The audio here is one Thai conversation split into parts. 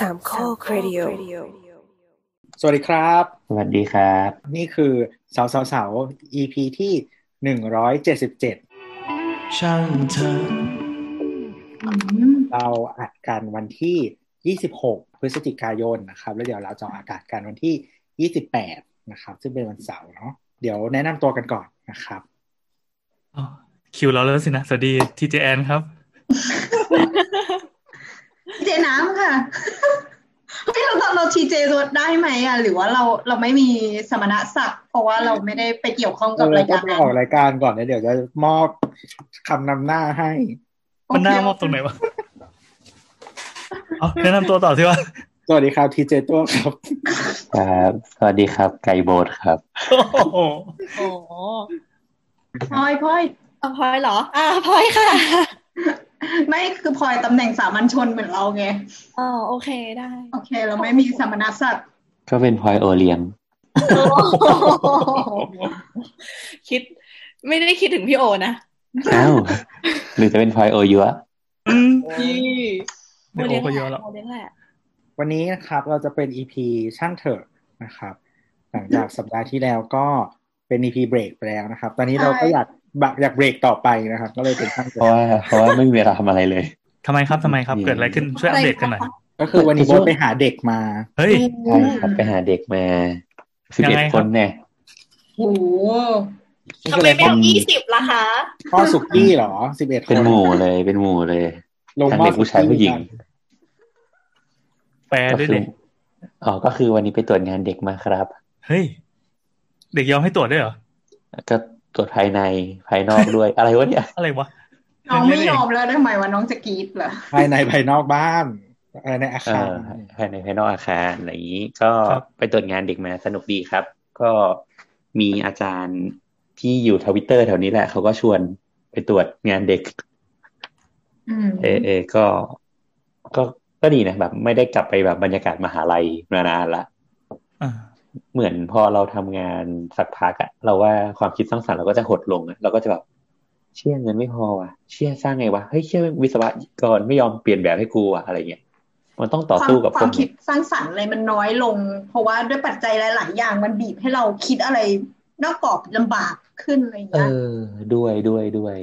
สามข้อครดิโอสวัสดีครับ สวัสดีครับ นี่คือสาวสาวสาว EP ที่หนึ่งร้อยเจ็ดสิบเจ็ดช่างเธอ เราอัดกันวันที่ยี่สิบหกพฤศจิกายนนะครับ แล้วเดี๋ยวเราจะออกอากาศกันวันที่ยี่สิบแปดนะครับ ซึ่งเป็นวันเสาร์เนาะเดี๋ยวแนะนำตัวกันก่อนนะครับอ๋อคิวเราแล้วสินะ สวัสดีทีเจแอนครับ เจน้ำค่ะเฮ้ยเราเราเราทีเจตัวได้ไหมอะหรือว่าเราเราไม่มีสมณศักดิ์เพราะว่าเราไม่ได้ไปเกี่ยวข้องกับรายการเออนั้อนอกรายการก่อนนะเดี๋ยวจะมอบคำนำหน้าให้ มันหน้ามอบตรงไหนวะเอาแนะนำตัวต่อสิวะสวัสดีครับทีเจตัวครับครับสวัสดีครับ ไกโบดครับ โอ้โหโอ้พลอยพลอยเอาพลอยเหรอ อ่าพลอยค่ะ ไม่คือพลอยตำแหน่งสามัญชนเหมือนเราไงอ๋อโอเคได้ โอเค เราไม่มีสมณศักดิ์ก็เป็นพลอยโอเลียนคิด ไม่ได้คิดถึงพี่โอนะอ้าวหรือจะเป็นพลอยโอยัวอืมพี่เดี๋ยวโอก็เยอะแล้วโมเลี้ยงแหละวันนี้นะครับเราจะเป็น EP ช่างเถอะนะครับ หลังจากสัปดาห์ที่แล้วก็เป็น EP เบรกไปแล้วนะครับ ตอนนี้เราก็อยากแบบอยากเบรกต่อไปนะครับ ก็เลยเป็นช่างเถเพราะอะว่าเพราะว่าไม่มีเวลาทำอะไรเลยทำไมครับทำไมครับเกิดอะไรขึ้นช่วยอัปเดตกันหน่อยก็คือวันนี้โบ๊ทไปหาเด็กมาเฮ้ยใช่ครับไปหาเด็กมาสิบยังเอ็ดไงครับคนเนี่ยโอ้โหนี่ทำคือไมอะไรไม่เอายี่สิบล่ะคะพ่อสุกี้เหรอสิบเอ็ดคนเป็นหมู่เลยเป็นหมู่เลยลงทั้งหม้อเด็กผู้ชายผู้หญิงแปลก็ด้วยคือเด็กอ๋อก็คือวันนี้ไปตรวจงานเด็กมาครับ เฮ้ย เด็กยอมให้ตรวจด้วยเหรอ ก็ ตรวจภายในภายนอกด้วย อะไรวะเนี่ยอะไรวะน้องไม่ยอมแล้วได้ไหมว่าน้องจะกรีดเหรอภายในภายนอกบ้านอะไรในอาเอคารอภายในภายนอกอาคารอะไรอย่างนี้ ก็ครับไปตรวจงานเด็กมาสนุกดีครับ ก็มีอาจารย์ที่อยู่ทวิตเตอร์แถวนี้แหละเขาก็ชวนไปตรวจงานเด็กอืมเออเออก็ก็ก็ดีนะแบบ ไม่ได้กลับไปแบบบรรยากาศมหาลัยมานานละอ่า เหมือนพอเราทำงานสักพักอะเราว่าความคิดสร้างสรรค์เราก็จะหดลงอะเราก็จะแบบเชื่อเงินไม่พอว่ะ เชื่อสร้างไงวะเฮ้ยเชื่อวิศวกรไม่ยอมเปลี่ยนแบบให้กูว่ะอะไรเงี้ยมันต้องต่อสู้กับความพคิดสร้างสรรค์อะไรมันน้อยลง เพราะว่าด้วยปัจจัยหลาย ๆ อย่างมันบีบให้เราคิดอะไรนอกกรอบลำบากขึ้นอะไรอย่างเอเงี้ยอด้วยด้วยด้วย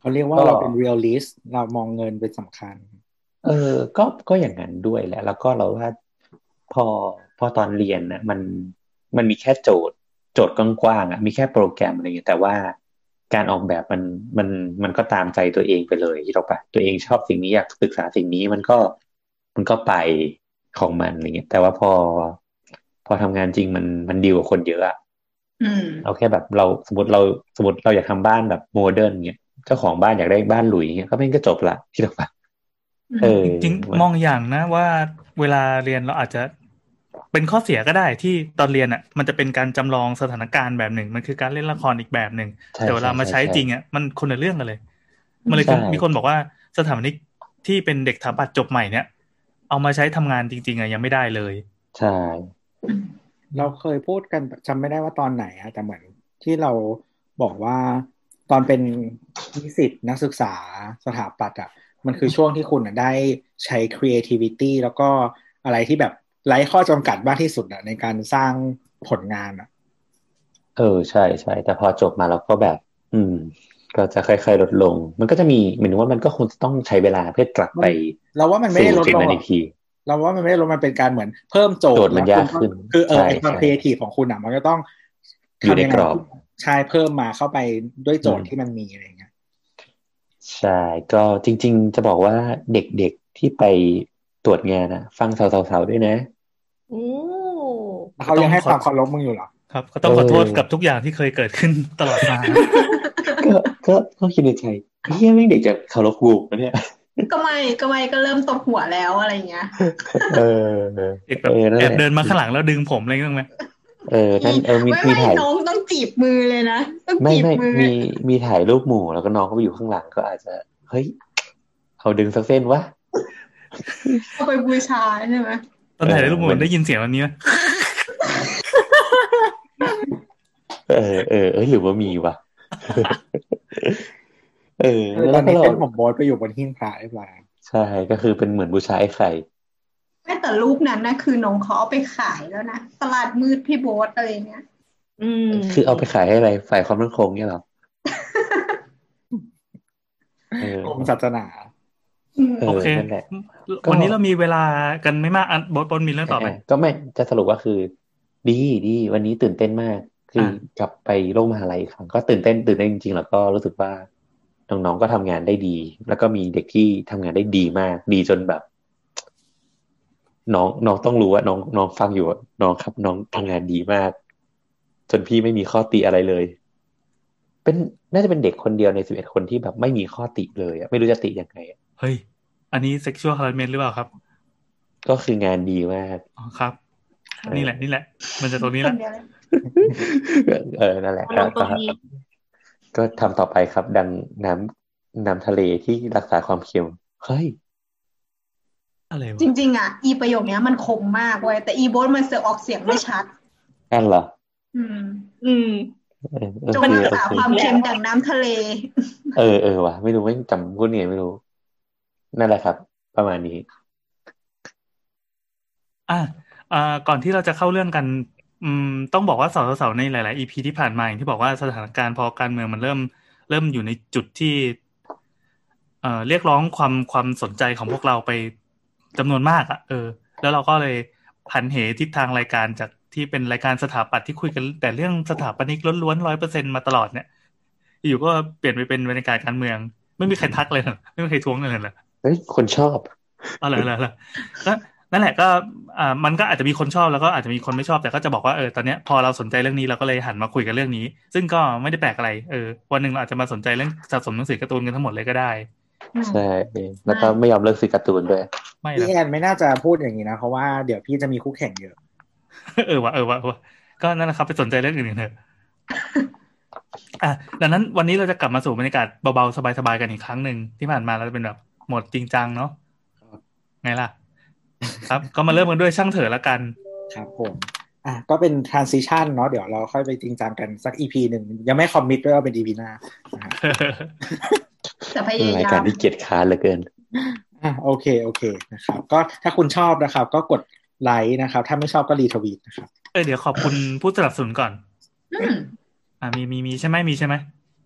เขาเรียกว่าก็เราเป็น realist เรามองเงินเป็นสำคัญ เออ ก็ก็อย่างนั้นด้วยแหละ แล้วก็เราว่าพอ พอตอนเรียนนะมันมันมีแค่โจทย์ โจทย์กว้างๆอะมีแค่โปรแกรมอะไรเงี้ยแต่ว่าการออกแบบมันมันมันก็ตามใจตัวเองไปเลยที่เราปะตัวเองชอบสิ่งนี้อยากศึกษาสิ่งนี้มันก็มันก็ไปของมันอะไรเงี้ยแต่ว่าพอ พอทำงานจริงมันมันดีกว่าคนเยอะอะอืมเอาแค่แบบเราสมมติเราสมมติเราอยากทำบ้านแบบโมเดิร์นเงี้ยเจ้าของบ้านอยากได้บ้านหลุยส์เงี้ยก็เป็นก็จบละที่เราปะเออจริงๆมองอย่างนะว่าเวลาเรียนเราอาจจะ เป็นข้อเสียก็ได้ที่ตอนเรียนอะ มันจะเป็นการจำลองสถานการณ์แบบหนึ่ง มันคือการเล่นละครอีกแบบหนึ่งใช่แต่เวลามาใช้ใช่จริงอะมันคนละเรื่องกันเลย มันเลยใช่มีคนบอกว่าสถาปนิกที่เป็นเด็กถาปัดจบใหม่เนี่ย เอามาใช้ทำงานจริง ๆอะยังไม่ได้เลยใช่เราเคยพูดกันจำไม่ได้ว่าตอนไหนอะแต่เหมือนที่เราบอกว่าตอนเป็นนิสิตนักศึกษาสถาปัตย์อะมันคือช่วงที่คุณอะได้ใช้ creativity แล้วก็อะไรที่แบบ ไร้ข้อจำกัดมากที่สุดอะในการสร้างผลงานอะเออใช่ใช่แต่พอจบมาแล้วก็แบบ อืม ก็จะค่อยๆลดลง มันก็จะมีเหมือนว่ามันก็คงจะต้องใช้เวลาเพื่อกลับไป เราว่ามันไม่ได้ลดสิ่งลงนั้นหรอีอกกทีเราว่ามันไม่ได้ลดมันเป็นการเหมือน เพิ่มโจทย์โจทย์มันแล้วยากขึ้น คือเออใช่ไอความใช่ครีเอทีฟของคุณอะมันก็ต้องอยู่ในทำยังไงกรอบใช่เพิ่มมาเข้าไปด้วยโจทอืย์มที่มันมีอะไรอย่างเงี้ยใช่ก็จริง ๆ จะบอกว่าเด็กๆที่ไปตรวจงานอะฟังสาวๆๆด้วยนะ โอ้แล้วเขายังให้ความเคารพมึงอยู่เหรอครับก็ต้องขอโทษเออกับทุกอย่างที่เคยเกิดขึ้นตลอดมาก็ก็ก็คิดในใจเฮียแม่งเด็กจะเคารพกูนะเนี่ยก็ไม่ก็ไม่ก็เริ่มตบหัวแล้วอะไรเงี้ย เออเด็กแบบเออนั่นแอแหบละเดินมาข้างหลังแล้วดึงผมอะไรเงี้ยไหมเออนั่นเออมีไม่มีไม่ถ่ายน้องต้องจีบมือเลยนะต้องไม่จีบไม่มือมีมีถ่ายรูปหมู่แล้วก็น้องเขาไปอยู่ข้างหลังก็อาจจะ เฮ้ยเขาดึงสักเส้นวะเอาไปบูชาใช่ไหมต อนถ่ายเออรูปเหมือนได้ยินเสียงวันนี้ไหมเออเออเออหรือว่ามีวะเออคือตแล้อวนก็นี้เราเป็นผมโบอสไปอยู่บนหิ้งพระเรียบร้อยใช่ก็คือเป็นเหมือนบูชาไอ้ไข่แม่แต่รูปนั้นนะคือน้องเขาเอาไปขายแล้วนะตลาดมืดพี่โบ๊ทอะไรเนี้ยอืม คือเอาไปขายให้อะไรฝ่ายความมั่นคงเนี่ยเหรอเออกรมศาสนาอืมเอ โออเคนั่นแหละก็วันนี้เรามีเวลากันไม่มากอันบดบนมีเรื่องต่อไหมเออก็ไม่จะสรุปว่าคือ ดีดีวันนี้ตื่นเต้นมาก คืออะกลับไปโลกมหาลัยอีกครั้งก็ตื่นเต้นตื่นเต้นจริงๆแล้วก็รู้สึกว่าน้องๆก็ทำงานได้ดี แล้วก็มีเด็กที่ทำงานได้ดีมาก ดีจนแบบ น้องน้องต้องรู้ว่าน้องน้องฟังอยู่อะน้องครับ น้องทำงานดีมาก จนพี่ไม่มีข้อติอะไรเลย เป็นน่าจะเป็นเด็กคนเดียวในสิบเอ็ดคนที่แบบไม่มีข้อติเลยอะไม่รู้จะติยังไงอะ เฮ้ย อันนี้ sexual harassment หรือเปล่าครับ ก็คืองานดีมากอ๋อครับเออนี่แหละนี่แหละ มันจะตรงนี้คแหละนเดียวเลยเออนั่นแหละเอาก็ลงตรก็งนี้ก็ทำต่อไปครับ ดังน้ำน้ำทะเลที่รักษาความเค็มเฮ้ยอะไรวะจริง ๆ อะ อีประโยคเนี้ยมันคมมากเว้ยแต่อีโบ๊ทมันเสือกออกเสียงไม่ชัดนั่นเหรอ อืม อืมเออโอจงเครักโอษาเคความเค็มจากน้ำทะเล เออเออว่ะไม่รู้ไม่จำพูดไงไม่รู้ นั่นแหละครับ ประมาณนี้ อะอ่าก่อนที่เราจะเข้าเรื่องกันอืมต้องบอกว่าสาวๆในหลาย ๆ EP ที่ผ่านมาอย่างที่บอกว่าสถานการณ์พอการเมืองมันเริ่ม เริ่มอยู่ในจุดที่ เอ่อเรียกร้องความความสนใจของพวกเราไปจำนวนมากอะ เออ แล้วเราก็เลยผันเหทิศทางรายการจากที่เป็นรายการสถาปัตย์ที่คุยกัน แต่เรื่องสถาปนิกล้วนๆร้อยเปอร์เซ็นมาตลอดเนี่ย อยู่ก็เปลี่ยนไปเป็นบรรยากาศการเมือง ไม่มีใครทักเลยเหรอไม่มีใครท้วงเลยเหรอ เฮ้ยคนชอบอ๋อเหรอเหรอเหรอก็นั่นแหละก็อ่ามันก็อาจจะมีคนชอบแล้วก็อาจจะมีคนไม่ชอบแต่ก็จะบอกว่าเออตอนเนี้ยพอเราสนใจเรื่องนี้เราก็เลยหันมาคุยกันเรื่องนี้ ซึ่งก็ไม่ได้แปลกอะไรเออวันหนึ่งเราอาจจะมาสนใจเรื่องสะสมหนังสือการ์ตูนกันทั้งหมดเลยก็ได้ใช่เออแล้วก็ไม่ยอมเลิกซื้อการ์ตูนด้วยไม่หรพี่อกแอนไม่น่าจะพูดอย่างนี้นะเพราะว่าเดี๋ยวพี่จะมีคู่แข่งเยอะเออวะเออวะเออวะก็นั่นแหละครับไปสนใจเรื่องอื่นกันเถอะอะดังนั้นวันนี้เราจะกลับมาสู่บรรยากาศเบาๆสบายๆกันอีกครั้งหนึ่งที่ผ่านมาเราจะเป็นแบบโหมดจริงจังเนาะครับไงล่ะ ครับ ก็มาเริ่มกันด้วยช่างเถอะละกัน ครับผมอะก็เป็น transition เนาะเดี๋ยวเราค่อยไปจริงจังกันสัก EP หนึ่งยังไม่คอมมิตด้วยว่าเป็น EP หน้านะฮะแต่พเป็นยารายยาการมที่เกียจค้านเหลือเกินอะโอเคโอเคนะครับ ก็ถ้าคุณชอบนะครับ ก็กดไลค์นะครับ ถ้าไม่ชอบก็รีทวีตนะครับเออเดี๋ยวขอบคุณผู้สนับสนุนก่อนอืมอ่ามีมีมีใช่ไหมมีใช่ไหม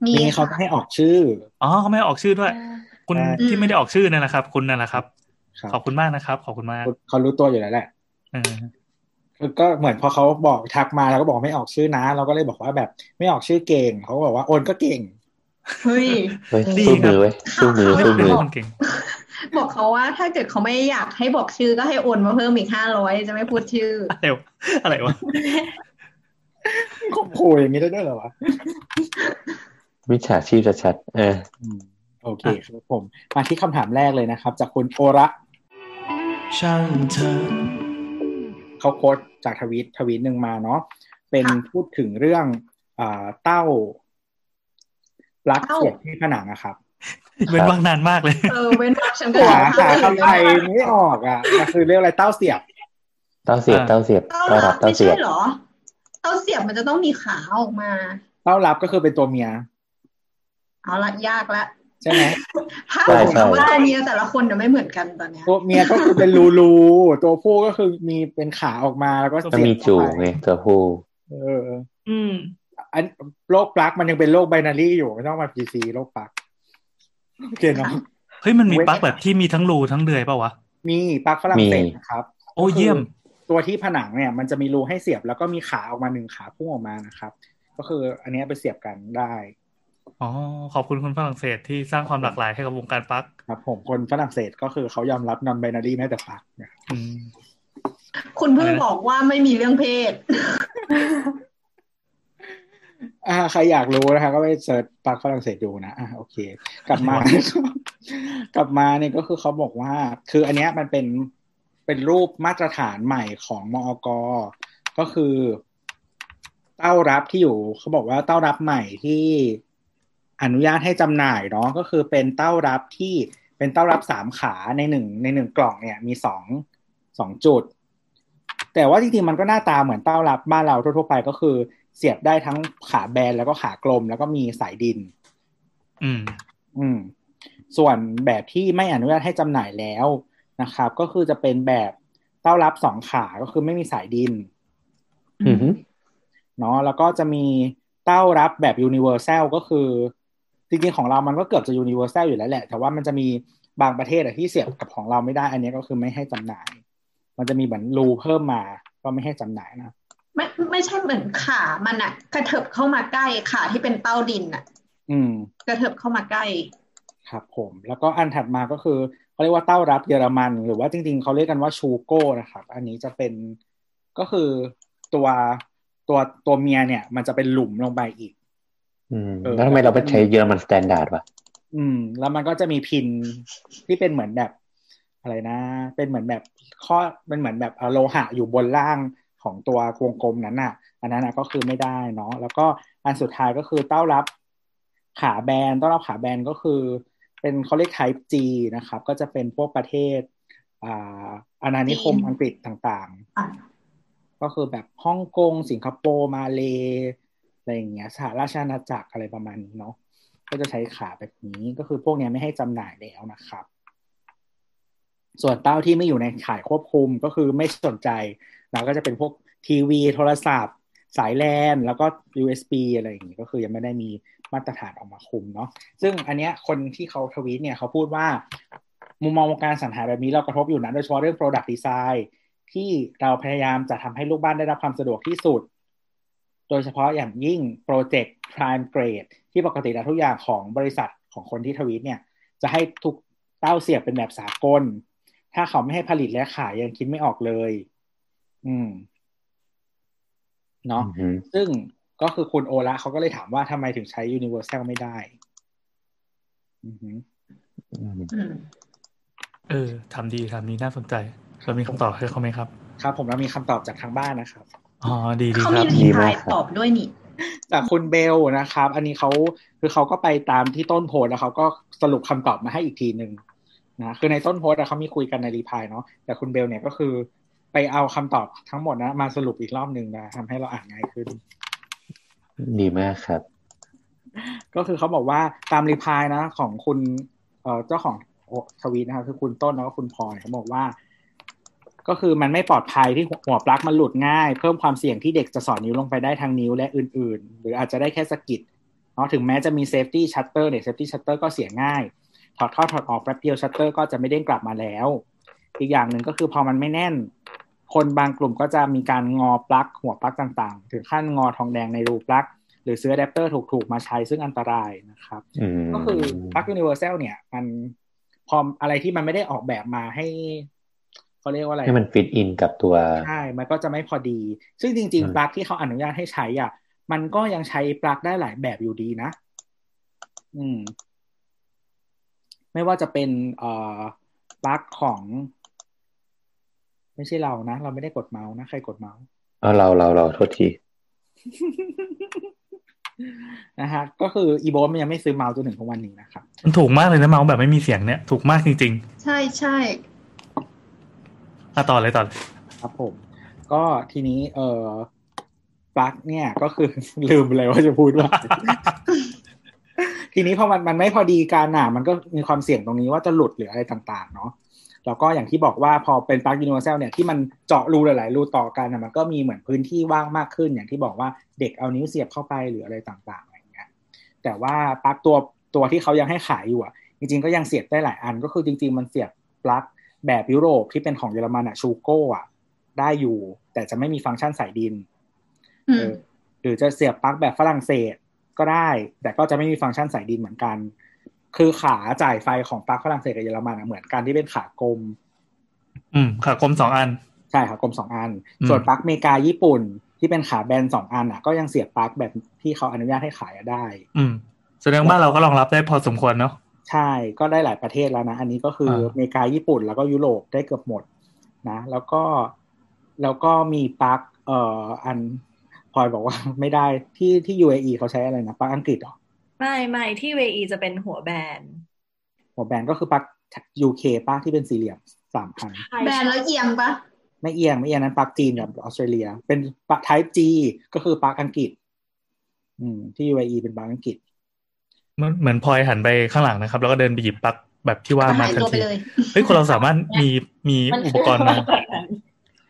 มีมีเขาค่ะให้ออกชื่อ อ๋อเขาไม่ออกชื่อด้วย คุณใช่ที่ไม่ได้ออกชื่อนั่นแหละครับ คุณนั่นแหละครับครับ ขอบคุณมากนะครับ ขอบคุณมากเขารู้ตัวอยู่แล้วแหละเออคือก็เหมือนพอเขาบอกทักมาแล้วก็บอกไม่ออกชื่อนะ เราก็เลยบอกว่าแบบไม่ออกชื่อเก่ง เขาก็บอกว่าโอนก็เก่งเฮ้ยเฮ้ยดีสู้ครัมืบอเว้ยสู้มือไม่สู้เป็นมือคนเก่งบอกเขาว่าถ้าเกิดเขาไม่อยากให้บอกชื่อก็ให้โอนมาเพิ่มอีกห้าร้อยจะไม่พูดชื่อ อะไรวะอะไรวะข่มขู่อย่างนี้ได้ด้วยเหรอวะมิจฉาชีพชัดๆเอออืม โอเคครับผม มาที่คำถามแรกเลยนะครับ จากคุณโอระช่างเธอเขาโค้ดจากทวีตทวีตหนึ่งมาเนาะเป็นค่ะพูดถึงเรื่องอ่าเต้าปลั๊กเต้าเสียบที่ผนังอะครับเป็นว่างนานมากเลย เออเว้นวรรคฉันก็หาอยากหาคำไทยไม่ออกอะมันคือเรียกอะไรเต้าเสียบ เต้าเสียบอ่าเต้าเสียบเต้าเต้ารัรับบเต้าไม่เสีใช่ยบเหรอ เต้าเสียบมันจะต้องมีขาออกมา เต้ารับก็คือเป็นตัวเมีย เอาละยากละ ใช่ไหมถ้าใช่ผมใช่ว่าตัวเมียแต่ละคนเดี๋ยวไม่เหมือนกันตอนเนี้ยตัวเมียก็คือเป็นรูรูตัวผู้ก็คือมีเป็นขาออกมาแล้วก็ก็เสียบมีจูเข้าไปไงตัวผู้เออ อืม อันโลกปลั๊กมันยังเป็นโลก binary อยู่ไม่ต้องมา PC โลกปลั๊กโอเคเนาะเฮ้ยมันมีปลั๊กแบบที่มีทั้งรูทั้งเดือยเปล่าวะมีปลั๊กฝรั่งเศสนะครับ โอ้เยี่ยม ตัวที่ผนังเนี่ย มันจะมีรูให้เสียบแล้วก็มีขาออกมาหนึ่งขาพุ่งออกมานะครับ ก็คือ อันเนี้ยไปเสียบกันได้ อ๋อขอบคุณคนฝรั่งเศสที่สร้างความหลากหลายให้กับวงการปลั๊กครับ ผมคนฝรั่งเศสก็คือเขายอมรับ non-binary แม้แต่ปลั๊กนะครับอืมคุณเพิ่งอะไรนะบอกว่าไม่มีเรื่องเพศ อ่า ใครอยากรู้นะคะก็ไปเสิร์ชปลั๊กฝรั่งเศสดูนะอ่าโอเค กลับมา กลับมาเนี่ยก็คือเขาบอกว่า คืออันเนี้ยมันเป็นเป็นรูปมาตรฐานใหม่ของมอกก็คือ เต้ารับที่อยู่ เขาบอกว่าเต้ารับใหม่ที่ อนุญาตให้จำหน่ายเนาะก็คือเป็นเต้ารับที่เป็นเต้ารับสามขาในหนึ่งในหนึ่งกล่องเนี่ยมีสองสองจุด แต่ว่าจริงๆมันก็หน้าตาเหมือนเต้ารับบ้านเราทั่วๆไปก็คือ เสียบได้ทั้งขาแบนแล้วก็ขากลมแล้วก็มีสายดิน อืม อืม ส่วนแบบที่ไม่อนุญาตให้จำหน่ายแล้วนะครับ ก็คือจะเป็นแบบเต้ารับสองขาก็คือไม่มีสายดิน อือฮึเนาะแล้วก็จะมีเต้ารับแบบ universal ก็คือ จริงๆของเรามันก็เกือบจะ universal อยู่แล้วแหละ แต่ว่ามันจะมีบางประเทศอะที่เสียบกับของเราไม่ได้ อันนี้ก็คือไม่ให้จำหน่าย มันจะมีเหมือนรูเพิ่มมาก็ไม่ให้จำหน่ายนะ ไม่ไม่ใช่เหมือนขามันอะกระเถิบเข้ามาใกล้ขาที่เป็นเต้าดินอะอืม กระเถิบเข้ามาใกล้ ครับผม แล้วก็อันถัดมาก็คือเขาเรียกว่าเต้ารับเยอรมัน หรือว่าจริง ๆเขาเรียกกันว่าชูโก้นะครับ อันนี้จะเป็นก็คือตัวตัวตัวเมียเนี่ย มันจะเป็นหลุมลงไปอีกอืมเออ แล้วทำไมเราไปใช้เยอรมัน standard วะอืม แล้วมันก็จะมี pin ที่เป็นเหมือนแบบ อะไรนะ เป็นเหมือนแบบข้อเป็นเหมือนแบบโลหะอยู่บนล่างของตัววงกลมนั้นน่ะ อันนั้นน่ะก็คือไม่ได้เนาะแล้วก็อันสุดท้ายก็คือเต้ารับขาแบนเต้ารับขาแบนก็คือ เป็นเขาเรียก type G นะครับ ก็จะเป็นพวกประเทศอ่าอาณานิคมจีนอังกฤษต่างอะๆก็คือแบบฮ่องกง สิงคโปร์มาเล อะไรอย่างเงี้ยสหราชอาณาจักรอะไรประมาณนี้เนาะก็จะใช้ขาแบบนี้ก็คือพวกเนี้ยไม่ให้จำหน่ายแล้วนะครับ ส่วนเต้าที่ไม่อยู่ในข่ายควบคุมก็คือไม่สนใจเราก็จะเป็นพวกทีวี โทรศัพท์ สายแลนแล้วก็ USB อะไรอย่างงี้ก็คือยังไม่ได้มีมาตรฐานออกมาคุมเนาะซึ่งอันเนี้ยคนที่เขาทวีตเนี่ยเขาพูดว่า มุมมองการสรรหาแบบนี้เรากระทบอยู่นะโดยเฉพาะเรื่อง product design ที่เราพยายามจะทำให้ลูกบ้านได้รับความสะดวกที่สุด โดยเฉพาะอย่างยิ่งโปรเจกต์ prime grade ที่ปกติแล้วทุกอย่างของบริษัทของคนที่ทวีตเนี่ย จะให้ทุกเต้าเสียบเป็นแบบสากล ถ้าเขาไม่ให้ผลิตและขายยังคิดไม่ออกเลย อืมเนาะอือฮึซึ่งก็คือคุณโอละเขาก็เลยถามว่าทำไมถึงใช้ universal ไม่ได้ อือหืออืมอืมเออคำถามนี้น่าสนใจเรามีคำตอบให้เขาไหมครับ ครับ ผมเรามีคำตอบจากทางบ้านนะครับ อ๋อดีดีเขาครับมีบรีพลายตอบด้วยนี่ จากคุณเบลนะครับ อันนี้เขาคือเขาก็ไปตามที่ต้นโพสต์แล้วเขาก็สรุปคำตอบมาให้อีกทีหนึ่งนะคือในต้นโพสต์อะเขามีคุยกันใน reply เนาะแต่คุณเบลเนี่ยก็คือไปเอาคำตอบทั้งหมดนะมาสรุปอีกรอบหนึ่งนะทำให้เราอ่านง่ายขึ้น ดีมากครับ ก็คือเขาบอกว่าตาม reply นะของคุณเอ่อเจ้าของทวีตนะครับคือคุณต้นแล้วก็คุณพลอยเขาบอกว่า ก็คือมันไม่ปลอดภัยที่หัวปลั๊กมันหลุดง่าย เพิ่มความเสี่ยงที่เด็กจะสอดนิ้วลงไปได้ทางนิ้วและอื่น ๆ หรืออาจจะได้แค่สะกิดเนาะถึงแม้จะมี safety shutter เนี่ย safety shutter ก็เสียง่าย ถอดเข้าถอดออกแป๊บเดียวชัตเตอร์ก็จะไม่เด้งกลับมาแล้ว อีกอย่างหนึ่งก็คือพอมันไม่แน่น คนบางกลุ่มก็จะมีการงอปลั๊กหัวปลั๊กต่าง ๆ ถึงขั้นงอทองแดงในรูปลั๊กหรือซื้ออะแดปเตอร์ถูกๆมาใช้ซึ่งอันตรายนะครับอืมก็คือปลั๊ก universal เนี่ยมันพออะไรที่มันไม่ได้ออกแบบมาให้ เขาเรียกว่าอะไรให้มัน fit in กับตัวใช่มันก็จะไม่พอดี ซึ่งจริงอืมๆปลั๊กที่เขาอนุญาตให้ใช้อะ มันก็ยังใช้ปลั๊กได้หลายแบบอยู่ดีนะ อืม ไม่ว่าจะเป็นเอ่อปลั๊กของ ไม่ใช่เรานะ เราไม่ได้กดเมาส์นะใครกดเมาส์เอาเราเราเราโทษทีนะฮะก็คืออีโบมันยังไม่ซื้อเมาส์จนถึงทุกวันนี้นะครับมันถูกมากเลยนะเมาส์แบบไม่มีเสียงเนี่ย ถูกมากจริงใช่ใช่ๆ อะต่อเลยต่อเลยครับผม ก็ทีนี้ เอ่อปลั๊กเนี่ยก็คือลืมเลยว่าจะพูดว่า ทีนี้พอมันมันไม่พอดีกันอะมันก็มีความเสี่ยงตรงนี้ว่าจะหลุดหรืออะไรต่างๆ เนาะแล้วก็อย่างที่บอกว่าพอเป็นปลั๊ก universal เนี่ยที่มันเจาะรูหลาย ๆ รูต่อกันอะมันก็มีเหมือนพื้นที่ว่างมากขึ้น อย่างที่บอกว่าเด็กเอานิ้วเสียบเข้าไปหรืออะไรต่างๆอะไรเงี้ยแต่ว่าปลั๊กตัวตัวที่เขายังให้ขายอยู่อะจริงๆก็ยังเสียบได้หลายอันก็คือจริง ๆ มันเสียบปลั๊ก แบบยุโรปที่เป็นของเยอรมันอะ Schuko อะได้อยู่ แต่จะไม่มีฟังก์ชันสายดินอืเอมอหรือจะเสียบปลั๊กแบบฝรั่งเศสก็ได้ แต่ก็จะไม่มีฟังก์ชันสายดินเหมือนกัน คือขาจ่ายไฟของปลั๊กฝรั่งเศสกับเยอรมันอะเหมือนกันที่เป็นขากลม อืม ขากลมสองอัน ใช่ขากลมสองอันอืมส่วนปลั๊กอเมริกาญี่ปุ่นที่เป็นขาแบนสองอันอะ ก็ยังเสียบปลั๊กแบบที่เขาอนุญาตให้ขายอะได้ อืมแสดงว่าเราก็รองรับได้พอสมควรเนาะ ใช่ก็ได้หลายประเทศแล้วนะ อันนี้ก็คืออ่าอเมริกาญี่ปุ่น แล้วก็ยุโรปได้เกือบหมดนะ แล้วก็แล้วก็มีปลั๊กเอ่ออันพลอยบอกว่าไม่ได้ที่ที่ UAE เขาใช้อะไรนะปลั๊กอังกฤษเหรอไม่ไม่ที่เวอีจะเป็นหัวแบนหัวแบนก็คือปลั๊ก UK ป้าที่เป็นสี่เหลี่ยมสามพันใช่แบรนด์แล้วเอียงปะไม่เอียงไม่เอียงนั้นปลั๊กจีนกับออสเตรเลีย เป็นปลั๊ก Type G ก็คือปลั๊กอังกฤษ อืมที่ UAE เป็นปลั๊กอังกฤษ เหมือนเหมือนพลอยหันไปข้างหลังนะครับ แล้วก็เดินไปหยิบปลั๊กแบบที่ว่ามาหายทันตัวไปทีเลยเฮ้ยคนเราสามารถมีมีมันอุปกรณ์มา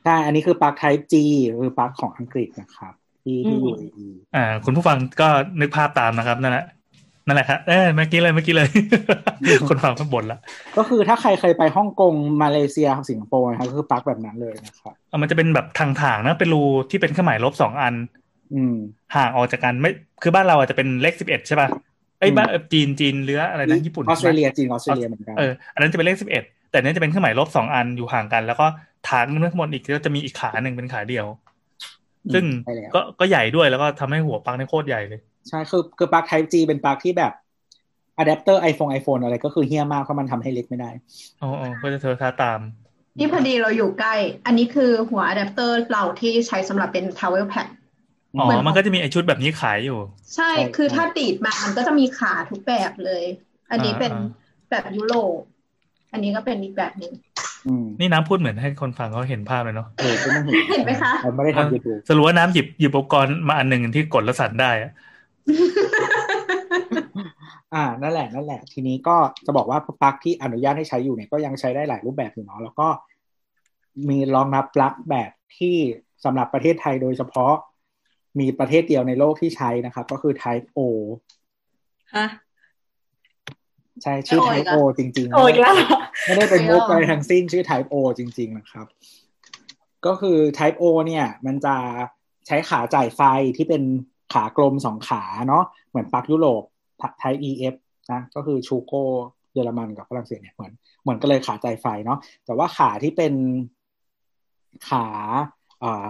ใช่อันนี้คือปลั๊ก Type G คือปลั๊กของอังกฤษนะครับ ที่ที่ UAE อ่า คุณผู้ฟังก็นึกภาพตามนะครับนั่นแหละนั่นแหละครับเออเมื่อกี้เลยเมื่อกี้เลย คนฟังก็บ่นละก็คือถ้าใครเคยไปฮ่องกงมาเลเซียสิงคโปร์นะครับก็คือปลั๊กแบบนั้นเลยนะครับเอามันจะเป็นแบบทางถางๆนะเป็นรูที่เป็นเครื่องหมายลบสองอัน อืมห่างออกจากกันไม่คือบ้านเราอาจจะเป็นเลขสิบเอ็ดใช่ป่ะ ไอ้ยบ้านเอ่อจีนจีนหรืออะไรนะญี่ปุ่นออสเตรเลียใช่ไหมจีนออสเตรเลียเหมือนกันเอออันนั้นจะเป็นเลขสิบเอ็ดแต่เนี้ยจะเป็นเครื่องหมายลบสองอันอยู่ห่างกัน แล้วก็ถ่างขึ้นข้างบนอีกก็จะมีอีกขาหนึ่งเป็นขาเดียว ซึ่งใช่แล้วก็ก็ใหญ่ด้วยแล้วก็ทำให้หัวปลั๊กเนี่ยโคตรใหญ่เลยใช่คือคือปลั๊ก Type G เป็นปลั๊กที่แบบอะแดปเตอร์ iPhone iPhone อะไรก็คือเหี้ยมากเพราะมันทำให้เล็กไม่ได้อ๋ออ๋อก็จะเธอท้าตามนี่พอดีเราอยู่ใกล้ อันนี้คือหัวอะแดปเตอร์เราที่ใช้สำหรับเป็น Travel Pack อ๋อเหมือนมันก็จะมีไอชุดแบบนี้ขายอยู่ ใช่ใช่คือใช่ถ้าติดมา มันก็จะมีขาทุกแบบเลย อันนี้เป็นอ่าแบบยุโรป อันนี้ก็เป็นอีกแบบหนึ่งอืมนี่น้ำพูดเหมือนให้คนฟังเขาเห็นภาพเลยเนาะเออก็ต้องเห็นเห็นไหมคะเราไม่ได้ทำยูทูบสรุปว่าน้ำหยิบหยิบอุปกรณ์มาอันหนึ่งที่กดแล้วสั่นได้อะอ่า นั่นแหละ นั่นแหละ ทีนี้ก็จะบอกว่าปลั๊กที่อนุญาตให้ใช้อยู่เนี่ยก็ยังใช้ได้หลายรูปแบบอยู่เนาะ แล้วก็มีรองรับปลั๊กแบบที่สำหรับประเทศไทยโดยเฉพาะ มีประเทศเดียวในโลกที่ใช้นะครับ ก็คือ Type O ฮะใช่ชื่อโอ้ย Type ละ O จริงๆโอ้ยแล้วไม่ได้เป็นไม่มุกหรอกอะไรทั้งสิ้นชื่อ Type O จริง ๆ นะครับ ก็คือ Type O เนี่ย มันจะใช้ขาจ่ายไฟที่เป็นขากลมสองขาเนาะเหมือนปลั๊กยุโรป Type EF นะก็คือชูโกเยอรมันกับฝรั่งเศสเนี่ยเหมือนเหมือนก็เลยขาจ่ายไฟเนาะแต่ว่าขาที่เป็นขาอ่า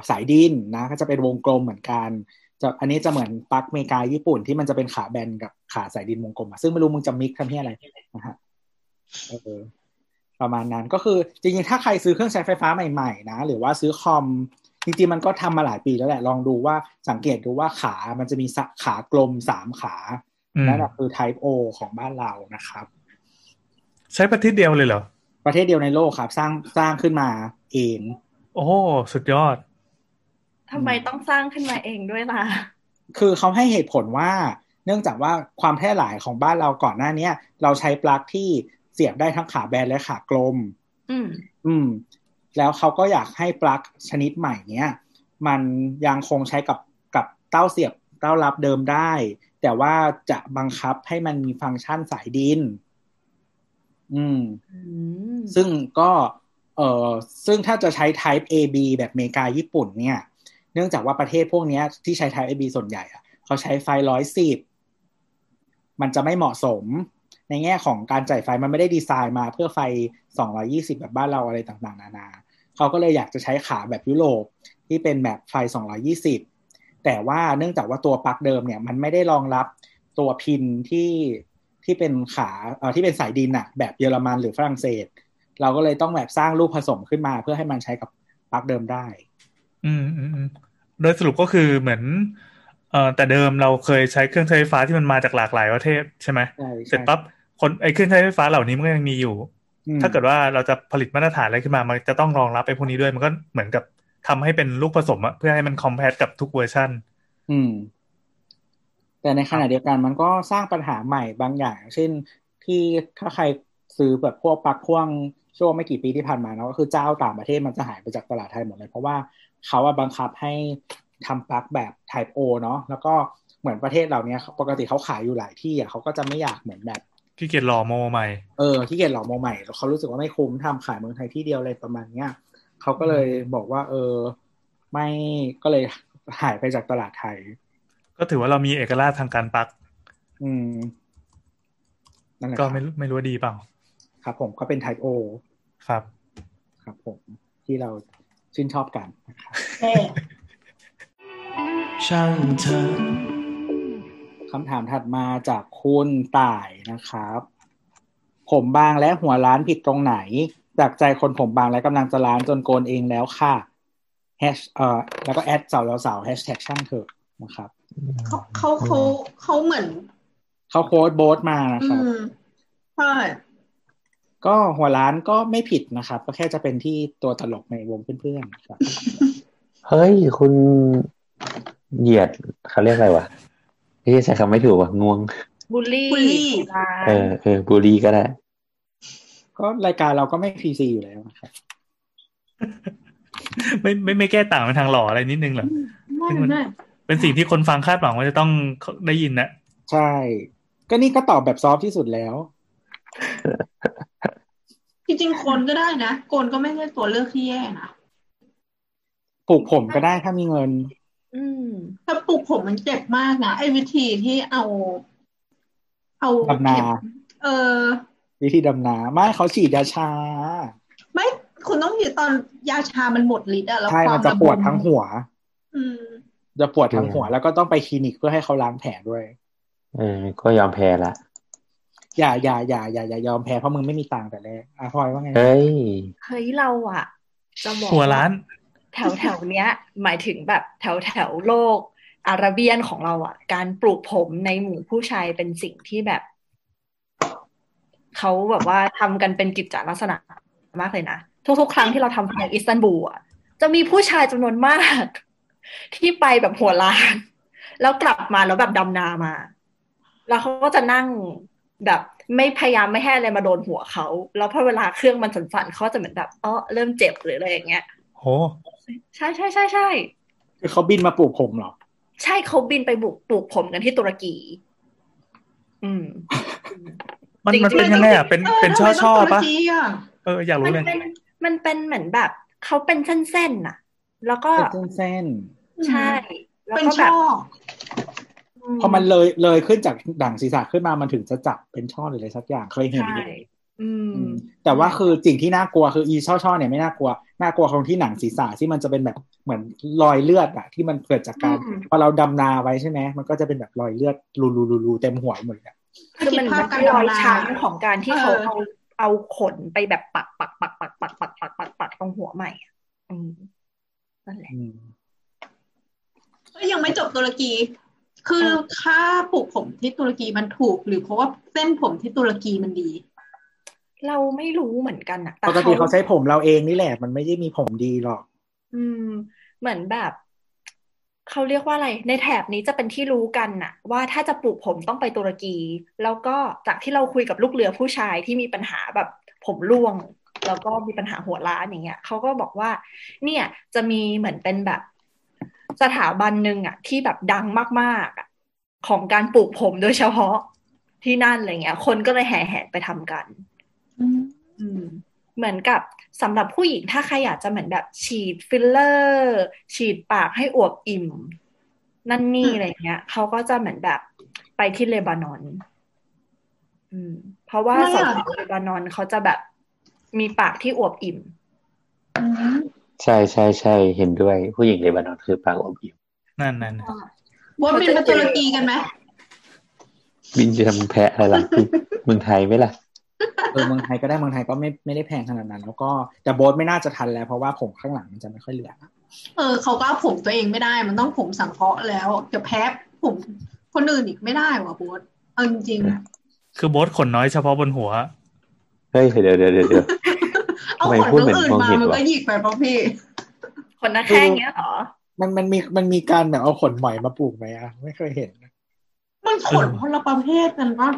สายดินนะก็จะเป็นวงกลมเหมือนกันจะอันนี้จะเหมือนปลั๊กอเมริกาญี่ปุ่นที่มันจะเป็นขาแบนกับขาสายดินวงกลมอะซึ่งไม่รู้มึงจะมิกทำที่อะไรนะฮะเออประมาณนั้นก็คือจริงๆ ถ้าใครซื้อเครื่องใช้ไฟฟ้าใหม่ๆนะ หรือว่าซื้อคอมจริงๆมันก็ทำมาหลายปีแล้วแหละ ลองดูว่าสังเกตดูว่าขามันจะมีสะขากลมสามขาอืมนั่นแหละคือ Type O ของบ้านเรานะครับ ใช้ประเทศเดียวเลยเหรอ ประเทศเดียวในโลกครับ สร้างสร้างขึ้นมาเอง โอ้ สุดยอดทำไมต้องสร้างขึ้นมาเองด้วยล่ะ คือเขาให้เหตุผลว่า เนื่องจากว่าความแพร่หลายของบ้านเราก่อนหน้าเนี้ย เราใช้ปลั๊กที่เสียบได้ทั้งขาแบนและขากลม อืม อืม แล้วเขาก็อยากให้ปลั๊กชนิดใหม่เนี้ยมันยังคงใช้กับกับเต้าเสียบเต้ารับเดิมได้ แต่ว่าจะบังคับให้มันมีฟังก์ชันสายดิน อืมอืมซึ่งก็ เอ่อซึ่งถ้าจะใช้ Type AB แบบอเมริกาญี่ปุ่นเนี่ย เนื่องจากว่าประเทศพวกนี้ที่ใช้ Type AB ส่วนใหญ่อะเขาใช้ไฟร้อยสิบมันจะไม่เหมาะสมในแง่ของการจ่ายไฟมันไม่ได้ดีไซน์มาเพื่อไฟ 220 แบบบ้านเราอะไรต่างๆ นานา เขาก็เลยอยากจะใช้ขาแบบยุโรปที่เป็นแบบไฟ 220 แต่ว่าเนื่องจากว่าตัวปลั๊กเดิมเนี่ย มันไม่ได้รองรับตัวพินที่ที่เป็นขาเอ่อที่เป็นสายดินอะแบบเยอรมันหรือฝรั่งเศส เราก็เลยต้องแบบสร้างรูปผสมขึ้นมา เพื่อให้มันใช้กับปลั๊กเดิมได้อืมอืมอืมโดยสรุปก็คือเหมือนเอ่อแต่เดิมเราเคยใช้เครื่องใช้ไฟฟ้าที่มันมาจากหลากหลายประเทศใช่ไหมใช่เสร็จใช่ปั๊บคนไอ้เครื่องใช้ไฟฟ้าเหล่านี้มันก็ยังมีอยู่อืมถ้าเกิดว่าเราจะผลิตมาตรฐานอะไรขึ้นมา มันจะต้องรองรับไอ้พวกนี้ด้วย มันก็เหมือนกับทำให้เป็นลูกผสมอะเพื่อให้มันคอมแพตกับทุกเวอร์ชันอืม แต่ในขณะเดียวกันมันก็สร้างปัญหาใหม่บางอย่าง เช่นที่ถ้าใครซื้อแบบพวกปลั๊กพ่วง ช่วงไม่กี่ปีที่ผ่านมาเนาะก็คือเจ้าต่างประเทศมันจะหายไปจากตลาดไทยหมดเลย เพราะว่าเขาอะบังคับให้ทำปลั๊กแบบ Type O เนาะแล้วก็เหมือนประเทศเหล่านี้ปกติเขาขายอยู่หลายที่อะเขาก็จะไม่อยากเหมือนแบบที่เกียจหล่อโมใหม่เออที่เกียจหลอกโมใหม่แล้วเขารู้สึกว่าไม่คุ้มทำขายเมืองไทยที่เดียวอะไรประมาณเนี้ยเขาก็เลยบอกว่า เออ ไม่ก็เลยหายไปจากตลาดไทย ก็ถือว่าเรามีเอกราชทางการปลั๊กอืมนั่นแหละก็ครับไม่รู้ไม่รู้ว่าดีเปล่า ครับผมก็เป็น Type O ครับ ครับผม ที่เราชื่นชอบกันนะครับเอ๊ะช่างเธอคำถามถัดมาจากคุณต่ายนะครับ ผมบางและหัวล้านผิดตรงไหน จากใจคนผมบางและกำลังจะล้านจนโกนเองแล้วค่ะแฮชเอ่อแล้วก็แอดสาวสาวแฮชแท็กช่างเถอะนะครับเขาเขาเขาเขาเหมือน เขาโค้ดโบ๊ทมานะอืครับมใช่ ก็หัวล้านก็ไม่ผิดนะครับ ก็แค่จะเป็นที่ตัวตลกในวงเพื่อนๆครับเฮ้ย คุณเหยียดเขาเรียกอะไรวะที่ใช้คำไม่ถูกว่ะงวงบูลลี่บูลลี่ร้าเออเออบูลลี่ก็ได้ ก็รายการเราก็ไม่พีซีอยู่แล้วนะครับไม่ไม่ไม่แก้ต่างไปทางหล่ออะไรนิดนึงเหรอไม่ซึ่งมันไม่เป็นสิ่งที่คนฟังคาดหวังว่าจะต้องได้ยินนะใช่ ก็นี่ก็ตอบแบบซอฟต์ที่สุดแล้ว จริงๆโคนก็ได้นะโกนก็ไม่ใช่ตัวเลือกที่แย่นะปลูกผมก็ได้ถ้ามีเงิน อืม ถ้าปลูกผมมันเจ็บมากนะไอ้วิธีที่เอา เอาดำนาเข็มเออ วิธีดำนาไม่เขาฉีดยาชา ไม่คุณต้องอยู่ตอนยาชามันหมดฤทธิ์อะแล้วใช่ความัมนจะปวดทั้งหัว อืม จะปวดทั้งหัว แล้วก็ต้องไปคลินิกเพื่อให้เขาล้างแผลด้วยเออก็ยอมแพ้ละ อย่าอย่าอย่าอย่าอย่ายอมแพ้เพราะมึงไม่มีตังค์แต่แรกอะพลอยว่าไงเฮ้ยเฮ้ยเราอะจะบอกหัวร้าน แถวแถวๆเนี้ย หมายถึงแบบแถวแถวๆโลกอาราเบียนของเราอะการปลูกผมในหมู่ผู้ชายเป็นสิ่งที่แบบเขาแบบว่าทำกันเป็นกิจจลักษณะมากเลยนะ ทุกๆ ครั้งที่เราทำในอิสตันบูลอะจะมีผู้ชายจำนวนมาก ที่ไปแบบหัวล้าน แล้วกลับมาแล้วแบบดำนามา แล้วเขาก็จะนั่ง แบบไม่พยายามไม่ให้อะไรมาโดนหัวเขา แล้วพอเวลาเครื่องมันสั่นๆเขาจะเหมือนแบบอ๋อเริ่มเจ็บหรืออะไรอย่างเงี้ยโหใช่ใช่ใช่ใช่คือเขาบินมาปลูกผมเหรอ ใช่เขาบินไปบุกปลูกผมกันที่ตุรกี อืม มันจริงๆมันเป็นยังไงอะเป็นออเป็นช่อทำไมช่อต้องตุรปะกีอะเอออยากรู้มันเลยเป็นมันเป็นเหมือนแบบเขาเป็นเส้นๆน่ะ แล้วก็เป็นเส้นใช่แล้วเป็นก็แบช่บอๆ พอมันเลยเลยขึ้นจากด่างศีรษะขึ้นมามันถึงจะจับเป็นช่อหรืออะไรสักอย่างเคยเห็นใช่อยู่อืมอืมแต่ว่าคือสิ่งที่น่ากลัวคืออีช่อๆเนี่ยไม่น่ากลัวน่ากลัวตรงที่หนังศีรษะที่มันจะเป็นแบบเหมือนรอยเลือดอะที่มันเกิดจากการอืมพอเราดำนาไว้ใช่ไหมมันก็จะเป็นแบบรอยเลือดรูๆๆๆเต็มหัวหมดเลยอะคือมันคิดภาพมันการเป็นรอยดำนาช้ำของการที่เขาเออเอาเอาขนไปแบบปักปักปักปักปักปักปักปักปักตรงหัวใหม่อะอืมนั่นแหละอืมก็ยังไม่จบตุรกี คือค่าปลูกผมที่ตุรกีมันถูก หรือเพราะว่าเส้นผมที่ตุรกีมันดี เราไม่รู้เหมือนกันนะแต่ปกติเขาใช้ผมเราเองนี่แหละ มันไม่ได้มีผมดีหรอก อืม เหมือนแบบเขาเรียกว่าอะไร ในแถบนี้จะเป็นที่รู้กันน่ะ ว่าถ้าจะปลูกผมต้องไปตุรกี แล้วก็จากที่เราคุยกับลูกเรือผู้ชายที่มีปัญหาแบบผมร่วง แล้วก็มีปัญหาหัวล้านอย่างเงี้ยเขาก็บอกว่า เนี่ยจะมีเหมือนเป็นแบบ สถาบันหนึ่งอะ ที่แบบดังมากๆอะของการปลูกผมโดยเฉพาะที่นั่นอะไรเงี้ย คนก็เลยแห่แหนไปทำกันอืมเหมือนกับสำหรับผู้หญิงถ้าใครอยากจะเหมือนแบบ ฉีดฟิลเลอร์ ฉีดปากให้อวบอิ่ม นั่นนี่อืมอะไรเงี้ยเขาก็จะเหมือนแบบไปที่เลบานอนอืมเพราะว่าทำไมสาอะวๆเลบานอนเขาจะแบบมีปากที่อวบอิ่มอืม ใช่ใช่ใช่เห็นด้วย ผู้หญิงเลบานอนคือปากอบอิ่มนั่นนั่นบดบินไปตุรกีกันไหมบินจะทำแพะอะไรล่ะเมืองไทยไหมล่ะเออเมืองไทยก็ได้เมืองไทยก็ไม่ไม่ได้แพงขนาดนั้น แล้วก็แต่โบ๊ทไม่น่าจะทันแล้ว เพราะว่าผมข้างหลังมันจะไม่ค่อยเหลือเออเขาก็เอาผมตัวเองไม่ได้ มันต้องผมสังเคราะห์แล้วจะแพ้ผมคนอื่นอีกไม่ได้ว่ะบดเอาจริงคือโบ๊ทขนน้อยเฉพาะบนหัวเฮ้ยเดี๋ยวเดี๋ยวเดี๋ยว เดี๋ยวๆเอาทำไมขนพูดเรื่เหมืออนงอื่นมองมาเห็นมันวะก็หยิกไปป่ะพี่คนหน้าแข้งเงี้ยเหรอ มันมันมีมันมีการแบบเอาขนหมอยมาปลูกไหมอะไม่เคยเห็น มันขนคนละประเภทกันปะ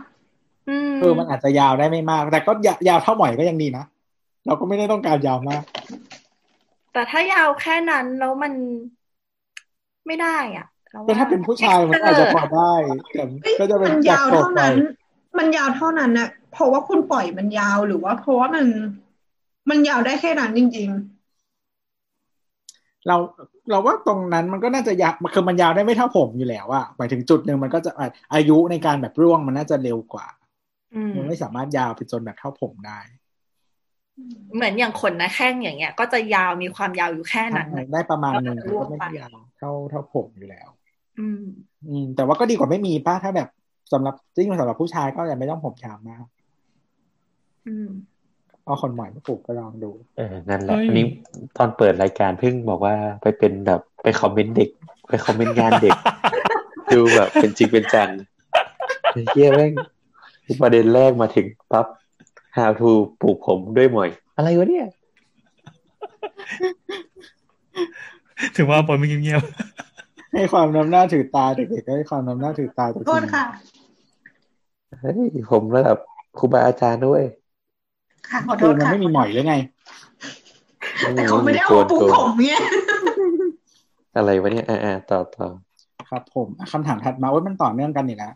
อืมเออมันอาจจะยาวได้ไม่มาก แต่ก็ยายาวเท่าหมอยก็ยังดีนะเราก็ไม่ได้ต้องการยาวมาก แต่ถ้ายาวแค่นั้นแล้วมันไม่ได้อะรแต่ถ้าเป็นผู้ชายมันอาจจะพอได้แต่เอ้ยก็จะเป็นมันจากยาวโตเท่าไปนั้น มันยาวเท่านั้นนะเพราะว่าคุณปล่อยมันยาวหรือว่าเพราะว่ามัน มันยาวได้แค่นั้นจริงเราเราว่าตรงนั้นมันก็น่าจะยาวคือมันยาวได้ไม่เท่าผมอยู่แล้วอะหมายถึงจุดหนึ่งมันก็จะอะอายุในการแบบร่วงมันน่าจะเร็วกว่าอืมมันไม่สามารถยาวไปจนแบบเท่าผมได้ เหมือนอย่างขนหน้าแข้งอย่างเงี้ย ก็จะยาวมีความยาวอยู่แค่นั้นน่ะได้ประมาณหนึ่งแล้วแต่ก็ก็ไม่ร่วงไปได้ยาวเท่าเท่าผมอยู่แล้ว อืม อืม แต่ว่าก็ดีกว่าไม่มีป้าถ้าแบบสำหรับจริงๆสำหรับผู้ชายก็อย่าไม่ต้องผมยาวมาก อืม เอาขนหมอยมาปลูกก็ลองดู เออ นั่นแหละเฮ้ยอันนี้ตอนเปิดรายการเพิ่งบอกว่าไปเป็นแบบไปคอมเมนต์เด็ก ไปคอมเมนต์งานเด็ก ดูแบบเป็นจริงเป็นจังไอ้เฮียแม่งประเด็นแรกมาถึงปั๊บ how to ปลูกผมด้วยหมอยอะไรวะเนี่ยถึงว่าปอยไม่เงียบให้ความน้ำหน้าถือตาเด็กๆก็ให้ความน้ำหน้าถือตาตัวๆโทษค่ะ เฮ้ยผมระดับครูบาอาจารย์ด้วย ค่ะขอโทคือษมันค่ะไม่มีหมอยหรือไง แต่เขาไม่ได้เอามาปลูกผมไงอะไรวะเนี่ยอ่าต่อต่อครับ ผมคำถามถัดมาว่ามันต่อเนื่องกันอีกแล้ว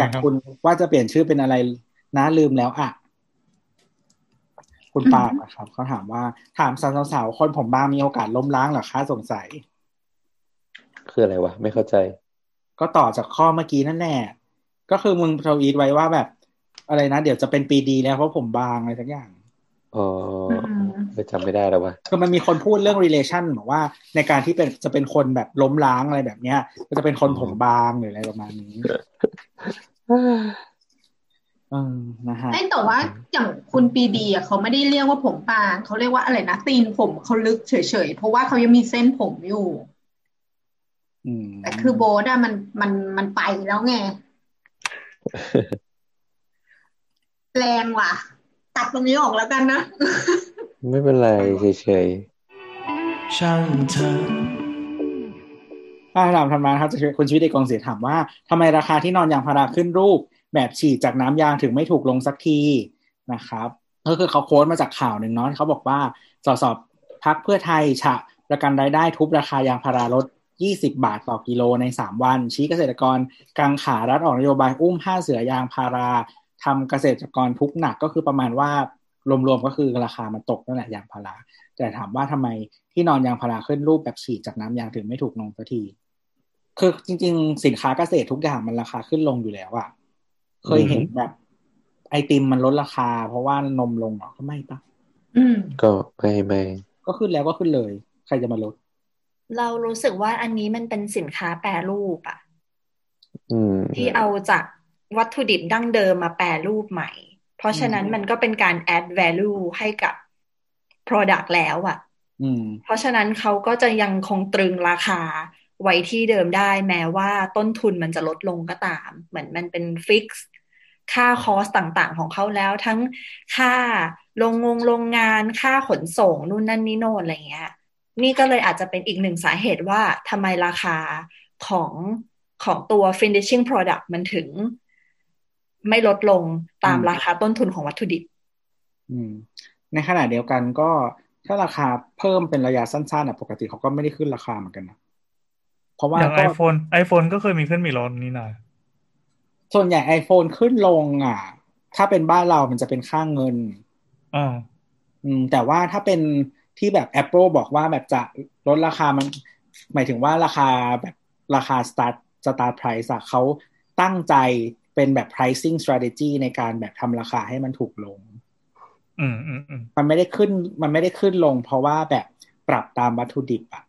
จากคุณว่าจะเปลี่ยนชื่อเป็นอะไรนะลืมแล้วอะคุณปาล์มนะครับเขาถามว่าถามสาวๆคนผมบางมีโอกาสล้มล้างเหรอคะสงสัย คืออะไรวะ ไม่เข้าใจ ก็ต่อจากข้อเมื่อกี้นั่นแหละก็คือมึงทวีตไว้ว่าแบบ อะไรนะ เดี๋ยวจะเป็นปีดีแล้วเพราะผมบางอะไรสักอย่างอ๋อไม่จำไม่ได้แล้ววะคือมันมีคนพูดเรื่อง relation บอกว่าในการที่เป็นจะเป็นคนแบบล้มล้างอะไรแบบเนี้ย ก็จะเป็นคนผมบางหรืออะไรประมาณนี้เออนะฮะไม่แต่ว่าอย่างคุณปีดีอะเขาไม่ได้เรียกว่าผมบางเขาเรียกว่าอะไรนะตีนผมเขาลึกเฉยๆเพราะว่าเขายังมีเส้นผมอยู่อืมแต่คือโบสอะมันมันมันไปแล้วไง แรงว่ะ ตัดตรงนี้ออกแล้วกันนะ ไม่เป็นไรเฉยช่างเธอถ้าถามธรรมาครับจะช่วยคุณชีวิตเอกกองเสียถามว่าทำไมราคาที่นอนยางพาราขึ้นรูป แบบฉีดจากน้ำยางถึงไม่ถูกลงสักทีนะครับก็คือเขาโค้ดมาจากข่าวหนึ่งเนาะเขาบอกว่าสสพักเพื่อไทยฉะประกันรายได้ทุบราคายางพาราลด 20 บาทต่อกิโลใน 3 วัน ชี้เกษตรกรกังขารัฐออกนโยบายอุ้มห้าเสือยางพารา ทำเกษตรกรทุกข์หนักก็คือประมาณว่ารวมๆก็คือราคามันตกนั่นแหละยางพาราแต่ถามว่าทำไมที่นอนยางพาราขึ้นรูปแบบฉีดจากน้ำยางถึงไม่ถูกลงสักที คือจริง ๆ สินค้าเกษตรทุกอย่างมันราคาขึ้นลงอยู่แล้วอะเคยเห็นแบบ ไอติมมันลดราคา เพราะว่านมลงเหรอก็ไม่ปะอืมๆก็ไม่ไม่ก็ขึ้นแล้วก็ขึ้นเลย ใครจะมาลด เรารู้สึกว่าอันนี้มันเป็นสินค้าแปรรูปอะอืมที่เอาจาก วัตถุดิบดั้งเดิมมาแปรรูปใหม่ เพราะฉะนั้นมันก็เป็นการ add value ให้กับ product แล้วอะอืมเพราะฉะนั้นเขาก็จะยังคงตรึงราคาไว้ที่เดิมได้แม้ว่าต้นทุนมันจะลดลงก็ตาม เหมือนมันเป็นฟิกซ์ค่าคอสต่างๆ ของเขาแล้วทั้งค่าโรงงงโรงงานค่าขนส่งนู่นนั่นนี่โน่นอะไรเงี้ย นี่ก็เลยอาจจะเป็นอีกหนึ่งสาเหตุว่าทำไมราคาของของตัว finishing product มันถึง ไม่ลดลงตามอืมราคาต้นทุนของวัตถุดิบอืมในขณะเดียวกันก็ถ้าราคาเพิ่มเป็นระยะสั้นๆอะปกติเขาก็ไม่ได้ขึ้นราคาเหมือนกันนะเพราะว่าอย่างก็ iPhone iPhone ก็เคยมีขึ้นมีลดนี่นะส่วนใหญ่ iPhone ขึ้นลง อะ ถ้าเป็นบ้านเรามันจะเป็นค่างเงินอ๋ออืม แต่ว่าถ้าเป็นที่แบบ Apple บอกว่าแบบจะลดราคามัน หมายถึงว่าราคาแบบราคา start start price อะเขาตั้งใจ เป็นแบบ pricing strategy ในการแบบทำราคาให้มันถูกลง อืมอืมอืมมันไม่ได้ขึ้น มันไม่ได้ขึ้นลง เพราะว่าแบบปรับตามวัตถุดิบอะ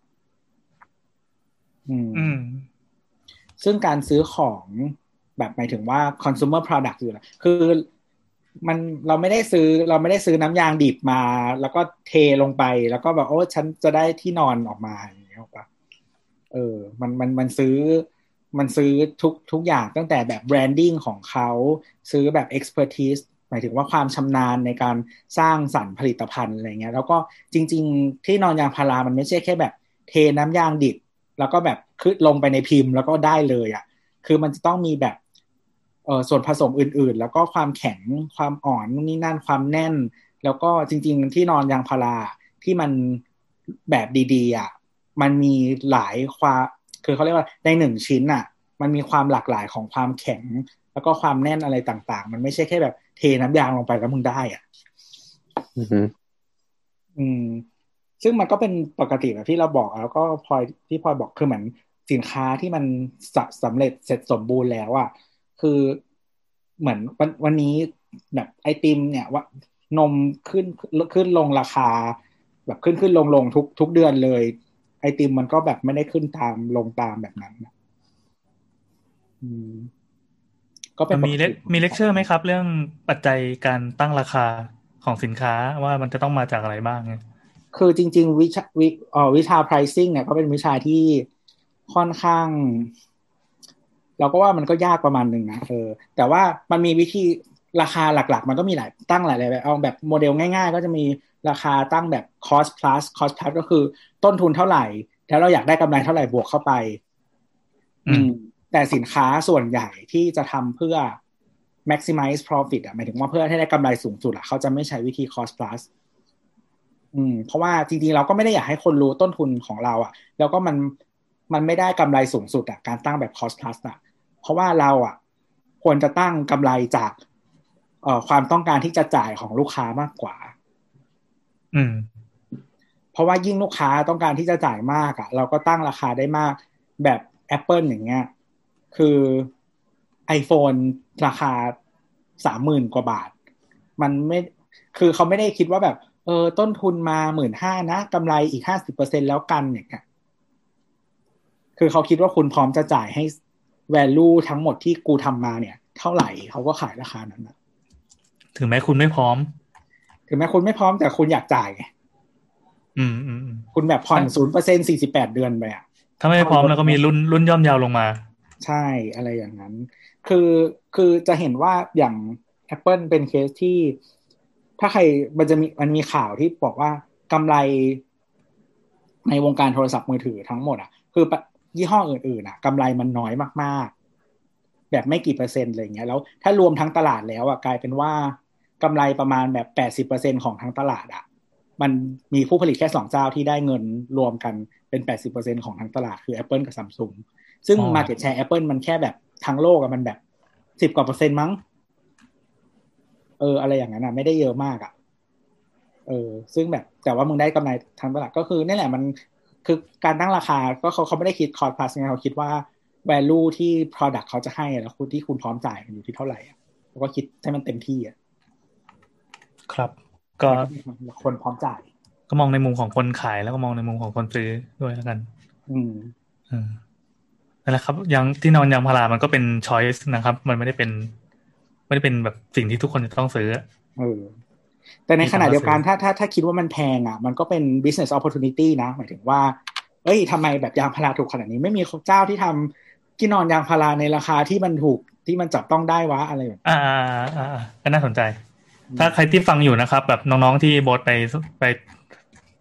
อืมอืมซึ่งการซื้อของแบบหมายถึงว่า consumer product อยู่แล้วคือมันเราไม่ได้ซื้อเราไม่ได้ซื้อน้ำยางดิบมา แล้วก็เทลงไปแล้วก็แบบโอ้ฉันจะได้ที่นอนออกมาอย่างเงี้ยหรอกปะเออ มันมันมันซื้อ มันซื้อทุกทุกอย่างตั้งแต่แบบ branding ของเขาซื้อแบบ expertise หมายถึงว่าความชำนาญในการสร้างสรรค์ผลิตภัณฑ์อะไรเงี้ย แล้วก็จริง ๆ ที่นอนยางพารามันไม่ใช่แค่แบบเทน้ำยางดิบ แล้วก็แบบขึ้นลงไปในพิมพ์แล้วก็ได้เลยอะ่ะ คือมันจะต้องมีแบบเออส่วนผสมอื่นๆ แล้วก็ความแข็งความอ่อนนู่นนี่นั่นความแน่น แล้วก็จริง ๆ ที่นอนยางพาราที่มันแบบดีๆอะมันมีหลายความ คือเขาเรียกว่าในหนึ่งชิ้นอะ มันมีความหลากหลายของความแข็ง แล้วก็ความแน่นอะไรต่าง ๆ มันไม่ใช่แค่แบบเทน้ำยางลงไปแล้วมึงได้อะอือฮึอืม ซึ่งมันก็เป็นปกติแบบที่เราบอกแล้วก็พลอยที่พลอยบอกคือเหมือนสินค้าที่มันสะสำเร็จเสร็จสมบูรณ์แล้วอะคือเหมือนวันวันนี้แบบไอติม เนี่ยว่านมขึ้นขึ้นลงราคา แบบขึ้นขึ้นลงลงทุกทุกเดือนเลย ไอติมมันก็แบบไม่ได้ขึ้นตามลงตามแบบนั้นนะอืม ก็เป็นมันมีปกเลติมีเลคเชอร์ไหมครับ เรื่องปัจจัยการตั้งราคาของสินค้าว่ามันจะต้องมาจากอะไรบ้างไงคือจริง ๆ วิชาวิเอ่อวิชา pricing เนี่ยก็เป็นวิชาที่ค่อนข้าง เราก็ว่ามันก็ยากประมาณหนึ่งนะเออแต่ว่ามันมีวิธีราคาหลัก ๆ มันก็มีหลายตั้งหลายแบบเอาแบบโมเดลง่าย ๆ ก็จะมี ราคาตั้งแบบ cost plus cost plus ก็คือต้นทุนเท่าไหร่ แล้วเราอยากได้กำไรเท่าไหร่บวกเข้าไป อืม แต่สินค้าส่วนใหญ่ที่จะทำเพื่อ maximize profit อะหมายถึงว่าเพื่อให้ได้กำไรสูงสุดอะเขาจะไม่ใช้วิธี cost plus อืม เพราะว่าจริงๆ เราก็ไม่ได้อยากให้คนรู้ต้นทุนของเราอะ่ะ แล้วก็มันมันไม่ได้กำไรสูงสุดอะ่ะการตั้งแบบ cost plus อะ เพราะว่าเราอะ่ะ ควรจะตั้งกำไรจากเอ่อความต้องการที่จะจ่ายของลูกค้ามากกว่า อืม เพราะว่ายิ่งลูกค้าต้องการที่จะจ่ายมากอะ่ะ เราก็ตั้งราคาได้มากแบบ Apple อย่างเงี้ย คือ iPhone ราคาสามหมื่นกว่าบาท มันไม่ คือเขาไม่ได้คิดว่าแบบ เออ ต้นทุนมาหมื่นห้านะกำไรอีกห้าสิบเปอร์เซ็นแล้วกันอย่างเงี้ยคือเขาคิดว่าคุณพร้อมจะจ่ายให้ value ทั้งหมดที่กูทำมาเนี่ย เท่าไหร่เขาก็ขายราคานั้นนะถึงแม้คุณไม่พร้อม ถึงแม้คุณไม่พร้อมแต่คุณอยากจ่ายไงอืมอืมอืมคุณแบบผ่อนศูนย์เปอร์เซ็นสี่สิบแปดเดือนไปอะถ้าไม่พร้อมแล้วก็มีรุ่นรุ่นย่อมยาวลงมา ใช่อะไรอย่างนั้น คือคือจะเห็นว่าอย่าง Apple เป็นเคสที่ ถ้าใครมันจะมีมันมีข่าวที่บอกว่ากำไรในวงการโทรศัพท์มือถือทั้งหมดอะ คือยี่ห้ออื่นๆอะกำไรมันน้อยมากๆ แบบไม่กี่เปอร์เซ็นต์อะไรเงี้ยแล้วถ้ารวมทั้งตลาดแล้วอะกลายเป็นว่า กำไรประมาณแบบแปดสิบเปอร์เซ็นของทั้งตลาดอะมันมีผู้ผลิตแค่สองเจ้าที่ได้เงินรวมกันเป็นแปดสิบเปอร์เซ็นของทั้งตลาดคือ Apple กับ Samsung ซึ่งอ๋อ Market Share Apple มันแค่แบบทั้งโลกอะมันแบบสิบกว่าเปอร์เซ็นต์มั้ง เออ อะไรอย่างนั้นอะไม่ได้เยอะมากอะเออ ซึ่งแบบแต่ว่ามึงได้กำไรทั้งตลาดก็คือนี่แหละมันคือการตั้งราคาก็เขาเขาไม่ได้คิด cost plus ไงเขาคิดว่า value ที่ product เขาจะให้อะแล้วคุณที่คุณพร้อมจ่ายมันอยู่ที่เท่าไหร่อะแล้วก็คิดให้มันเต็มที่อะ ครับ ก็คนพร้อมจ่าย ก็มองในมุมของคนขายแล้วก็มองในมุมของคนซื้อด้วยแล้วกัน อืมเออนั่นแหละครับยังที่นอนยางพารามันก็เป็นช้อยส์นะครับ มันไม่ได้เป็น ไม่ได้เป็นแบบสิ่งที่ทุกคนจะต้องซื้อเออแต่ในขณะเดียวกันถ้าถ้าถ้าคิดว่ามันแพงอะ มันก็เป็น business opportunity นะหมายถึงว่า เอ้ยทำไมแบบยางพาราถูกขนาดนี้ไม่มีเจ้าที่ทำที่นอนยางพาราในราคาที่มันถูกที่มันจับต้องได้วะอะไรแบบอ่าอ่าอ่าอ่าก็น่าสนใจ ถ้าใครที่ฟังอยู่นะครับ แบบน้องๆที่โบสไปไป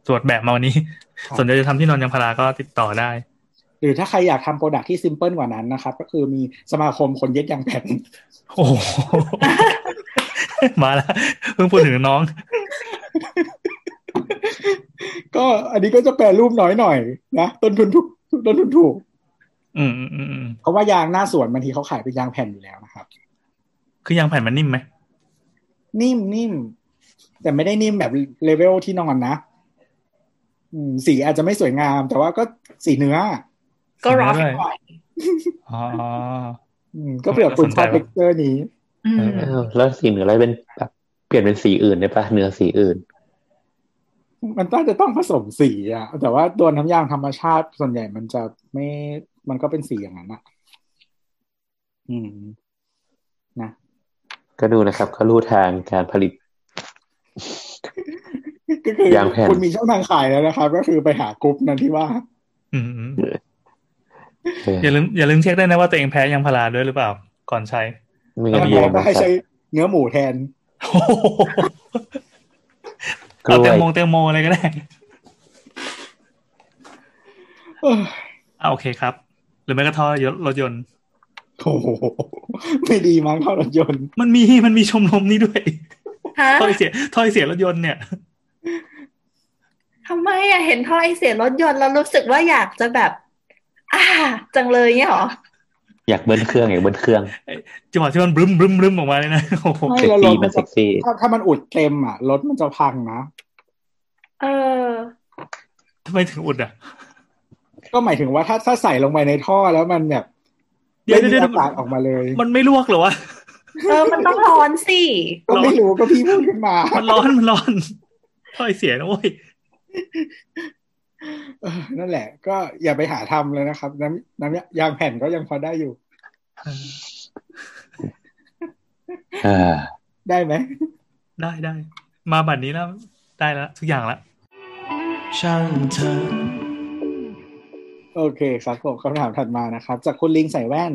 ตรวจแบบมาวันนี้ สนใจจะทำที่นอนยางพาราก็ติดต่อได้ หรือถ้าใครอยากทำโปรดักที่ซิมเพิลกว่านั้นนะครับ ก็คือมีสมาคมคนเย็ดยางแผ่นโอ้โหมาแล้วเพิ่งพูดถึงน้องก็อันนี้ก็จะแปลรูปน้อยหน่อยนะต้นทุนถูกต้นทุนถูกอืมอืมอืมอืมเพราะว่ายางหน้าสวนบางทีเขาขายเป็นยางแผ่นอยู่แล้วนะครับ คือยางแผ่นมันนิ่มไหม นิ่มนิ่มแต่ไม่ได้นิ่มแบบเลเวลที่นอนนะอืมสีอาจจะไม่สวยงาม แต่ว่าก็สีเนื้อ ก็ร็อกด้วยหน่อยอ๋ออืมก็เผื่อคุณชอบสนใจ texture นี้อืมเออแล้วสีเนื้ออะไรเป็นแบบเปลี่ยนเป็นสีอื่นได้ปะเนื้อสีอื่น มันต้องจะต้องผสมสีอะแต่ว่าตัวน้ำยางธรรมชาติส่วนใหญ่มันจะไม่มันก็เป็นสีอย่างนั้นอะอืม นะ ก็ดูนะครับเขารู้ทางการผลิตก็คือยางแผ่น คุณมีช่องทางขายแล้วนะครับ ก็คือไปหากรุ๊ปนั้นที่ว่า อืมอืมเอออย่าลืมอย่าลืมเช็คด้วยนะว่าตัวเองแพ้ยางพาราด้วยหรือเปล่า ก่อนใช้ไม่ถ้างั้นมันแย่บอกนะก็ให้ครัใช้บเนื้อหมูแทนโอ้โหกล้เอาวยแตงโมแตงโมอะไรก็ได้เอออ่าโอเคครับ หรือไม่ก็ท่อรถยนต์ โอ้โหไม่ดีมั้งเท่ารถยนต์ มันมีมันมีชมรมนี้ด้วยฮะท่อไอเสียท่อไอเสียรถยนต์เนี่ยทำไมอะเห็นท่อไอเสียรถยนต์แล้วรู้สึกว่าอยากจะแบบ อ่า จังเลยเงี้ยเหรออยากเบิ้ลเครื่องอยากเบิ้ลเครื่องจังหวะที่มันบรึ้มบรึ้มบรึ้มออกมาเลยนะโอ้โหไม่เซ็กแล้วรซี่ถมัมันนเซ็จะกซี่ถ้าถ้ามันอุดเต็มอะรถมันจะพังนะเออทำไมถึงอุดอะ ก็หมายถึงว่าถ้าถ้าใส่ลงไปในท่อแล้วมันแบบ เดี๋ยวไม่เดี๋มียวเดี๋ยวอากาศออกมาเลย มันไม่ลวกเหรอวะเออมันต้องร้อนสิก็ไม่รู้ก็พี่พูดขึ้นมา มันร้อนมันร้อนท่อไอเสียนะเว้ยเออนั่นแหละ ก็อย่าไปหาทำเลยนะครับ น้ำน้ำยางแผ่นก็ยังพอได้อยู่อ่าได้ไหม ได้ได้ มาบัดนี้แล้ว ได้แล้วทุกอย่างละช่างเธอ โอเคครับผมคำถามถัดมานะครับ จากคุณลิงใส่แว่น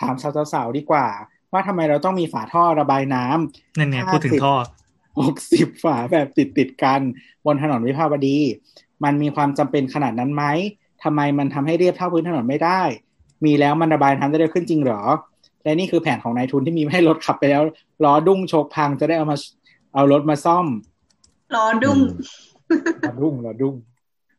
ถามสาวๆดีกว่า ว่าทำไมเราต้องมีฝาท่อระบายน้ำนั่นไงห้าสิบพูดถึงท่อหกสิบฝาแบบติดติดๆกัน บนถนนวิภาวดี มันมีความจำเป็นขนาดนั้นไหมทำไมมันทำให้เรียบเท่าพื้นถนนไม่ได้ มีแล้วมันระบายน้ำได้เร็วขึ้นจริงเหรอ และนี่คือแผนของนายทุนที่มีให้รถขับไปแล้วล้อดุ้งโชกพังจะได้เอามาเอารถมาซ่อมล้อดุ้งรอดุ้งรอดุ้ง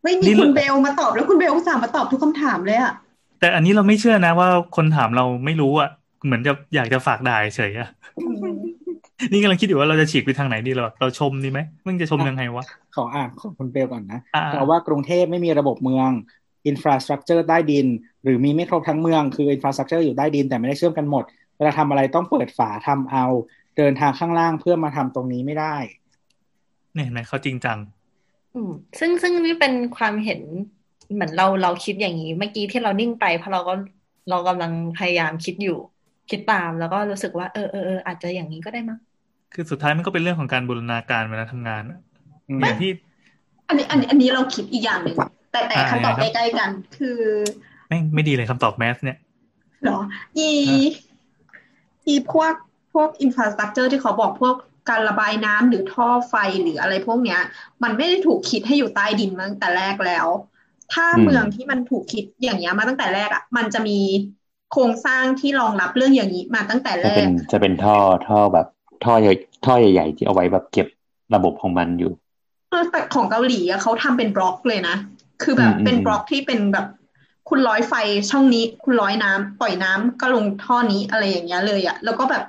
ไม่มีคุณเบลมาตอบแล้วคุณเบลอุตส่าห์มาตอบทุกคำถามเลยอะแต่อันนี้เราไม่เชื่อนะว่าคนถามเราไม่รู้อะเหมือนจะอยากจะฝากด่าเฉยอะนี่กำลังคิดอยู่ว่าเราจะฉีกไปทางไหนดีเราเราชมดีไหมมึงจะชมยังไงวะขออ่านของคุณเบลก่อนนะอ่าเพราะว่ากรุงเทพไม่มีระบบเมือง infrastructure ใต้ดิน หรือมีไม่ครบทั้งเมืองคือ infrastructure อยู่ใต้ดินแต่ไม่ได้เชื่อมกันหมดเวลาทำอะไรต้องเปิดฝาทำเอา เดินทางข้างล่างเพื่อมาทำตรงนี้ไม่ได้ เนี่ยเห็นไหมเขาจริงจัง อืมซึ่งซึ่งนี่เป็นความเห็นเหมือนเราเราคิดอย่างนี้ เมื่อกี้ที่เรานิ่งไปเพราะเราก็เรากำลังพยายามคิดอยู่ คิดตามแล้วก็รู้สึกว่าเออเออเอออาจจะอย่างนี้ก็ได้มั้งคือสุดท้ายมันก็เป็นเรื่องของการบูรณาการเวลาทำงานอะอืมอย่างที่ อันนี้อันนี้อันนี้เราคิดอีกอย่างหนึ่งแต่แต่อ่าคำตอบยังไงครับใกล้ๆกัน คือแม่งไม่ดีเลยคำตอบ mass เนี่ยเหรออีอีพวกพวก infrastructure ที่เขาบอกพวก การระบายน้ำหรือท่อไฟหรืออะไรพวกเนี้ย มันไม่ได้ถูกคิดให้อยู่ใต้ดินมาตั้งแต่แรกแล้ว ถ้าอืมเมืองที่มันถูกคิดอย่างเงี้ยมาตั้งแต่แรกอะ มันจะมีโครงสร้างที่รองรับเรื่องอย่างนี้มาตั้งแต่แรจะเป็นกจะเป็นท่อท่อแบบท่อใหญ่ท่อใหญ่ๆที่เอาไว้แบบเก็บระบบของมันอยู่เออแต่ของเกาหลีอะเขาทำเป็นบล็อกเลยนะ คือแบบอืมอืมเป็นบล็อกที่เป็นแบบคุณร้อยไฟช่องนี้ คุณร้อยน้ำปล่อยน้ำก็ลงท่อนี้อะไรอย่างเงี้ยเลยอะแล้วก็แบบ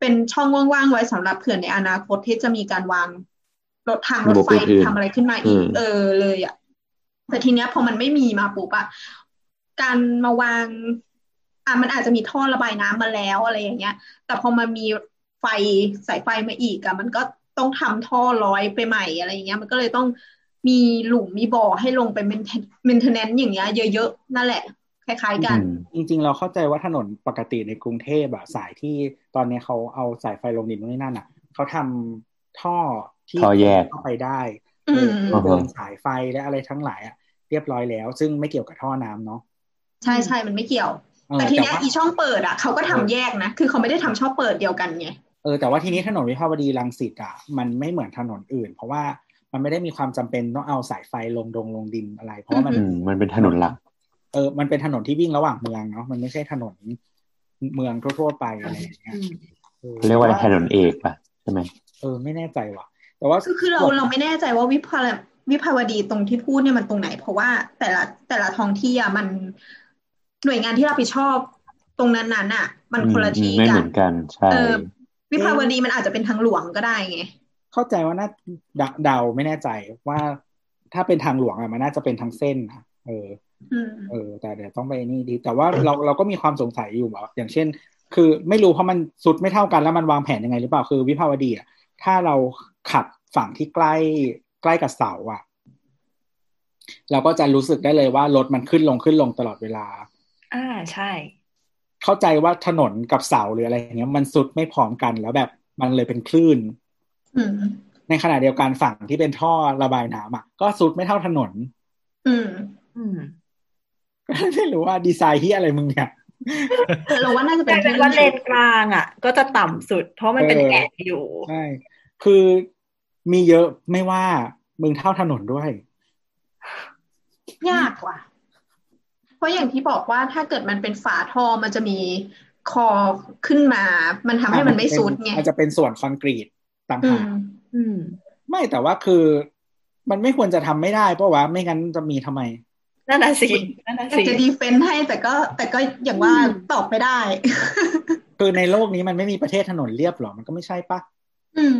เป็นช่องว่างๆไว้สำหรับเผื่อในอนาคตที่จะมีการวางรถทางรถไฟระบบอื่นๆทำอะไรขึ้นมาอีกอืมเออเลยอะแต่ทีเนี้ยพอมันไม่มีมาปุ๊บอะการมาวาง อะมันอาจจะมีท่อระบายน้ำมาแล้วอะไรอย่างเงี้ย แต่พอมามีไฟสายไฟมาอีกอะมันก็ต้องทำท่อร้อยไปใหม่อะไรอย่างเงี้ย มันก็เลยต้องมีหลุมมีบ่อให้ลงไปเมนเทนแนนซ์อย่างเงี้ยเยอะๆนั่นแหละ คล้าย ๆ กันอืมจริง ๆ เราเข้าใจว่าถนนปกติในกรุงเทพอะสายที่ตอนนี้เขาเอาสายไฟลงดินตรงนี้นั่นอะเขาทำท่อที่ท่อแยกเข้าไปได้อืมเออเดินสายไฟและอะไรทั้งหลายอะเรียบร้อยแล้ว ซึ่งไม่เกี่ยวกับท่อน้ำเนาะใช่ใช่มันไม่เกี่ยวเออแต่ทีเนี้ยว่าอีช่องเปิดอะเขาก็ทำแยกนะ คือเขาไม่ได้ทำช่องเปิดเดียวกันไงเออแต่ว่าทีนี้ถนนวิภาวดีรังสิตอะมันไม่เหมือนถนนอื่น เพราะว่ามันไม่ได้มีความจำเป็นต้องเอาสายไฟลงดงลงดินอะไร เพราะว่ามันอืมมันเป็นถนนหลัก เออมันเป็นถนนที่วิ่งระหว่างเมืองเนาะมันไม่ใช่ถนนเมืองทั่วๆไปอะไรอย่างเงี้ยอืมออเรียกว่าถนนเอกป่ะใช่ไหมเออไม่แน่ใจว่ะ แต่ว่าคือคือเราเราไม่แน่ใจว่าวิภาวิภาวดีตรงที่พูดเนี่ยมันตรงไหน เพราะว่าแต่ละแต่ละท้องที่อะมันหน่วยงานที่รับผิดชอบตรงนั้นนั้นอะมันคนละอืมที่ไม่กัเหนมือนกันใช่เออวิภาวดีมันอาจจะเป็นทางหลวงก็ได้ไงเข้าใจว่าน่าเดาเดาไม่แน่ใจว่าถ้าเป็นทางหลวงอะมันน่าจะเป็นทางเส้นนะเอออืม เออ แต่เดี๋ยวต้องไปนี่ดี แต่ว่าเราเราก็มีความสงสัยอยู่แบบอย่างเช่น คือไม่รู้เพราะมันสุดไม่เท่ากันแล้วมันวางแผนยังไงหรือเปล่าคือวิภาวดีอะถ้าเราขับฝั่งที่ใกล้ใกล้กับเสาอะ เราก็จะรู้สึกได้เลยว่ารถมันขึ้นลงขึ้นลงตลอดเวลา อ่าใช่ เข้าใจว่าถนนกับเสาหรืออะไรอย่างเงี้ย มันสุดไม่พร้อมกันแล้วแบบมันเลยเป็นคลื่นอืมในขณะเดียวกันฝั่งที่เป็นท่อระบายน้ำอะก็สุดไม่เท่าถนน อืมอืมก็ ไม่รู้ว่าดีไซน์ที่อะไรมึงเนี่ยแต่เราว่าน่าจะกเป็นลายเป็นว่าเลนกลางอะ ก็จะต่ำสุด เพราะมันเป็นเออแอ่งอยู่ใช่คือมีเยอะไม่ว่ามึงเท่าถนนด้วย ยากว่ะ เพราะอย่างที่บอกว่าถ้าเกิดมันเป็นฝาท่อมันจะมีคอขึ้นมา มันทำให้มันไม่สุดไงมันจะเป็นส่วนคอนกรีตต่างอืหากมอืมไม่แต่ว่าคือ มันไม่ควรจะทำไม่ได้เพราะว่าไม่งั้นจะมีทำไม นั่นน่ะสินั่นน่ะอยากสิจะดีเฟนต์ให้แต่ก็ แต่ก็อย่างว่าอืมตอบไม่ได้ คือในโลกนี้มันไม่มีประเทศถนนเรียบหรอ มันก็ไม่ใช่ปะอืม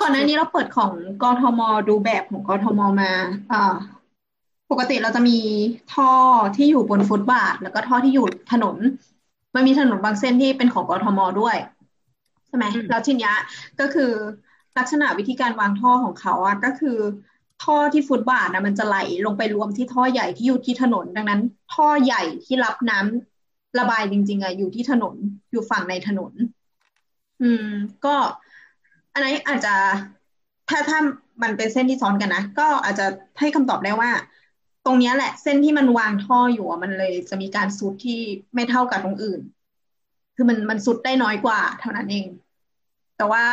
ก่อนหน้านี้เราเปิดของกทมดูแบบของกทมมาอ่าปกติเราจะมีท่อที่อยู่บนฟุตบาท แล้วก็ท่อที่อยู่ถนน มันมีถนนบางเส้นที่เป็นของกทมด้วยใช่ไหมอืมแล้วทีเนี้ยก็คือลักษณะวิธีการวางท่อของเขาอะก็คือ ท่อที่ฟุตบาทนะมันจะไหลลงไปรวมที่ท่อใหญ่ที่อยู่ที่ถนน ดังนั้น ท่อใหญ่ที่รับน้ำระบายจริง ๆอะอยู่ที่ถนนอยู่ฝั่งในถนน อืม ก็ อันนี้อาจจะถ้าถ้ามันเป็นเส้นที่ซ้อนกันนะ ก็อาจจะให้คำตอบได้ว่า ตรงนี้แหละ เส้นที่มันวางท่ออยู่มันเลยจะมีการซุดที่ไม่เท่ากับตรงอื่น คือมันมันซุดได้น้อยกว่า เท่านั้นเอง แต่ว่า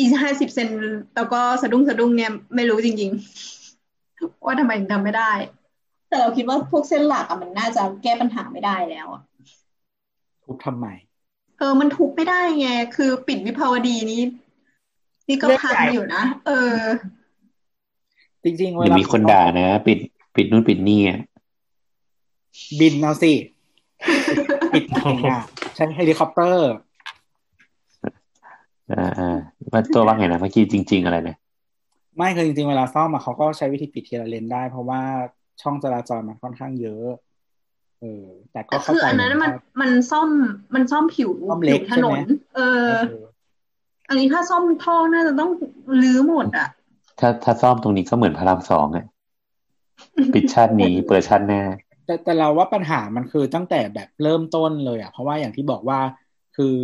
อีห้าสิบเซนแล้วก็สะดุ้งสะดุ้งเนี่ยไม่รู้จริง ๆ ว่าทำไมถึงทำไม่ได้ แต่เราคิดว่าพวกเส้นหลักอะมันน่าจะแก้ปัญหาไม่ได้แล้วอะทุบทำไม เออ มันทุบไม่ได้ไง คือปิดวิภาวดีนี้นี่ก็เรื่องพังใหญ่อยู่นะ เออ จริงๆเวเดี๋ยวลามีคนด่านะ ปิดปิดนู่นปิดนี่อะบินเอาสิ ปิดเองอะใช้เฮลิคอปเตอร์ อ่าอ่าว่าตัวว่าไงนะเมื่อกี้จริง ๆ อะไรนะไม่คือจริง ๆ เวลาซ่อมมาเขาก็ใช้วิธีปิดทีละเลนได้ เพราะว่าช่องจราจรมันค่อนข้างเยอะ เออ แต่ก็เข้าคือใจอันนั้นมันว่ามันซ่อมมันซ่อมผิวซ่อมเล็ผิกวถนนใช่ไหมเออเออ อันนี้ถ้าซ่อมท่อน่าจะต้องรื้อหมดอะ ถ้าถ้าซ่อมตรงนี้ก็เหมือนพระรามสองอะปิดชาตินี้เปิดชาติหน้าแต่แต่เราว่าปัญหามันคือตั้งแต่แบบเริ่มต้นเลยอะ เพราะว่าอย่างที่บอกว่าคือ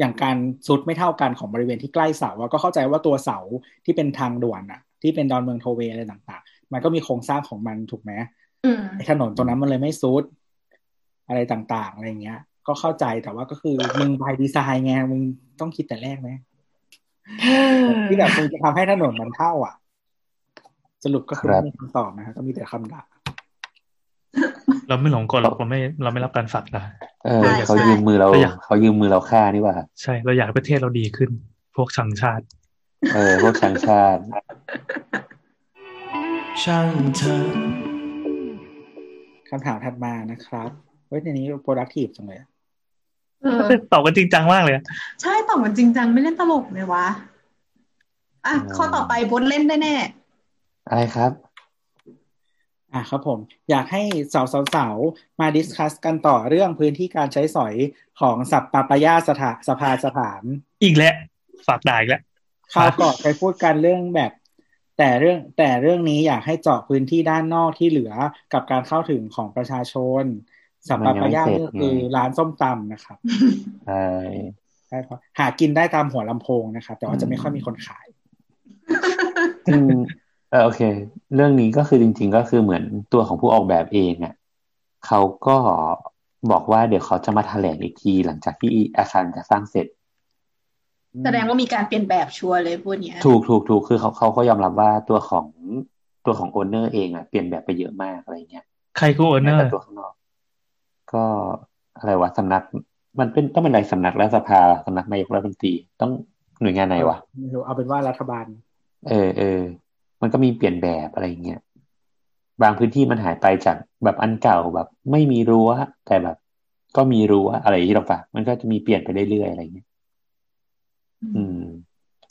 อย่างการซุดไม่เท่ากันของบริเวณที่ใกล้เสาอะก็เข้าใจว่าตัวเสาที่เป็นทางด่วนอะที่เป็นดอนเมืองโทเวย์อะไรต่างๆ มันก็มีโครงสร้างของมันถูกไหมอืมไอ้ถนนตรงนั้นมันเลยไม่ซุดอะไรต่างๆอะไรเงี้ย ก็เข้าใจแต่ว่าก็คือมึงบายดีไซน์ไงมึงต้องคิดแต่แรกไหมที่แบบมึงจะทำให้ถนนมันเท่า อะ สรุปก็คือครับไม่มีคำตอบนะครับก็มีแต่คำด่า เราไม่หลงกลหรอกเราไม่เราไม่รับการฝากด่าเออใช่เขาใช่ยืมมือเราก็อยากเขายืมมือเราฆ่านี่หว่า ใช่เราอยากให้ประเทศเราดีขึ้น พวกชังชาติ เออ พวกชังชาติ像เธอคำถามถัดมานะครับเฮ้ยในนี้ productive จังเลยอะเออตอบกันจริงจังมากเลยอะใช่ตอบมันจริงจังไม่เล่นตลกเลยวะ อะอืมข้อต่อไปบดเล่นได้แน่ อะไรครับ อะครับผมอยากให้สาวสาวๆมาดิสคัสกันต่อเรื่องพื้นที่การใช้สอยของสัปปาปายาสถาสภาสถาน อีกแล้วฝากด่าอีกแล้วคราวก่อนเคยพูดกันเรื่องแบบ แต่เรื่องแต่เรื่องนี้อยากให้เจาะพื้นที่ด้านนอกที่เหลือกับการเข้าถึงของประชาชนสัปปาปายามันยังไม่เสร็จนี่คือไงร้านส้มตำนะครับใช่ใช่ครับหากินได้ตามหัวลำโพงนะครับ แต่ว่าจะไม่ค่อยมีคนขายอืม เออโอเค เรื่องนี้ก็คือจริง ๆ ก็คือเหมือนตัวของผู้ออกแบบเองอะเขาก็บอกว่าเดี๋ยวเขาจะมาแถลงอีกทีหลังจากที่อาคารจะสร้างเสร็จ แสดงว่ามีการเปลี่ยนแบบชัวร์เลยพวกเนี้ยถูกถูกถูกคือเขาเขาก็ยอมรับว่าตัวของตัวของ owner เองอะเปลี่ยนแบบไปเยอะมากอะไรเงี้ยใครคือโอเนอแม้แต่ตัวข้างนอกก็อะไรวะสำนัก มันเป็นต้องเป็นอะไรสำนักรัฐสภาสำนักนายกรัฐมนตรีต้องหน่วยงานไหนวะไม่รู้เอาเป็นว่ารัฐบาล เออเออ มันก็มีเปลี่ยนแบบอะไรเงี้ยบางพื้นที่มันหายไปจากแบบอันเก่าแบบ ไม่มีรั้วแต่แบบ ก็มีรั้วอะไรที่เราปะมันก็จะมีเปลี่ยนไปเรื่อยๆอะไรเงี้ยอืม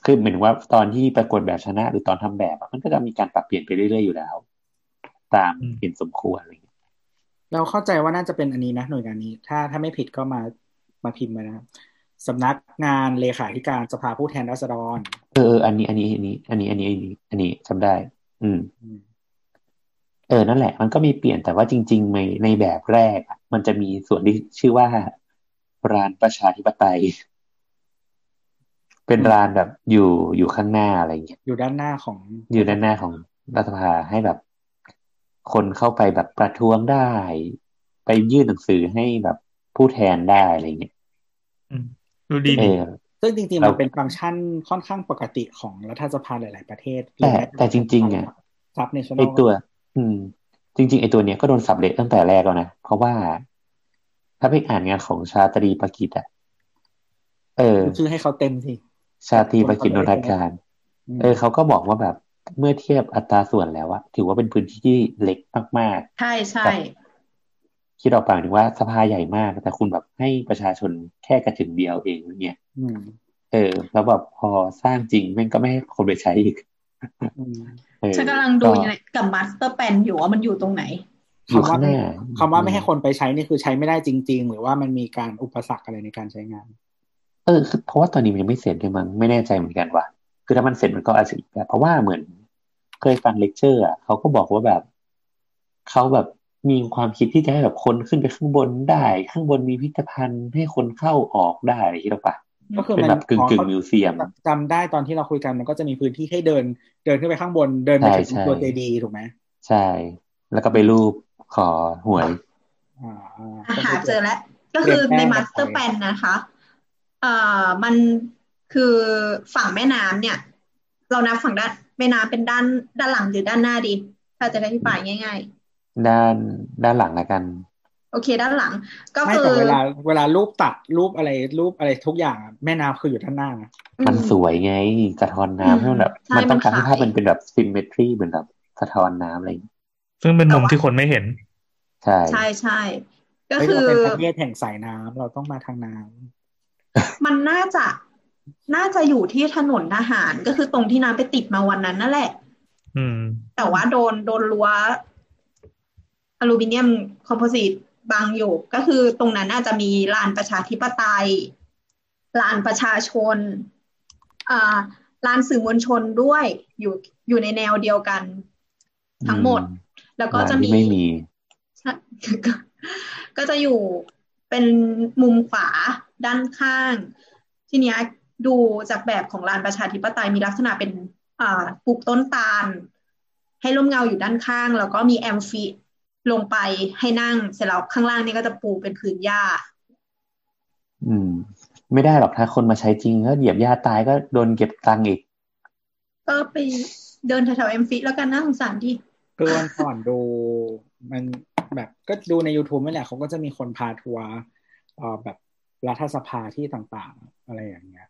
คือเหมือนว่าตอนที่ปรากฏแบบชนะ หรือตอนทำแบบอะมันก็จะมีการปรับเปลี่ยนไปเรื่อยๆอยู่แล้ว ตามอืมเห็นสมควรอะไรเงี้ยเราเข้าใจว่าน่าจะเป็นอันนี้นะหน่วยงานนี้ ถ้าถ้าไม่ผิดก็มามาพิมพ์มานะครับ สำนักงานเลขาธิการสภาผู้แทนราษฎรเออเอออันนี้ อันนี้ อันนี้ อันนี้ อันนี้ อันนี้ อันนี้จำได้ อืมอืมเออ นั่นแหละ มันก็มีเปลี่ยนแต่ว่าจริง ๆ ในในแบบแรกอะมันจะมีส่วนที่ชื่อว่าร้านประชาธิปไตย เป็นร้านแบบอยู่อยู่ข้างหน้าอะไรเงี้ย อยู่ด้านหน้าของ อยู่ด้านหน้าของรัฐสภาให้แบบ คนเข้าไปแบบประท้วงได้ ไปยื่นหนังสือให้แบบผู้แทนได้อะไรเงี้ยอืม ดูดีเอดีอซึ่งจริงๆเรามันเป็นฟังก์ชันค่อนข้างปกติของรัฐสภาหลาย ๆ ประเทศ แต่แต่จริงๆอะซับเนชั่นแนไอลตัว อืม จริง ๆ ไอตัวเนี้ยก็โดนสับเละตั้งแต่แรกแล้วนะ เพราะว่า ถ้าไปอ่านงานของชาตรีปกิจอะเออชื่อให้เขาเต็มสิชาตรีปกิจนนทการมเออเขาก็บอกว่าแบบเมื่อเทียบอัตราส่วนแล้วอะถือว่าเป็นพื้นที่ที่เล็กมากใช่ใช่ๆ คิดออกป่ะถึงว่าสภาใหญ่มาก แต่คุณแบบให้ประชาชนแค่กระจึ๋งเดียวเองเนี่ยอืมเออแล้วแบบพอสร้างจริงแม่งก็ไม่ให้คนไปใช้อีกอืมเออฉันกำลังดูกับ masterอร์แ n นอยู่ว่ามันอยู่ตรงไหนอยู่คำว่าข้างหไม่น้าคำว่าไม่ให้คนไปใช้นี่คือใช้ไม่ได้จริง ๆ หรือว่ามันมีการอุปสรรคอะไรในการใช้งาน เออคือเพราะว่าตอนนี้มันยังไม่เสร็จเลยมั้งไม่แน่ใจเหมือนกันว่ะคือถ้ามันเสร็จมันก็อาจจะอีกแบบเพราะว่าเหมือน เคยฟังเลคเชอร์อะเขาก็บอกว่าแบบเขาแบบ มีความคิดที่จะให้แบบคนขึ้นไปข้างบนได้ ข้างบนมีพิพิธภัณฑ์ให้คนเข้าออกได้อะไรอย่างเงี้ยหรอปะก็คือเป็นมันแบบกึ่งอ๋อกึ่งเขา museum จำได้ตอนที่เราคุยกันมันก็จะมีพื้นที่ให้เดิน เดินขึ้นไปข้างบนเดินไปใช่ถึงใช่ตัวเจดีย์ถูกไหมใช่ แล้วก็ไปรูปขอหวยอ่าอ่าหาเจอแล้ว ก็คือในมาสเตอร์แ n นนะคะ เอ่อมันคือฝั่งแม่น้ำเนี่ย เรานับฝั่งด้านแม่น้ำเป็นด้านด้านหลังหรือด้านหน้าดี ถ้าจะได้อธิบายง่าย ด้านด้านหลังละกัน โอเค ด้านหลัง ก็ไม่คือแต่เวลา เวลารูปตัดรูปอะไรรูปอะไรทุกอย่างอะแม่น้ำคืออยู่ด้านหน้านะมันสวยไงสะท้อนน้ำให้มันแบบใช่มันต้องการมันให้ขายภาพมันเป็นแบบซิมเมทรีเหมือนแบบสะท้อนน้ำอะไรอย่างเงี้ยซึ่งเป็นมุมที่คนไม่เห็น ใช่ใช่ใช่ก็เฮ้ยคือเราเป็นประเทศแห่งสายน้ำเราต้องมาทางน้ำมันน่าจะน่าจะอยู่ที่ถนนทหารก็คือตรงที่น้ำไปติดมาวันนั้นนั่นแหละ อืม แต่ว่าโดนโดนรั้ว อลูมิเนียมคอมโพสิตบังอยู่ก็คือตรงนั้นน่าจะมีลานประชาธิปไตย ลานประชาชนอ่าลานสื่อมวลชนด้วยอยู่อยู่ในแนวเดียวกัน ทั้งหมด แล้วก็จะร้านมีที่ไม่มีใช่ก็ก็จะอยู่เป็นมุมขวาด้านข้าง ทีเนี้ยดูจากแบบของลานประชาธิปไตยมีลักษณะเป็นอ่าปลูกต้นตาล ให้ร่มเงาอยู่ด้านข้าง แล้วก็มีแอมฟิ ลงไปให้นั่งเสร็จแล้วข้างล่างนี่ก็จะปูเป็นพื้นหญ้า อืม ไม่ได้หรอกถ้าคนมาใช้จริงก็เหยียบหญ้าตายก็โดนเก็บตังค์อีก ก็ไปเดินแถวๆแอมฟิแล้วกันน่าสงสารดิคือวันก่อนดูมันแบบก็ดูใน YouTube นี่แหละเขาก็จะมีคนพาทัวร์เอ่อแบบรัฐสภาที่ต่างๆ อะไรอย่างเงี้ย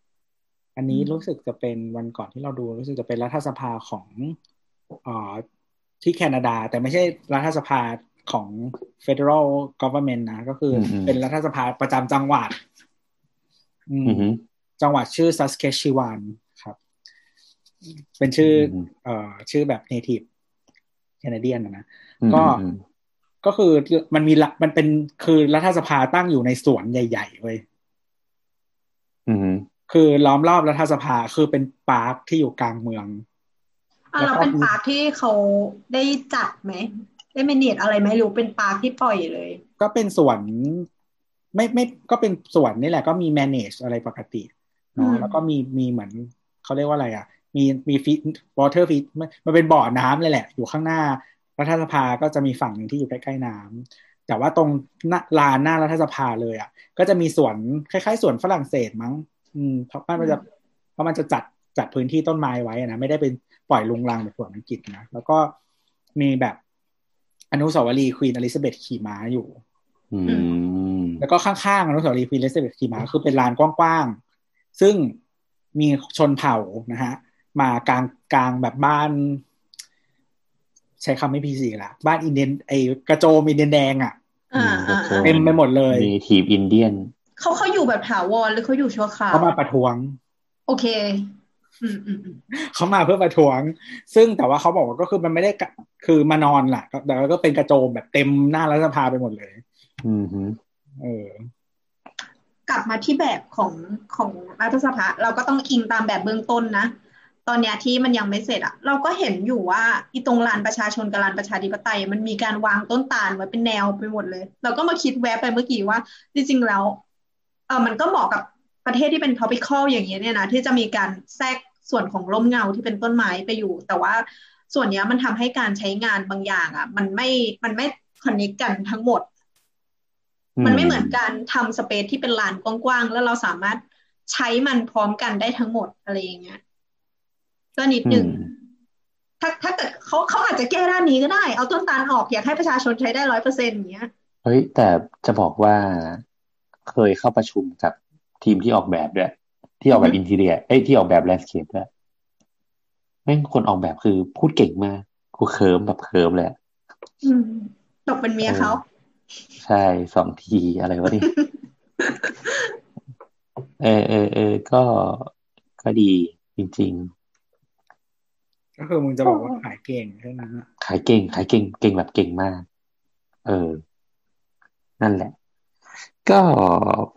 อันนี้อืมรู้สึกจะเป็นวันก่อนที่เราดูรู้สึกจะเป็นรัฐสภาของเอ่อที่แคนาดา แต่ไม่ใช่รัฐสภา ของ federal government นะ ก็คืออมเป็นรัฐสภาประจำจังหวัดอืมอือหือจังหวัดชื่อ Saskatchewan ครับ เป็นชื่ออมเอ่อชื่อแบบ native Canadian นะนะอืมก็อืมก็คือมันมีละมันเป็นคือรัฐสภาตั้งอยู่ในสวนใหญ่ๆเว้ยอืมคือล้อมรอบรัฐสภาคือเป็นปาร์คที่อยู่กลางเมืองอะแล้วเราก็เป็นมีปาร์คที่เขาได้จัดไหม ได้เมเนจอะไรไหมหรือเป็นปาร์คที่ปล่อยเลย ก็เป็นสวนไม่ไม่ก็เป็นสวนนี่แหละก็มี manage อะไรปกติเนาะอืมแล้วก็มีมีเหมือนเขาเรียกว่าอะไรอะ มีมีฟีด water feed มันเป็นบ่อน้ำเลยแหละ อยู่ข้างหน้ารัฐสภาก็จะมีฝั่งหนึ่งที่อยู่ใกล้ๆน้ำแต่ว่าตรงหน้าลานหน้ารัฐสภาเลยอะ ก็จะมีสวนคล้ายๆสวนฝรั่งเศสมั้ง อืมเพราะมันจะเพราะมันจะจัดจัดพื้นที่ต้นไม้ไว้อะนะไม่ได้เป็นปล่อยลุงรังแบบสวนอังกฤษนะแล้วก็มีแบบ อนุสาวรีย์ควีนอลิซาเบธขี่ม้าอยู่อืมแล้วก็ข้างๆอนุสาวรีย์ควีนอลิซาเบธขี่ม้าคือเป็นลานกว้างๆ ซึ่งมีชนเผ่านะฮะ มากลางกลางแบบบ้าน ใช้คำไม่ PC ละบ้านอินเดียนไอกระโจมอินเดียนแดงอะ่ะอ่าอ่าอ่าเต็มไปหมดเลยมีทีมอินเดียนเขาเขาอยู่แบบถาวรหรือเขาอยู่ชั่วคราวเขามาประท้วง โอเคอืมอืมอืม เขามาเพื่อประท้วง ซึ่งแต่ว่าเขาบอกว่าก็คือมันไม่ได้กะคือมานอนแหละก็แต่ว่าก็เป็นกระโจมแบบเต็มหน้ารัฐสภาไปหมดเลย อืมฮึเออกลับมาที่แบบของของรัฐสภาเราก็ต้องอิงตามแบบเบื้องต้นนะ ตอนเนี้ยที่มันยังไม่เสร็จอะเราก็เห็นอยู่ว่าอีตรงลานประชาชนกับลานประชาธิปไตย มันมีการวางต้นตาลไว้เป็นแนวไปหมดเลย เราก็มาคิดแวบไปเมื่อกี้ว่า จริงๆแล้วเออมันก็เหมาะกับประเทศที่เป็น topical อย่างเงี้ยเนี่ยนะที่จะมีการแทรก ส่วนของร่มเงาที่เป็นต้นไม้ไปอยู่ แต่ว่าส่วนเนี้ยมันทำให้การใช้งานบางอย่างอะมันไม่มันไม่คอนเนคกันทั้งหมด มันไม่เหมือนการทำสเปซที่เป็นลานกว้างๆ แล้วเราสามารถใช้มันพร้อมกันได้ทั้งหมดอะไรอย่างเงี้ยก็นิดหนึ่งอืมถ้าถ้าเกิดเขาเขาอาจจะแก้ด้านนี้ก็ได้ เอาต้นตาลออกอยากให้ประชาชนใช้ได้ร้อยเปอร์เซ็นต์อย่างเงี้ย เฮ้ย แต่จะบอกว่าเคยเข้าประชุมกับทีมที่ออกแบบด้วย ที่ออกแบอืบอฮึอินทีเรียเอ้ยที่ออกแบบ landscape ด้วยแม่งคนออกแบบคือพูดเก่งมากกูเคลิ้มแบบเคลิ้มเลยอะอืมตกเป็นเมียเขา ใช่สองทีอะไรวะนี่เออเออเออก็ก็ดีจริงก็คือมึงจะบอกว่าขายเก่งใช่ไหมนอะๆขายเก่ง ขายเก่งเก่งแบบเก่งมาก เออ นั่นแหละ ก็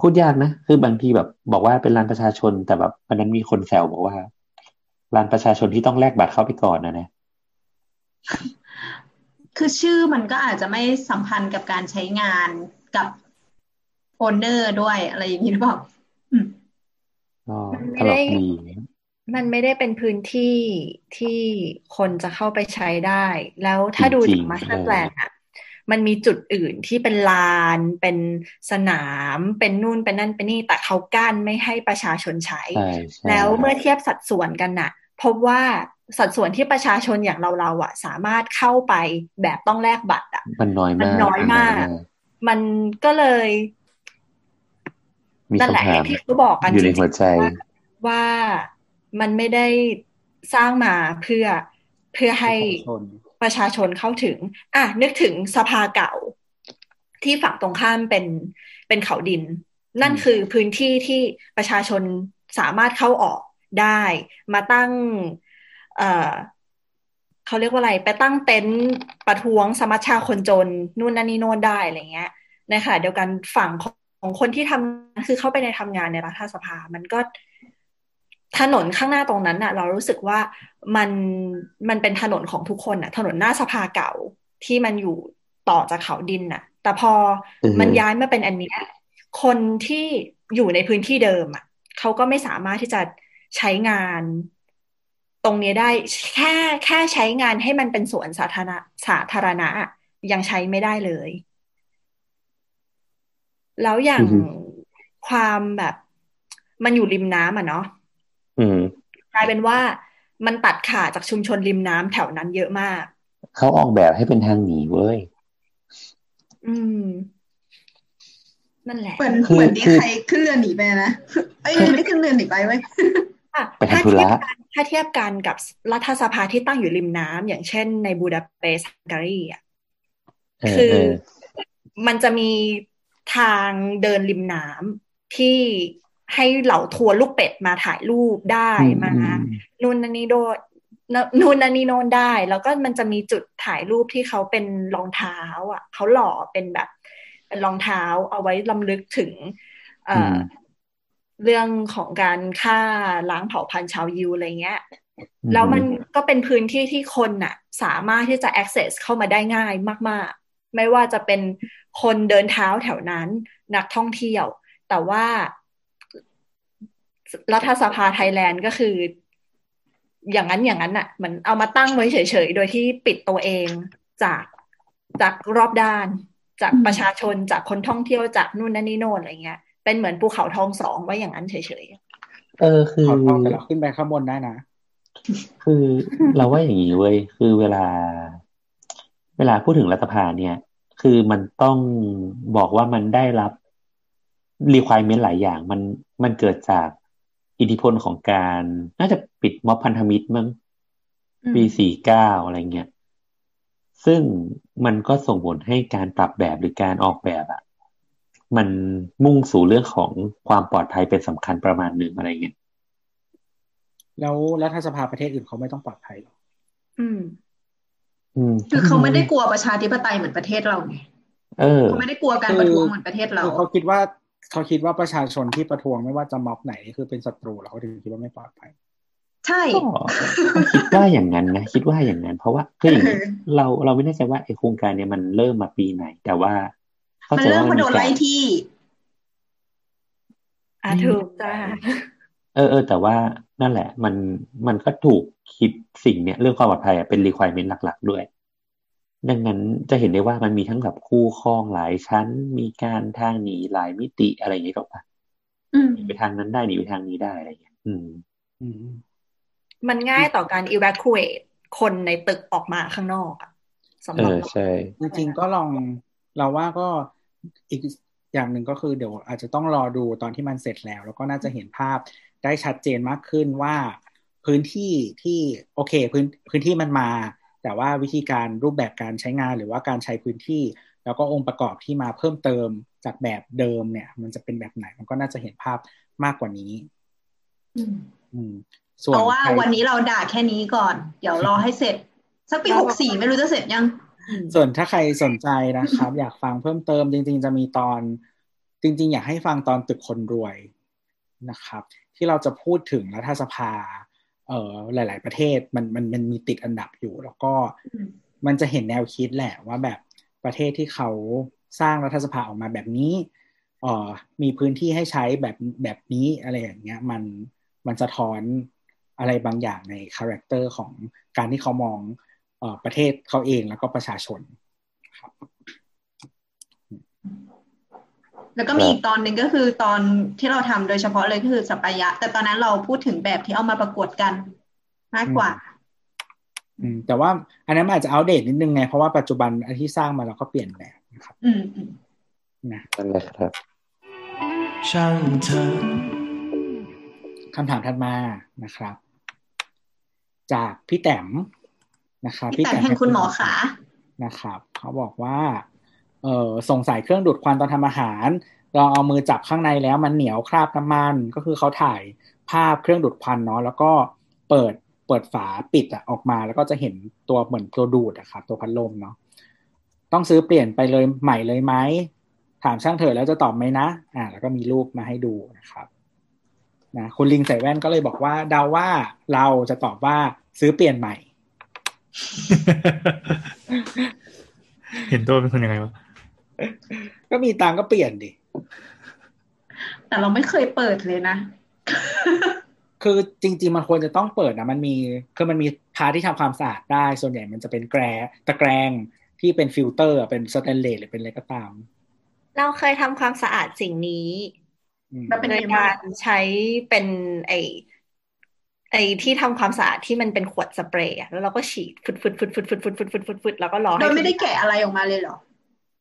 พูดยากนะ คือบางทีแบบบอกว่าเป็นลานประชาชน แต่แบบวันนั้นมีคนแซวบอกว่าลานประชาชนที่ต้องแลกบัตรเข้าไปก่อนนะนะคือชื่อมันก็อาจจะไม่สัมพันธ์กับการใช้งานกับโอนเนอร์ด้วยอะไรอย่างนี้หรือเปล่าอืมก็มันตไม่ลได้กดีมันไม่ได้เป็นพื้นที่ที่คนจะเข้าไปใช้ได้ แล้วถ้าดูจริจากงๆมาสเตอร์เออ plan อะ มันมีจุดอื่นที่เป็นลาน เป็นสนาม เป็นนู่นเป็นนั่นเป็นนี่ แต่เขากั้นไม่ให้ประชาชนใช้ใช่ใช่แล้วเมื่อเทียบสัดส่วนกันน่ะ พบว่าสัดส่วนที่ประชาชนอย่างเราเราๆอะสามารถเข้าไปแบบต้องแลกบัตรอะมันน้อยมันมากน้อยมากนมันก็เลยมีนั่นแหละคำถามที่เขาบอกกันอยู่ในจริงๆหัวใจว่าว่ามันไม่ได้สร้างมาเพื่อเพื่อให้ ประชาชนเข้าถึง อะนึกถึงสภาเก่า ที่ฝั่งตรงข้ามเป็นเป็นเขาดิน นั่นคือพื้นที่ที่ประชาชนสามารถเข้าออกได้ มาตั้ง เอ่อเขาเรียกว่าอะไร ไปตั้งเต็นท์ประท้วงสมัชชาคนจน นู่นนั่นนี่โน่นได้อะไรเงี้ยในขณะเดียวกันฝั่งของคนที่ทำคือเข้าไปในทำงานในรัฐสภา มันก็ ถนนข้างหน้าตรงนั้นน่ะ เรารู้สึกว่ามันมันเป็นถนนของทุกคนน่ะ ถนนหน้าสภาเก่าที่มันอยู่ต่อจากเขาดินน่ะ แต่พอออฮึมันย้ายมาเป็นอันเนี้ยคนที่อยู่ในพื้นที่เดิมอะเขาก็ไม่สามารถที่จะใช้งานตรงเนี้ยได้แค่แค่ใช้งานให้มันเป็นสวนสาธารณะสาธารณะอะยังใช้ไม่ได้เลย แล้วอย่างอือฮึความแบบมันอยู่ริมน้ำอะเนาะอืม กลายเป็นว่ามันตัดขาดจากชุมชนริมน้ำแถวนั้นเยอะมาก เขาออกแบบให้เป็นทางหนีเว้ย อืม นั่นแหละ เหมือนคือเหมือนที่คือใครขึ้นเรือหนีไปนะเอ้ยไม่ได้ขึ้นเรือหนีไปไว้ยอะไปทำถ้าธุเทียระบกันถ้าเทียบกันกับรัฐสภาที่ตั้งอยู่ริมน้ำอย่างเช่นในบูดาเปสต์ฮังการีอะเออคือเออมันจะมีทางเดินริมน้ำที่ ให้เหล่าทัวร์ลูกเป็ดมาถ่ายรูปได้อืมมาอืมนู่นนั่นนี่โดนนู่นนั่นนี่โน่นได้ แล้วก็มันจะมีจุดถ่ายรูปที่เขาเป็นรองเท้า อะเขาหล่อเป็นแบบ เป็นรองเท้าเอาไว้ลำลึกถึง เอ่ออเรื่องของการฆ่าล้างเผ่าพันธุ์ชาวยิวอะไรเงี้ยแล้วมันก็เป็นพื้นที่ที่คนน่ะ สามารถที่จะ access เข้ามาได้ง่ายมาก ๆ ไม่ว่าจะเป็นคนเดินเท้าแถวนั้น นักท่องเที่ยว แต่ว่า รัฐสภาไทยแลนด์ก็คือ อย่างนั้นอย่างนั้นน่ะเหมือนเอามาตั้งไว้เฉยๆ โดยที่ปิดตัวเองจากจากรอบด้าน จากประชาชนจากคนท่องเที่ยวจากนู่นนั่นนี่โน่นอะไรเงี้ย เป็นเหมือนภูเขาทองสองไว้อย่างนั้นเฉยเออคือเขาทองแต่เราขึ้นไปข้างบนได้นะคือเราว่าอย่างนี้เว้ยคือเวลา เวลาพูดถึงรัฐสภาเนี่ย คือมันต้องบอกว่ามันได้รับ requirement หลายอย่าง มันมันเกิดจาก อิทธิพลของการ น่าจะปิดม็อบพันธมิตรมั้งๆอืมปีสี่เก้าอะไรเงี้ยซึ่งมันก็ส่งผลให้การปรับแบบหรือการออกแบบอะมันมุ่งสู่เรื่องของความปลอดภัยเป็นสำคัญประมาณหนึ่งอะไรเงี้ยแล้วรัฐสภาประเทศอื่นเขาไม่ต้องปลอดภัยหรอกอืม อืม คือเขาไม่ได้กลัวประชาธิปไตยเหมือนประเทศเราไงเออเขาไม่ได้กลัวการประท้วงเหมือนประเทศเราคือเขาคิดว่า เขาคิดว่าประชาชนที่ประท้วงไม่ว่าจะม็อบไหนคือเป็นศัตรูแล้วเขาถึงคิดว่าไม่ปลอดภัยใช่ก็ก็คิดว่าอย่างนั้นนะคิดว่าอย่างนั้น เพราะว่าคืออย่างนี้เออเราเราไม่แน่ใจว่าไอโครงการเนี้ยมันเริ่มมาปีไหน แต่ว่าเข้ามันใจเริ่มว่ามามันโดมีนกาไล่รที่อะถูกจ้าเออเออแต่ว่านั่นแหละ มันมันก็ถูกคิดสิ่งเนี้ยเรื่องความปลอดภัยอะเป็น requirement หลัก ๆ ด้วย ดังนั้นจะเห็นได้ว่ามันมีทั้งแบบคู่ครองหลายชั้น มีการทางหนีหลายมิติอะไรอย่างเงี้ยหรอกปะอืมหนีไปทางนั้นได้หนีไปทางนี้ได้อะไรอย่างเงี้ยอืมอืมมันง่ายต่อการ evacuate คนในตึกออกมาข้างนอกอะสำหเอรับอเราใช่จริงๆก็ลองเราว่าก็อีกอย่างหนึ่งก็คือเดี๋ยวอาจจะต้องรอดูตอนที่มันเสร็จแล้ว แล้วก็น่าจะเห็นภาพได้ชัดเจนมากขึ้นว่าพื้นที่ที่โอเค พื้นพื้นที่มันมา แต่ว่าวิธีการรูปแบบการใช้งานหรือว่าการใช้พื้นที่ แล้วก็องค์ประกอบที่มาเพิ่มเติมจากแบบเดิมเนี่ย มันจะเป็นแบบไหนมันก็น่าจะเห็นภาพมากกว่านี้ อืมอืมส่วนเอาว่าใครวันนี้เราด่าแค่นี้ก่อน เดี๋ยวรอให้เสร็จ สักปีหกสี่ไม่รู้จะเสร็จยังอืมส่วนถ้าใครสนใจนะครับ อยากฟังเพิ่มเติมจริง ๆ จะมีตอน จริง ๆ อยากให้ฟังตอนตึกคนรวยนะครับ ที่เราจะพูดถึงรัฐสภา เอ่อหลาย ๆ ประเทศมันมันมันมีติดอันดับอยู่ แล้วก็อืมมันจะเห็นแนวคิดแหละว่าแบบประเทศที่เขาสร้างรัฐสภาออกมาแบบนี้เอ่อมีพื้นที่ให้ใช้แบบแบบนี้อะไรอย่างเงี้ยมันมันสะท้อนอะไรบางอย่างใน character ของการที่เขามองเอ่อประเทศเขาเองแล้วก็ประชาชนครับ แล้วก็มีอีกตอนหนึ่งก็คือตอนที่เราทำโดยเฉพาะเลยก็คือสัปปายะ แต่ตอนนั้นเราพูดถึงแบบที่เอามาประกวดกันมากกว่า อืม แต่ว่าอันนั้นมันอาจจะอัปเดตนิดนึงไง เพราะว่าปัจจุบันอันที่สร้างมาเราก็เปลี่ยนแบบนะครับ อืมอืมนะนั่นแหละครับ像เธอคำถามถัดมานะครับ จากพี่แต้มนะครับพี่แต่แห่งคุณหมอขานะครับ เขาบอกว่า เออสงสัยเครื่องดูดควันตอนทำอาหารลองเอามือจับข้างในแล้วมันเหนียวคราบน้ำมัน ก็คือเขาถ่ายภาพเครื่องดูดควันเนาะแล้วก็เปิดเปิดฝาปิดอะออกมา แล้วก็จะเห็นตัวเหมือนตัวดูดอะครับตัวพัดลมเนาะต้องซื้อเปลี่ยนไปเลยใหม่เลยไหมถามช่างเถอะแล้วจะตอบไหมนะ อ่า แล้วก็มีรูปมาให้ดูนะครับนะคุณลิงใส่แว่นก็เลยบอกว่าเดาว่าเราจะตอบว่าซื้อเปลี่ยนใหม่ เห็นตัวเป็นคนยังไงวะ ก็มีตังค์ก็เปลี่ยนดิ แต่เราไม่เคยเปิดเลยนะ คือจริง ๆ มันควรจะต้องเปิดนะมันมีคือมันมี part ที่ทำความสะอาดได้ ส่วนใหญ่มันจะเป็นแกรตะแกรงที่เป็นฟิลเตอร์เป็นสแตนเลสหรือเป็นอะไรก็ตาม เราเคยทำความสะอาดสิ่งนี้อืมแล้วเป็นโดไงยบ้าการงใช้เป็นไอไอที่ทำความสะอาดที่มันเป็นขวดสเปรย์อะแล้วเราก็ฉีดฟึดฟึดฟึดฟึดฟึดฟึดฟึดฟึดฟึดฟึดแล้วก็รอโดให้ยไม่ได้แกะอะไรออกมาเลยเหรอ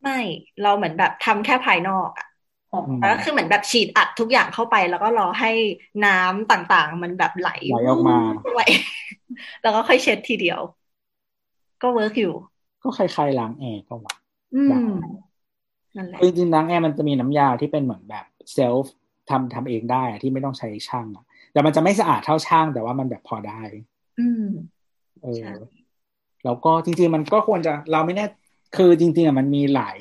ไม่เราเหมือนแบบทำแค่ภายนอกอะอ๋ออืมแล้วก็คือเหมือนแบบฉีดอัดทุกอย่างเข้าไป แล้วก็รอให้น้ำต่างๆ มันแบบไหลไหลออกมาไหลแล้วก็ค่อยเช็ดทีเดียว ก็ work อยู่ ก็คล้ายๆล้างแอร์ก็ว่าอืได้มนั่นแหละคือจริงๆล้างแอร์มันจะมีน้ำยาที่เป็นเหมือนแบบ self ทำทำเองได้อะที่ไม่ต้องใช้ช่างอะแต่มันจะไม่สะอาดเท่าช่าง แต่ว่ามันแบบพอได้ อืมเออใช่แล้วก็จริงๆมันก็ควรจะเราไม่แน่ คือจริงๆอะมันมีหลาย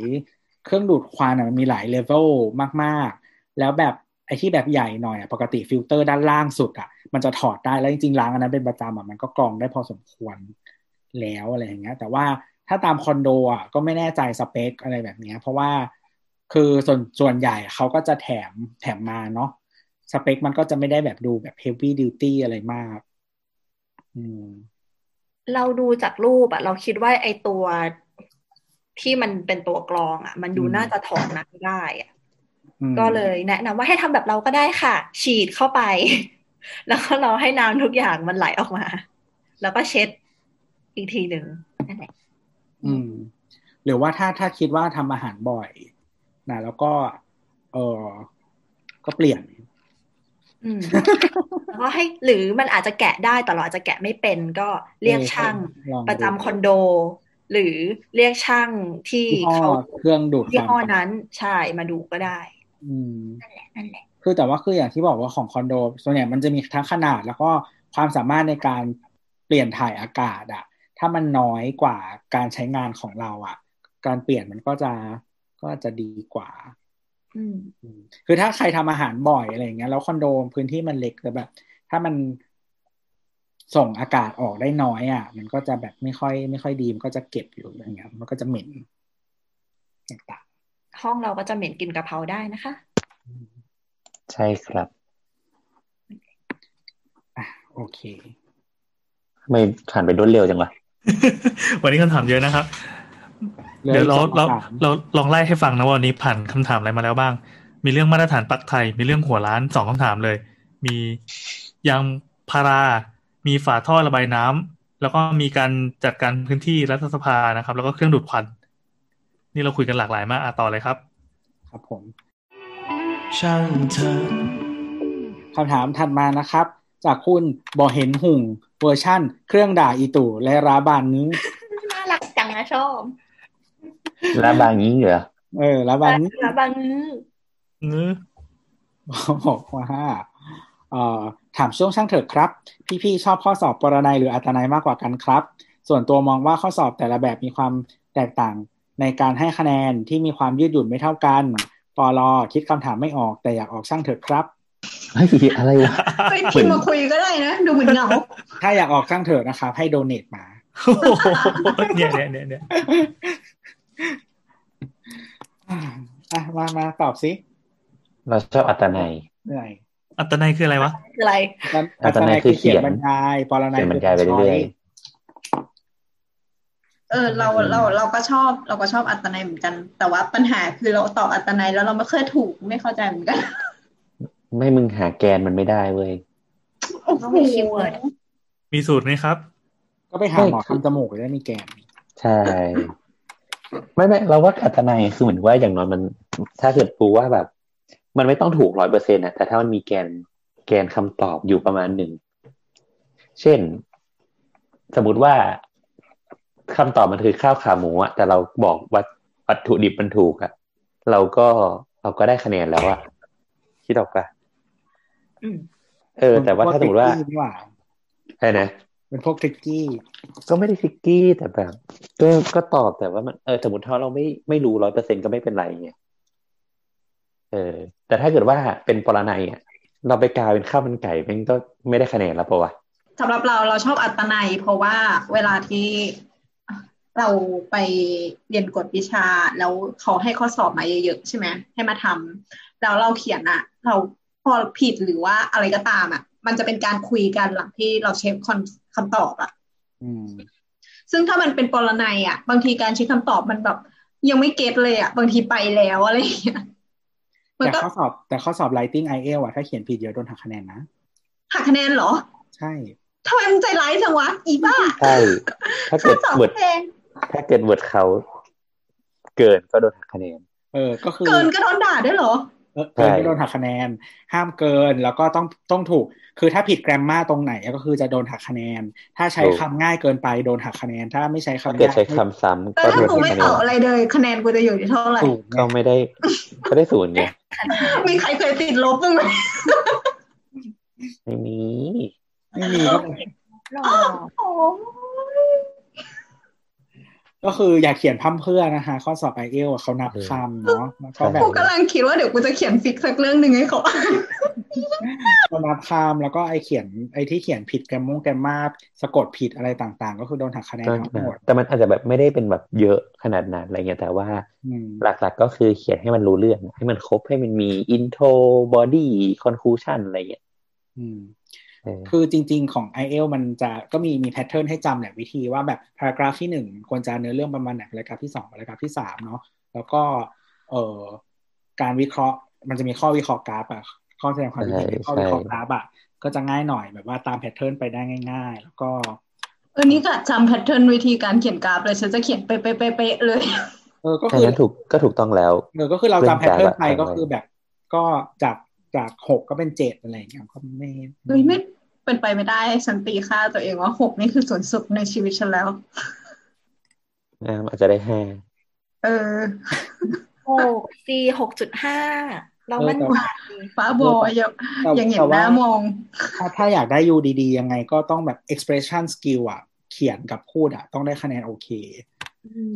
เครื่องดูดควันอะมันมีหลายเลเวลมากๆ แล้วแบบไอที่แบบใหญ่หน่อยอะปกติฟิลเตอร์ด้านล่างสุดอะมันจะถอดได้แล้วจริงๆล้างอันนั้นเป็นประจำอะมันก็กรองได้พอสมควรแล้วอะไรอย่างเงี้ย แต่ว่าถ้าตามคอนโดอะก็ไม่แน่ใจสเปคอะไรแบบเนี้ย เพราะว่าคือส่วนส่วนใหญ่เขาก็จะแถมแถมมาเนาะสเปคมันก็จะไม่ได้แบบดูแบบ heavy duty อะไรมาก อืมเราดูจากรูปอะเราคิดว่าไอตัว ที่มันเป็นตัวกรองอะมันดูอืมน่าจะถอดน้ำได้อะอืมก็เลยแนะนำว่าให้ทำแบบเราก็ได้ค่ะ ฉีดเข้าไป แล้วก็รอให้น้ำทุกอย่างมันไหลออกมา แล้วก็เช็ดอีกทีหนึ่งนั่นแหละอืม หรือว่าถ้าถ้าคิดว่าทำอาหารบ่อยนะแล้วก็ เออก็เปลี่ยนอืมแล้วก็ให้หรือมันอาจจะแกะได้แต่เราอาจจะแกะไม่เป็นก็เรียกช่างลองดูประจำคอนโด หรือเรียกช่างที่ยี่ห้อเขาเครื่องดูดยี่ห้อควันนั้นใช่มาดูก็ได้ อืมนั่นแหละนั่นแหละคือแต่ว่าคืออย่างที่บอกว่าของคอนโด ส่วนใหญ่มันจะมีทั้งขนาดแล้วก็ความสามารถในการเปลี่ยนถ่ายอากาศอะถ้ามันน้อยกว่าการใช้งานของเราอะการเปลี่ยนมันก็จะก็จะดีกว่าอืมอืมคือถ้าใครทำอาหารบ่อยอะไรอย่างเงี้ยแล้วคอนโดพื้นที่มันเล็กแต่แบบ ถ้ามัน ส่งอากาศออกได้น้อยอะ มันก็จะแบบไม่ค่อย ไม่ค่อยดีมันก็จะเก็บอยู่อย่างเงี้ย มันก็จะเหม็นต่างห้องเราก็จะเหม็นกลิ่นกะเพราได้นะคะ ใช่ครับๆอะโอเคไม่ผ่านไปรวดเร็วจังวะวันนี้คำถามเยอะนะครับหลือเดี๋ยวเราอีกสเราองคำถามเราลองไล่ให้ฟังนะว่าวันนี้ผ่านคำถามอะไรมาแล้วบ้าง มีเรื่องมาตรฐานปลักไทย มีเรื่องหัวร้านสองคำถามเลย มียางพารา มีฝาท่อระบายน้ำแล้วก็มีการจัดการพื้นที่รัฐสภานะครับ แล้วก็เครื่องดูดควัน นี่เราคุยกันหลากหลายมากอะต่อเลยครับ ครับผม像เธอคำถามถัดมานะครับ จากคุณบอเห็นหุ่งเวอร์ชั่น เครื่องด่าอีตู่และราบานนี้น่ารักจังนะชอบแล้วบางนี้เหรอเออราบานนี้แล้วบางื้อบอกว่าเอ่อ ถามช่วงช่างเถอะครับ พี่ๆชอบข้อสอบปรนัยหรืออัตนัยมากกว่ากันครับ ส่วนตัวมองว่าข้อสอบแต่ละแบบมีความแตกต่างในการให้คะแนนที่มีความยืดหยุ่นไม่เท่ากันปอลอคิดคำถามไม่ออกแต่อยากออกช่างเถอะครับเฮ้ยอะไรวะเฮ้ยพิมพ์มาคุยก็ได้นะ ดูเหมือนเหงา ถ้าอยากออกช่างเถอะนะครับ ให้โดเนทมาโอ้โหเนี่ยเนี่ยเนี่ยเนี่ยอะมามาตอบสิ เราชอบอัตนัยเหนื่อย อัตนัยคืออะไรวะคืออะไรอัตนัยคือเขียนบรรยายปรนัยเขียนบรรยายไปเรื่อยเออเราเราเราก็ชอบเราก็ชอบอัตนัยเหมือนกัน แต่ว่าปัญหาคือเราตอบอัตนัยแล้วเราไม่เคยถูกไม่เข้าใจเหมือนกัน ไม่มึงหาแกนมันไม่ได้เว้ยต้องมี keywordมีสูตรไหมครับ ก็ไปหาหมอทำจมูกจะได้มีแกน ใช่ ไม่ไม่เราว่าอัตนัยคือเหมือนว่าอย่างน้อยมัน ถ้าเกิดปูว่าแบบ มันไม่ต้องถูกร้อยเปอร์เซ็นต์ะแต่ถ้ามันมีแกนแกนคำตอบอยู่ประมาณหนึ่ง เช่น สมมติว่าคำตอบมันคือข้าวขาหมูอะแต่เราบอกวัตวัตถุดิบมันถูกอะเราก็เราก็ได้คะแนนแล้วอะคิดออกปะอืมเออ แต่ว่าถ้าสมมติว่าพก tricky นี่หว่าใช่นะเป็นพวกทริกกี้ ก็ไม่ได้ทริกกี้แต่แบบก็ก็ตอบแต่ว่ามันเออสมมติถ้าเราไม่ไม่รู้ร้อยเปอร์เซ็นก็ไม่เป็นไรไง เออ แต่ถ้าเกิดว่าเป็นปรนัยอะเราไปกลายเป็นข้าวมันไก่มันก็ไม่ได้คะแนนแล้วปะวะสำหรับเราเราชอบอัตนัย เพราะว่าเวลาที่เราไปเรียนกฎวิชา แล้วเขาให้ข้อสอบมาเยอะๆใช่ไหมให้มาทำแล้วเราเขียนอะเราพอผิดหรือว่าอะไรก็ตามอะมันจะเป็นการคุยกันหลังที่เราเช็คคอนคำตอบอะอืมซึ่งถ้ามันเป็นปรนัยอะบางทีการเช็คคำตอบมันแบบ ยังไม่เก็ตเลยอะบางทีไปแล้วอะไรอย่างเงี้ยมัน แต่ก็ข้อสอบแต่ข้อสอบ writing IELTS อะถ้าเขียนผิดเยอะโดนหักคะแนนนะ หักคะแนนเหรอ ใช่ทำไมมึงใจร้ายจังวะ อีบ้า ใช่ ถ้าข้เกิอดสอบเวิร์ดเองถ้าเกิดเวิร์ดเขา เกินก็โดนหักคะแนน เออ ก็คือ เกินก็โดนด่าด้วยเหรอ เออเกินใช่ก็โดนหักคะแนน ห้ามเกินแล้วก็ต้องต้องถูก คือถ้าผิดแกรมมาตรงไหนก็คือจะโดนหักคะแนน ถ้าใช้คำง่ายเกินไปโดนหักคะแนน ถ้าไม่ใช้ถ้าคำเกิดยากใช้คำซ้ำแล้ก็วโดถ้านกูหักไม่คะแนตอนบอะไรเลยคะแนนกูจะอยู่ที่เท่าไหร่ถูกไงก็ไม่ได้ก็ได้ศูนย์ไงมีใครเคยติดลบบ้างไหมไม่มีไม่มีก็หรอโอ้ ก็คืออย่าเขียนพร่ำเพรื่อนะคะ ข้อสอบ IELTS อะเขานับคำเนาะแล้วก็แบบกูกำลังคิดว่าเดี๋ยวกูจะเขียนฟิกสักเรื่องหนึ่งให้เขาอ่านเขานับคำแล้วก็ไอเขียนไอที่เขียนผิดแกรมมงแกรมมาสะกดผิดอะไรต่างๆ ก็คือโดนหักคะแนนก็ทั้งหมดแต่มันอาจจะแบบไม่ได้เป็นแบบเยอะขนาดนั้นอะไรเงี้ยแต่ว่าอืมหลักๆก็คือเขียนให้มันรู้เรื่องให้มันครบให้มันมี intro body conclusion อะไรเงี้ยอืมเออ คือจริง ๆของ IELTS มันจะก็มีมี pattern ให้จำแหละวิธีว่าแบบ paragraph ที่หนึ่งควรจะเนื้อเรื่องประมาณไหน paragraph ที่สอง paragraph ที่สามเนาะแล้วก็เอ่อการวิเคราะห์มันจะมีข้อวิเคราะห์กราฟอะข้อแสดงความคิดเห็นในข้อวิเคราะห์กราฟอะก็จะง่ายหน่อยแบบว่าตาม pattern ไปได้ง่าย ๆ แล้วก็เออนี่ก็จำแพทเทิร์นวิธีการเขียนกราฟเลยฉันจะเขียนเป๊ะๆๆๆเลยเออก็ถ้าคืองั้นถูกก็ถูกต้องแล้วเออก็คือเราจำแพทเทิร์นไปเรื่องกราฟอะก็คือแบบ ก็จาก จากหกก็เป็นเจ็ดอะไรอย่างเงี้ยก็ไม่เฮ้ยไม่เป็นไปไม่ได้ฉันตีค่าตัวเองว่าหกนี่คือส่วนสุดในชีวิตฉันแล้วอ่าอาจจะได้ห้าเออหกสี่หกจุดห้าเรามันใจฟ้าบอยยังแต่ยังเห็นแต่หว่าน้ามอง ถ้าถ้าอยากได้ยูดีๆ ยังไงก็ต้องแบบ expression skill อะ เขียนกับพูดอะ ต้องได้คะแนนโอเค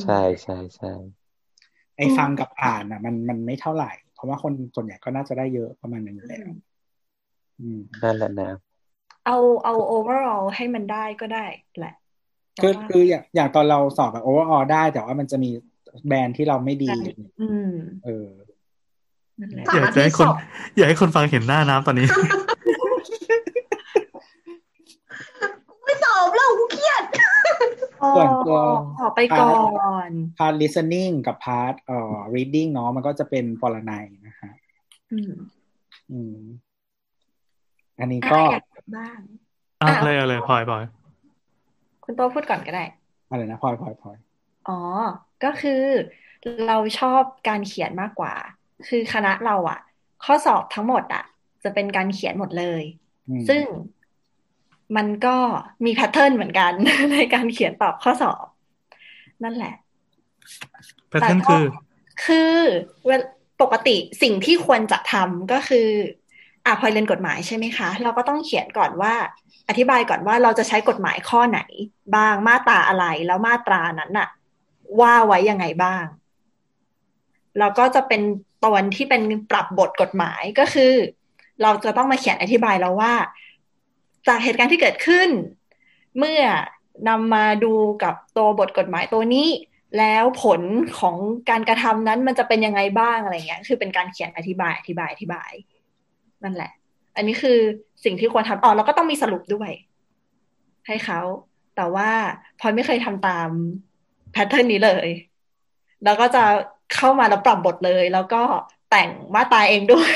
ใช่ใช่ใช่ไอ้ฟังกับอ่านอะ มันมันไม่เท่าไหร่เพ ราะว่าคนส่วนใหญ่ก็น่าจะได้เยอะประมาณหนึ่งอยู่แล้วอืมนั่นแหละนะ เอาเอา overall ให้มันได้ก็ได้แหละคือแต่ว่าคืออย่างอย่างตอนเราสอบแบบ overall ได้ แต่ว่ามันจะมีแบรนด์ที่เราไม่ดีอืมเออนั่นแหละค่ะอยากจะให้คนอยากให้คนฟังเห็นหน้าน้ำตอนนี้ ไม่ตอบแล้วกูเครียด ส่วนตัวขอไปก่อน part listening กับ part เอ่อ reading เนาะมันก็จะเป็นปรนัยนะฮะอืมอืม อันนี้อะก็อยากบ้างอะเลยเอาเลยพลอยพลอยคุณโตพูดก่อนก็ได้อะไรนะพลอยพลอยพลอยอ๋อ ก็คือเราชอบการเขียนมากกว่า คือคณะเราอะข้อสอบทั้งหมดอะจะเป็นการเขียนหมดเลยอืมซึ่ง มันก็มี pattern เหมือนกัน ในการเขียนตอบข้อสอบ นั่นแหละ pattern คือ คือเวลาปกติสิ่งที่ควรจะทำก็คืออะพอเรียนกฎหมายใช่ไหมคะ เราก็ต้องเขียนก่อนว่า อธิบายก่อนว่าเราจะใช้กฎหมายข้อไหน บ้างมาตราอะไรแล้วมาตรานั้นน่ะ ว่าไว้ยังไงบ้างแล้วก็จะเป็นตอนที่เป็นปรับบทกฎหมายก็คือ เราจะต้องมาเขียนอธิบายแล้วว่า จากเหตุการณ์ที่เกิดขึ้น เมื่อนำมาดูกับตัวบทกฎหมายตัวนี้ แล้วผลของการกระทำนั้นมันจะเป็นยังไงบ้างอะไรเงี้ย คือเป็นการเขียนอธิบายอธิบายอธิบาย นั่นแหละ อันนี้คือสิ่งที่ควรทำอ๋อแล้วก็ต้องมีสรุปด้วย ให้เขา แต่ว่าพลอยไม่เคยทำตามแพทเทิร์นนี้เลย แล้วก็จะเข้ามาแล้วปรับบทเลย แล้วก็แต่งมาตราเองด้วย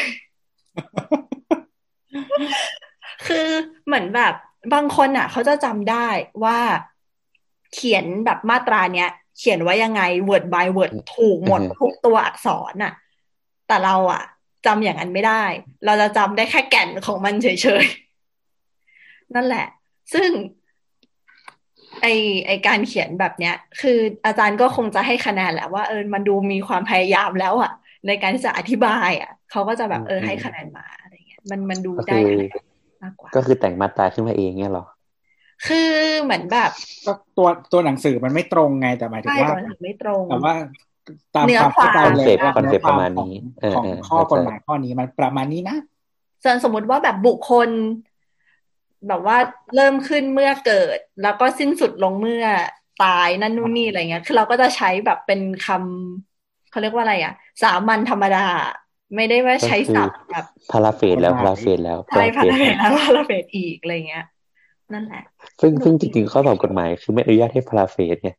คือเหมือนแบบบางคนอะ เขาจะจำได้ว่าเขียนแบบมาตราเนี้ย เขียนไว้ยังไง word by word ถูกหมดอือฮึทุกตัวอักษรน่ะ แต่เราอะจำอย่างนั้นไม่ได้ เราจะจำได้แค่แก่นของมันเฉยๆ นั่นแหละ ซึ่ง ไอไอการเขียนแบบเนี้ย คืออาจารย์ก็คงจะให้คะแนนแหละว่าเออมันดูมีความพยายามแล้วอะในการที่จะอธิบายอะเขาก็จะแบบเออให้คะแนนมาอะไรเงี้ยมันมันดูก็ได้คือคะแนนมา กกว่าก็คือแต่งมาตราขึ้นมาเองเนี่ยเหรอ คือเหมือนแบบก็ตัวตัวหนังสือมันไม่ตรงไงแต่หมายถึงใช่ว่าแต่มันไม่ตรงแต่ว่าตามเนื้อความเข้าใจความเลยว่าคอนเซ็ปต์เนื้อความประมาณของนี้เออของเออข้อเข้าใจกฎหมายข้อนี้มันประมาณนี้นะส่วนสมมติว่าแบบบุคคล แบบว่าเริ่มขึ้นเมื่อเกิด แล้วก็สิ้นสุดลงเมื่อตายนั่นนู่นนี่อะไรเงี้ย คือเราก็จะใช้แบบเป็นคำเขาเรียกว่าอะไรอะสามัญธรรมดา ไม่ได้ว่าใช้ศัพท์แบบพาราเฟสแล้วกฎหมายพาราเฟสแล้วใช่พัฒพาราเฟสนาแล้วพาราเฟสอีกอะไรเงี้ย นั่นแหละ ซึ่งซึ่งจริงๆข้อสอบกฎหมายคือไม่อนุญาตให้พาราเฟสไง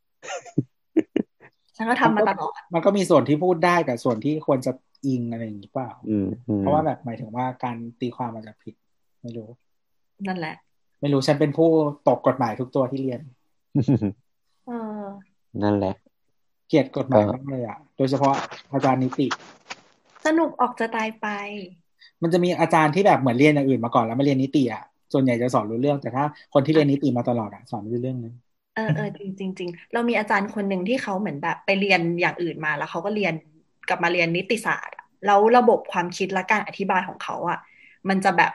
ฉันก็ทำมาตลอดมันก็มีส่วนที่พูดได้กับส่วนที่ควรจะอิงอะไรอย่างนี้เปล่าอืมอืมเพราะว่าแบบหมายถึงว่าการตีความมันจะผิด ไม่รู้ นั่นแหละ ไม่รู้ฉันเป็นผู้ตกกฎหมายทุกตัวที่เรียนเออนั่นแหละ เกลียดกฎหมายก็มากเลยอะ โดยเฉพาะอาจารย์นิติส นุกออกจะตายไป มันจะมีอาจารย์ที่แบบเหมือนเรียนอย่างอื่นมาก่อนแล้วมาเรียนนิติอะส่วนใหญ่จะสอนรู้เรื่องแต่ถ้าคนที่เรียนนิติมาตลอดอะสอนไม่รู้เรื่องเลยเออเออจริงจริงจริงเรามีอาจารย์คนหนึ่งที่เขาเหมือนแบบไปเรียนอย่างอื่นมาแล้วเขาก็เรียนกลับมาเรียนนิติศาสตร์อะแล้วระบบความคิดและการอธิบายของเขาอะ มันจะแบบ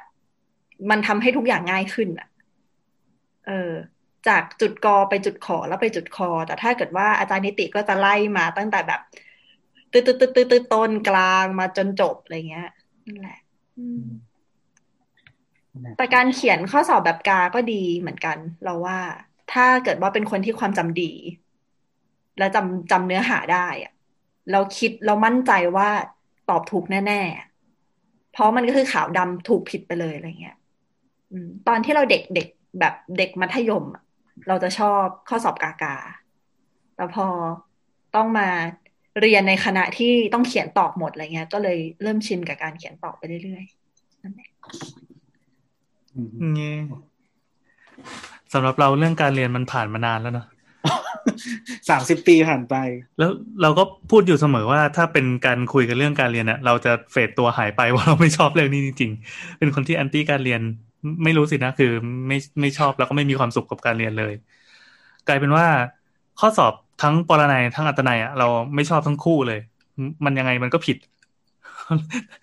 มันทำให้ทุกอย่างง่ายขึ้นอะ เออ จากจุดกอไปจุดขอแล้วไปจุดคอ แต่ถ้าเกิดว่าอาจารย์นิติก็จะไล่มาตั้งแต่แบบ ตืดตืดตืดตืดตืดต้นกลางมาจนจบอะไรเงี้ยนั่นแหละแต่การเขียนข้อสอบแบบกาก็ดีเหมือนกัน เราว่า ถ้าเกิดว่าเป็นคนที่ความจำดี แล้วจำจำเนื้อหาได้อะเราคิดเรามั่นใจว่าตอบถูกแน่ๆ เพราะมันก็คือขาวดำถูกผิดไปเลยอะไรเงี้ยตอนที่เราเด็กเด็กแบบเด็กมัธยม เราจะชอบข้อสอบกากาแต่พอต้องมา เรียนในคณะที่ต้องเขียนตอบหมดอะไรเงี้ย ก็เลยเริ่มชินกับการเขียนตอบไปเรื่อยๆนั่นแหละอืมเงี้สำหรับเราเรื่องการเรียนมันผ่านมานานแล้วเนอะสามสิบปีผ่านไป แล้วเราก็พูดอยู่เสมอว่าถ้าเป็นการคุยกันเรื่องการเรียนเนี่ยเราจะเฟดตัวหายไปว่าเราไม่ชอบเรื่องนี้จริงๆ เป็นคนที่แอนตี้การเรียนไม่รู้สินะคือไม่ไม่ชอบแล้วก็ไม่มีความสุขกับการเรียนเลย กลายเป็นว่าข้อสอบ ทั้งปรนัยทั้งอัตนัยอะเราไม่ชอบทั้งคู่เลย มันยังไงมันก็ผิด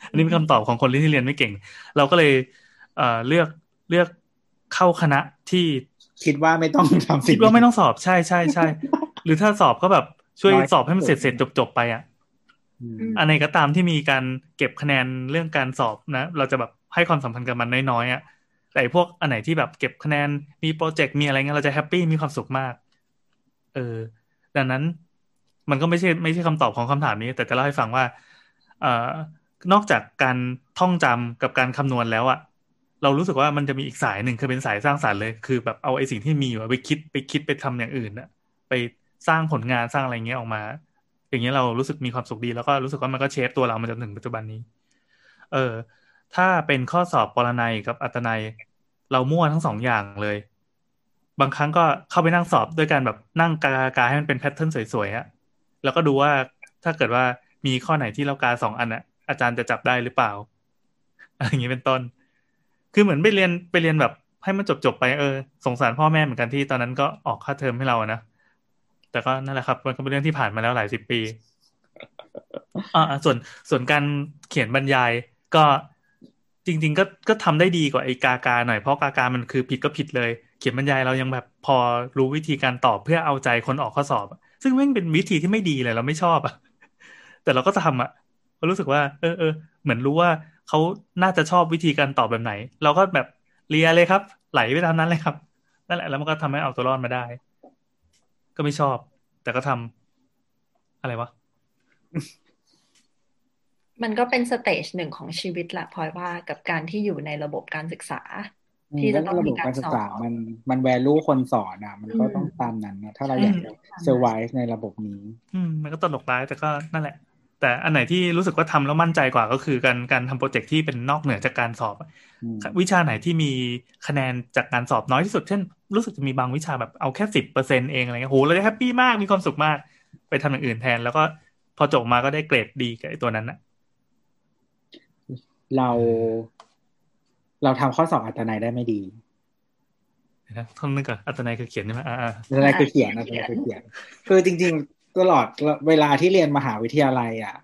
อันนี้เป็นคำตอบของคนที่เรียนไม่เก่ง เราก็เลยเอ่อเลือกเลือกเข้าคณะที่คิดว่าไม่ต้องทำสิ่คิงดว่าไม่ต้องสอบใช่ใช่ใช่หรือถ้าสอบก็แบบช่วยน้อยสอบให้มันเสร็จเสร็จจบจบๆไปอะอืมอันไหนก็ตามที่มีการเก็บคะแนนเรื่องการสอบนะ เราจะแบบให้ความสำคัญกับมันน้อยๆอะแต่ไอ้พวกอันไหนที่แบบเก็บคะแนนมีโปรเจกต์มีอะไรเงี้ยเราจะแฮปปี้มีความสุขมาก เออ ดังนั้นมันก็ไม่ใช่ไม่ใช่คำตอบของคำถามนี้ แต่จะเล่าให้ฟังว่า เอ่อนอกจากการท่องจำกับการคำนวณแล้วอะเรารู้สึกว่ามันจะมีอีกสายหนึ่งคือเป็นสายสร้างสรรค์เลยคือแบบเอาไอ้สิ่งที่มีอยู่ไปคิดไปคิดไปทำอย่างอื่นอะไปสร้างผลงานสร้างอะไรเงี้ยออกมา อย่างเงี้ยเรารู้สึกมีความสุขดี แล้วก็รู้สึกว่ามันก็เชฟตัวเรามาจนถึงปัจจุบันนี้ เออถ้าเป็นข้อสอบปรนัยกับอัตนัย เรามั่วทั้งสองอย่างเลย บางครั้งก็เข้าไปนั่งสอบด้วยการแบบนั่งกากาให้มันเป็นแพทเทิร์นสวยๆอะแล้วก็ดูว่าถ้าเกิดว่ามีข้อไหนที่เรากาสองอันอะอาจารย์จะจับได้หรือเปล่าอะไรอย่างนี้เป็นต้น คือเหมือนไปเรียนไปเรียนแบบให้มันจบๆไปเออสงสารพ่อแม่เหมือนกันที่ตอนนั้นก็ออกค่าเทอมให้เราอะนะแต่ก็นั่นแหละครับมันก็เป็นเรื่องที่ผ่านมาแล้วหลายสิบปีอ่าส่วนส่วนการเขียนบรรยายก็จริง ๆ ก็ก็ทำได้ดีกว่าไอ้กากาหน่อยเพราะกากามันคือผิดก็ผิดเลย เขียนบรรยายเรายังแบบพอรู้วิธีการตอบเพื่อเอาใจคนออกข้อสอบ ซึ่งแม่งเป็นวิธีที่ไม่ดีเลยเราไม่ชอบอะแต่เราก็ทำอะเรารู้สึกว่า เออเออเหมือนรู้ว่าเขาน่าจะชอบวิธีการตอบแบบไหน เราก็แบบเลียเลยครับ ไหลไปตามนั้นเลยครับนั่นแหละแล้วมันก็ทำให้เอาตัวรอดมาได้ ก็ไม่ชอบ แต่ก็ทำอะไรวะมันก็เป็นสเตจหนึ่งของชีวิตแหละพลอยว่ากับการที่อยู่ในระบบการศึกษา ที่จะต้องระมีบบการการศึสกอษาบมันมันแวลูคนสอนอะ มันก็อืมต้องตามนั้นนะถ้าเราอยากจะ survive ในระบบนี้ อืมมันก็ตลกร้ายแต่ก็นั่นแหละ แต่อันไหนที่รู้สึกว่าทำแล้วมั่นใจกว่าก็คือการการทำโปรเจกต์ที่เป็นนอกเหนือจากการสอบอะอืมวิชาไหนที่มีคะแนนจากการสอบน้อยที่สุด เช่น รู้สึกจะมีบางวิชาแบบเอาแค่สิบเปอร์เซ็นเองอะไรเงี้ยโหเราได้แฮปปี้มากมีความสุขมาก ไปทำอย่างอื่นแทน แล้วก็พอจบมาก็ได้เกรดดีกับไอ้ตัวนั้นอะเรา เราทำข้อสอบอัตนัยได้ไม่ดีเดี๋ยวนะท่อนนึงก่อนอัตนัยคือเขียนใช่ไหมอ่าอ่าอัตนัยคือเขียนอัตนัยคือเขียน คือจริง ๆ ตลอดเวลาที่เรียนมหาวิทยาลัย อะ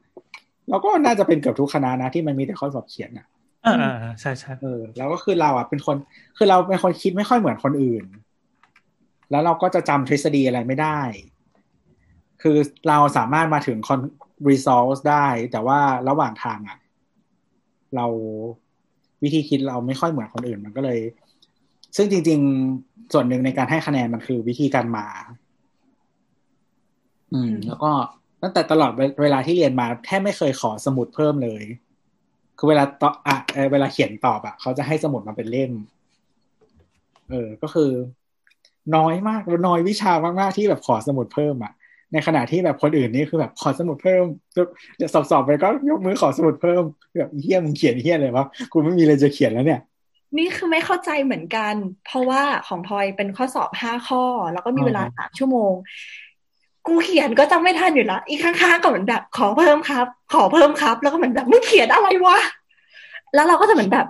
เราก็น่าจะเป็นเกือบทุกคณะนะที่มันมีแต่ข้อสอบเขียนอะอ่าอ่าอ่าใช่ใช่เออแล้วก็คือเราอะเป็นคนคือเราเป็นคนคิดไม่ค่อยเหมือนคนอื่น แล้วเราก็จะจำทฤษฎีอะไรไม่ได้ คือเราสามารถมาถึงคอน result ได้ แต่ว่าระหว่างทางอะ เรา วิธีคิดเราไม่ค่อยเหมือนคนอื่นมันก็เลย ซึ่งจริง ๆ ส่วนหนึ่งในการให้คะแนนมันคือวิธีการมา อืม แล้วก็ตั้งแต่ตลอดเวลาที่เรียนมาแทบไม่เคยขอสมุดเพิ่มเลย คือเวลาตอบอะเวลาเขียนตอบอะเขาจะให้สมุดมาเป็นเล่ม เออ ก็คือ น้อยมากน้อยวิชามากๆที่แบบขอสมุดเพิ่มอะ ในขณะที่แบบคนอื่นนี่คือแบบขอสมุดเพิ่มเดี๋ยวสอบๆไปก็ยกมือขอสมุดเพิ่มแบบเฮียมึงเขียนเฮียอะไรวะกูไม่มีอะไรจะเขียนแล้วเนี่ย นี่คือไม่เข้าใจเหมือนกัน เพราะว่าของทอยเป็นข้อสอบห้าข้อ แล้วก็มีเวลาอ่าสามชั่วโมง กูเขียนก็จำไม่ทันอยู่ละอีกข้างๆก็เหมือนแบบ ขอเพิ่มครับ ขอเพิ่มครับ แล้วก็เหมือนแบบมึงเขียนอะไรวะแล้วเราก็จะเหมือนแบบ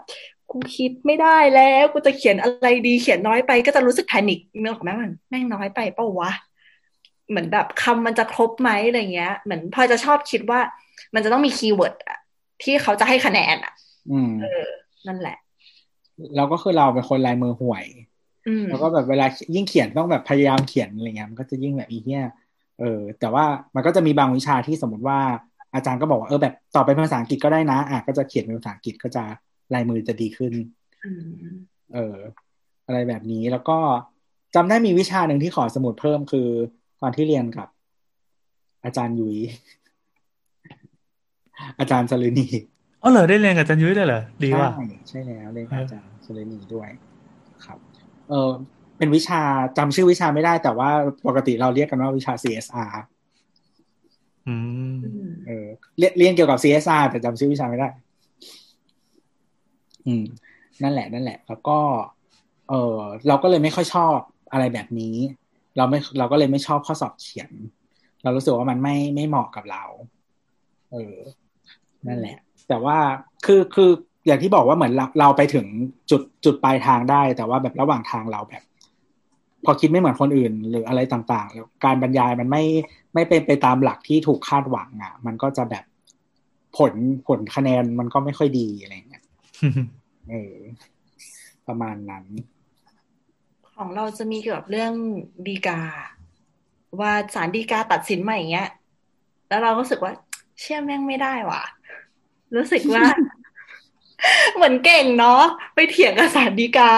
กูคิดไม่ได้แล้ว กูจะเขียนอะไรดีเขียนน้อยไปก็จะรู้สึก panic นึกออกไหมมันแม่งน้อยไปเปล่าวะ เหมือนแบบคำมันจะครบไหมอะไรเงี้ย เหมือนพลอยจะชอบคิดว่า มันจะต้องมี keyword อะที่เขาจะให้คะแนนอะอืมเออ นั่นแหละแล้วก็คือเราเป็นคนลายมือห่วยอืมแล้วก็แบบเวลายิ่งเขียนต้องแบบพยายามเขียนอะไรเงี้ยมันก็จะยิ่งแบบอีเหี้ยเออ แต่ว่ามันก็จะมีบางวิชาที่สมมติว่า อาจารย์ก็บอกว่าเออแบบต่อไปเป็นภาษาอังกฤษก็ได้นะ อะก็จะเขียนเป็นภาษาอังกฤษก็จะลายมือจะดีขึ้นอืมเออ อะไรแบบนี้แล้วก็จำได้มีวิชาหนึ่งที่ขอสมุดเพิ่มคือ ตอนที่เรียนกับ อาจารย์ยุ้ยอาจารย์สลินีอ๋อเหรอได้เรียนกับอาจารย์ยุ้ยได้วยเหรอดีว่ะใช่ใช่แล้วเรียนกับเออออาจารย์สลินีด้วย ครับ เออเป็นวิชาจำชื่อวิชาไม่ได้ แต่ว่าปกติเราเรียกกันว่าวิชา CSR อืมอืมเออเรียนเรียนเกี่ยวกับ CSR แต่จำชื่อวิชาไม่ได้ อืม นั่นแหละ นั่นแหละ แล้วก็ เออเราก็เลยไม่ค่อยชอบอะไรแบบนี้ เราไม่เราก็เลยไม่ชอบข้อสอบเขียน เรารู้สึกว่ามันไม่ไม่เหมาะกับเรา เออ นั่นแหละ แต่ว่าคือคืออย่างที่บอกว่าเหมือนเราเราไปถึงจุดจุดปลายทางได้ แต่ว่าแบบระหว่างทางเราแบบ พอคิดไม่เหมือนคนอื่น หรืออะไรต่างๆแล้วการบรรยายมันไม่ไม่เป็นไปตามหลักที่ถูกคาดหวังอะ มันก็จะแบบผลผลคะแนนมันก็ไม่ค่อยดีอะไรเงี้ยเออประมาณนั้น ของเราจะมีเกี่ยวกับเรื่องดีกา ว่าศาลฎีกาตัดสินมาอย่างเงี้ย แล้วเราก็รู้สึกว่า เชื่อแม่งไม่ได้ว่ะ รู้สึกว่า เหมือนเก่งเนาะไปเถียงกับศาลฎีกา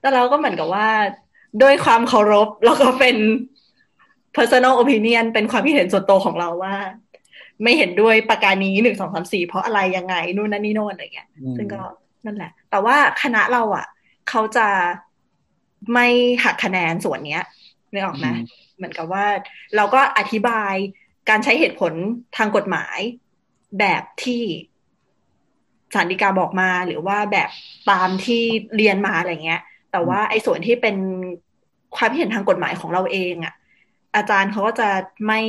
แล้วเราก็เหมือนกับว่าด้วยความเคารพแล้วก็เป็น personal opinion เป็นความคิดเห็นส่วนตัวของเราว่า ไม่เห็นด้วยประการนี้หนึ่งสองสามสี่เพราะอะไรยังไงนู่นนั่นนี่โน่นอะไรเงี้ยอืมซึ่งก็นั่นแหละ แต่ว่าคณะเราอะ เขาจะ ไม่หักคะแนนส่วนเนี้ยนึกออกไหมอืมเหมือนกับว่า เราก็อธิบายการใช้เหตุผลทางกฎหมาย แบบที่ศาลฎีกาบอกมาหรือว่าแบบตามที่เรียนมาอะไรเงี้ย แต่ว่าไอ้ส่วนที่เป็นความคิดเห็นทางกฎหมายของเราเองอะ อาจารย์เขาก็จะไม่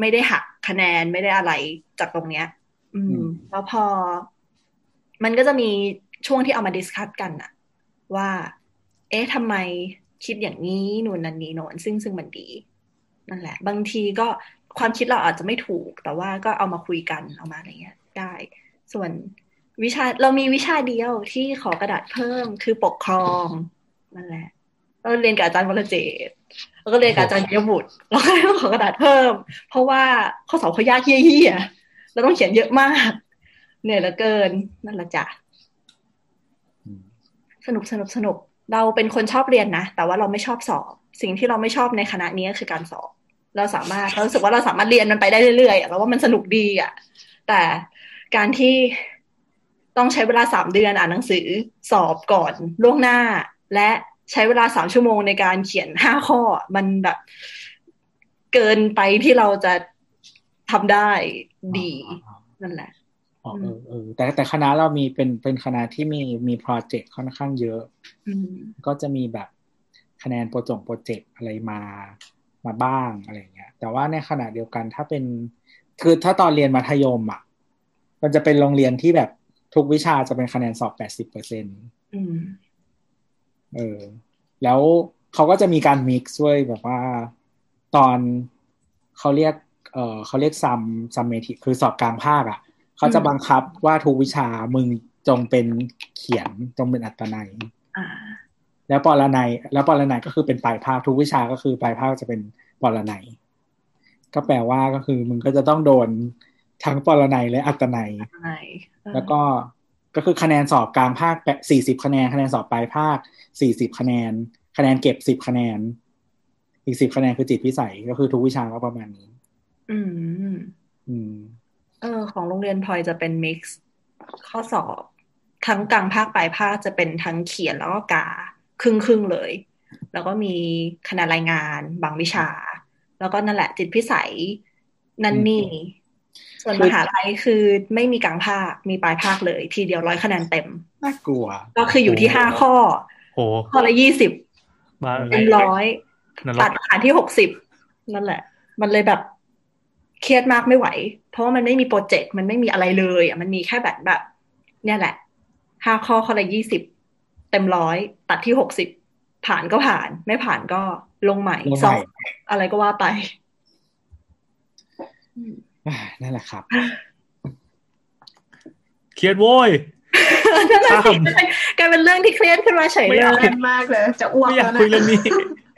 ไม่ได้หักคะแนนไม่ได้อะไรจากตรงเนี้ย อือืมมแล้วพอ มันก็จะมีช่วงที่เอามาดิสคัตกันอะว่า เอ๊ะทำไมคิดอย่างนี้นู่นนั่นนี่โน่นซึ่งซึ่งมันดีนั่นแหละ บางทีก็ความคิดเราอาจจะไม่ถูก แต่ว่าก็เอามาคุยกันเอามาอะไรเงี้ย ได้ ส่วนวิชาเรามีวิชาเดียวที่ขอกระดาษเพิ่มคือปกครองนั่นแหละเราเรียนกับอาจารย์วรเจตน์แล้วก็เรียนกับอาจารย์เยบุตรแล้วก็ต้องขอกระดาษเพิ่ม เพราะว่าข้อสอบเขายากเยี่ยๆเราต้องเขียนเยอะมากเหนื่อยเหลือเกินนั่นแหละจ้ะอืมสนุกสนุกสนุก เราเป็นคนชอบเรียนนะ แต่ว่าเราไม่ชอบสอบ สิ่งที่เราไม่ชอบในคณะนี้ก็คือการสอบ เราสามารถเรารู้สึกว่าเราสามารถเรียนมันไปได้เรื่อยๆอะเราว่ามันสนุกดีอะ แต่การที่ต้องใช้เวลาสามเดือนอ่านหนังสือสอบก่อนล่วงหน้า และใช้เวลาสามชั่วโมงในการเขียนห้าข้อ มันแบบเกินไปที่เราจะทำได้ดีอ๋อนั่นแหละ อ๋อเออเออแต่แต่คณะเรามีเป็นเป็นคณะที่มีมีโปรเจกต์ค่อนข้างเยอะอืมก็จะมีแบบคะแนนโปรจงโปรเจกต์อะไรมามาบ้างอะไรเงี้ย แต่ว่าในขณะเดียวกันถ้าเป็น คือถ้าตอนเรียนมัธยมอะ มันจะเป็นโรงเรียนที่แบบทุกวิชาจะเป็นคะแนนสอบแปดสิบเปอร์เซ็นต์อืมเออ แล้วเขาก็จะมีการ mix ด้วยแบบว่าตอนเขาเรียก เออเขาเรียกซัม summative คือสอบกลางภาคอะ เขาจะบังคับว่าทุกวิชามึงจงเป็นเขียนจงเป็นอัตนัยอ่าแล้วปรนัยแล้วปรนัยก็คือเป็นปลายภาคทุกวิชาก็คือปลายภาคจะเป็นปรนัยก็แปลว่าก็คือมึงก็จะต้องโดนทั้งปรนัยและอัตนัยใช่เออแล้วก็ก็คือคะแนนสอบกลางภาคสี่สิบคะแนนคะแนนสอบปลายภาคสี่สิบคะแนน คะแนนเก็บสิบคะแนน อีกสิบคะแนนคือจิตพิสัยก็คือทุกวิชาก็ประมาณนี้ อืม อืมเออของโรงเรียนพลอยจะเป็นมิกซ์ข้อสอบ ทั้งกลางภาคปลายภาคจะเป็นทั้งเขียนแล้วก็กาครึ่งครึ่งๆเลย แล้วก็มีคะแนนรายงานบางวิชา แล้วก็นั่นแหละจิตพิสัยนั่นนี่ ส่วนคือมหาลัยคือไม่มีกลางภาคมีปลายภาคเลย ทีเดียวร้อยคะแนนเต็มน่ากลัว ก็คืออยู่ที่ห้าข้อโหข้อละยี่สิบบ้าเอเต็มอร้อยนรตักดหารที่หกสิบนั่นแหละ มันเลยแบบ เครียดมากไม่ไหว เพราะว่ามันไม่มีโปรเจกต์มันไม่มีอะไรเลยอะมันมีแค่แบบแบบ เนี่ยแหละห้าข้อข้อละยี่สิบเต็มร้อยตัดที่หกสิบผ่านก็ผ่าน ไม่ผ่านก็ลงใหม่ลงใหม่สอบอะไรก็ว่าไปอ่านั่นแหละครับ เครียดโว้ย นั่นแหละสิครับกลายเป็นเรื่องที่เครียดขึ้นมาเฉยไม่เลเอายเครียดมากเลย จะอ้วกไม่อยาแล้กวคุยเรื่องนะนี้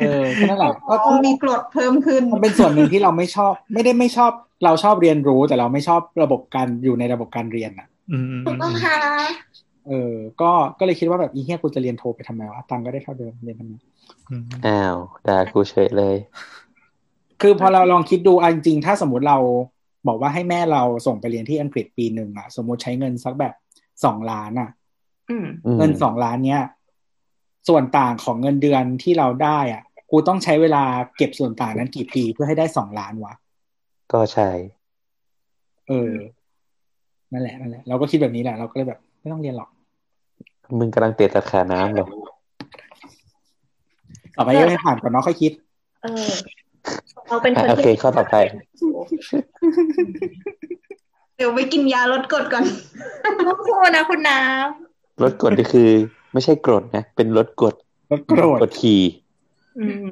เออก็นั่นแหละก็อ๋อมีกรดเพิ่มขึ้น มันเป็นส่วนหนึ่งที่เราไม่ชอบ ไม่ได้ไม่ชอบ เราชอบเรียนรู้ แต่เราไม่ชอบระบบการอยู่ในระบบการเรียนอะอืมอืมถูกต้องอืมค่ะเออ ก็ก็เลยคิดว่าแบบอีเฮียกูจะเรียนโทไปทำไมวะตังค์ก็ได้เท่าเดิมเรียนทำไมอืมอ้าวด่ากูเฉยเลย คือพอเราลองคิดดูอะจริงๆถ้าสมมติเราบอกว่าให้แม่เราส่งไปเรียนที่อังกฤษปีหนึ่งอะสมมติใช้เงินสักแบบ สองล้านอะอืมอืมเงินสองล้านเนี้ยส่วนต่างของเงินเดือนที่เราได้อะกูต้องใช้เวลาเก็บส่วนต่างนั้นกี่ปีเพื่อให้ได้สองล้านวะก็ใช่ เออ นั่นแหละนั่นแหละ เราก็คิดแบบนี้แหละ เราก็เลยแบบ ไม่ต้องเรียนหรอก มึงกำลังเตะตะขาน้ำเหรอต่อไปยังไม่ผ่านก่อนเนาะค่อยคิด เออ เราเป็นคนอะโอเคที่ข้อต่อไป เดี๋ยวไปกินยาลดกรดก่อนต้องพูดนะคุณน้ลดกดนี่คือ ไม่ใช่กรดนะ เป็นลดกดลดโกรธกดขี่ำอืม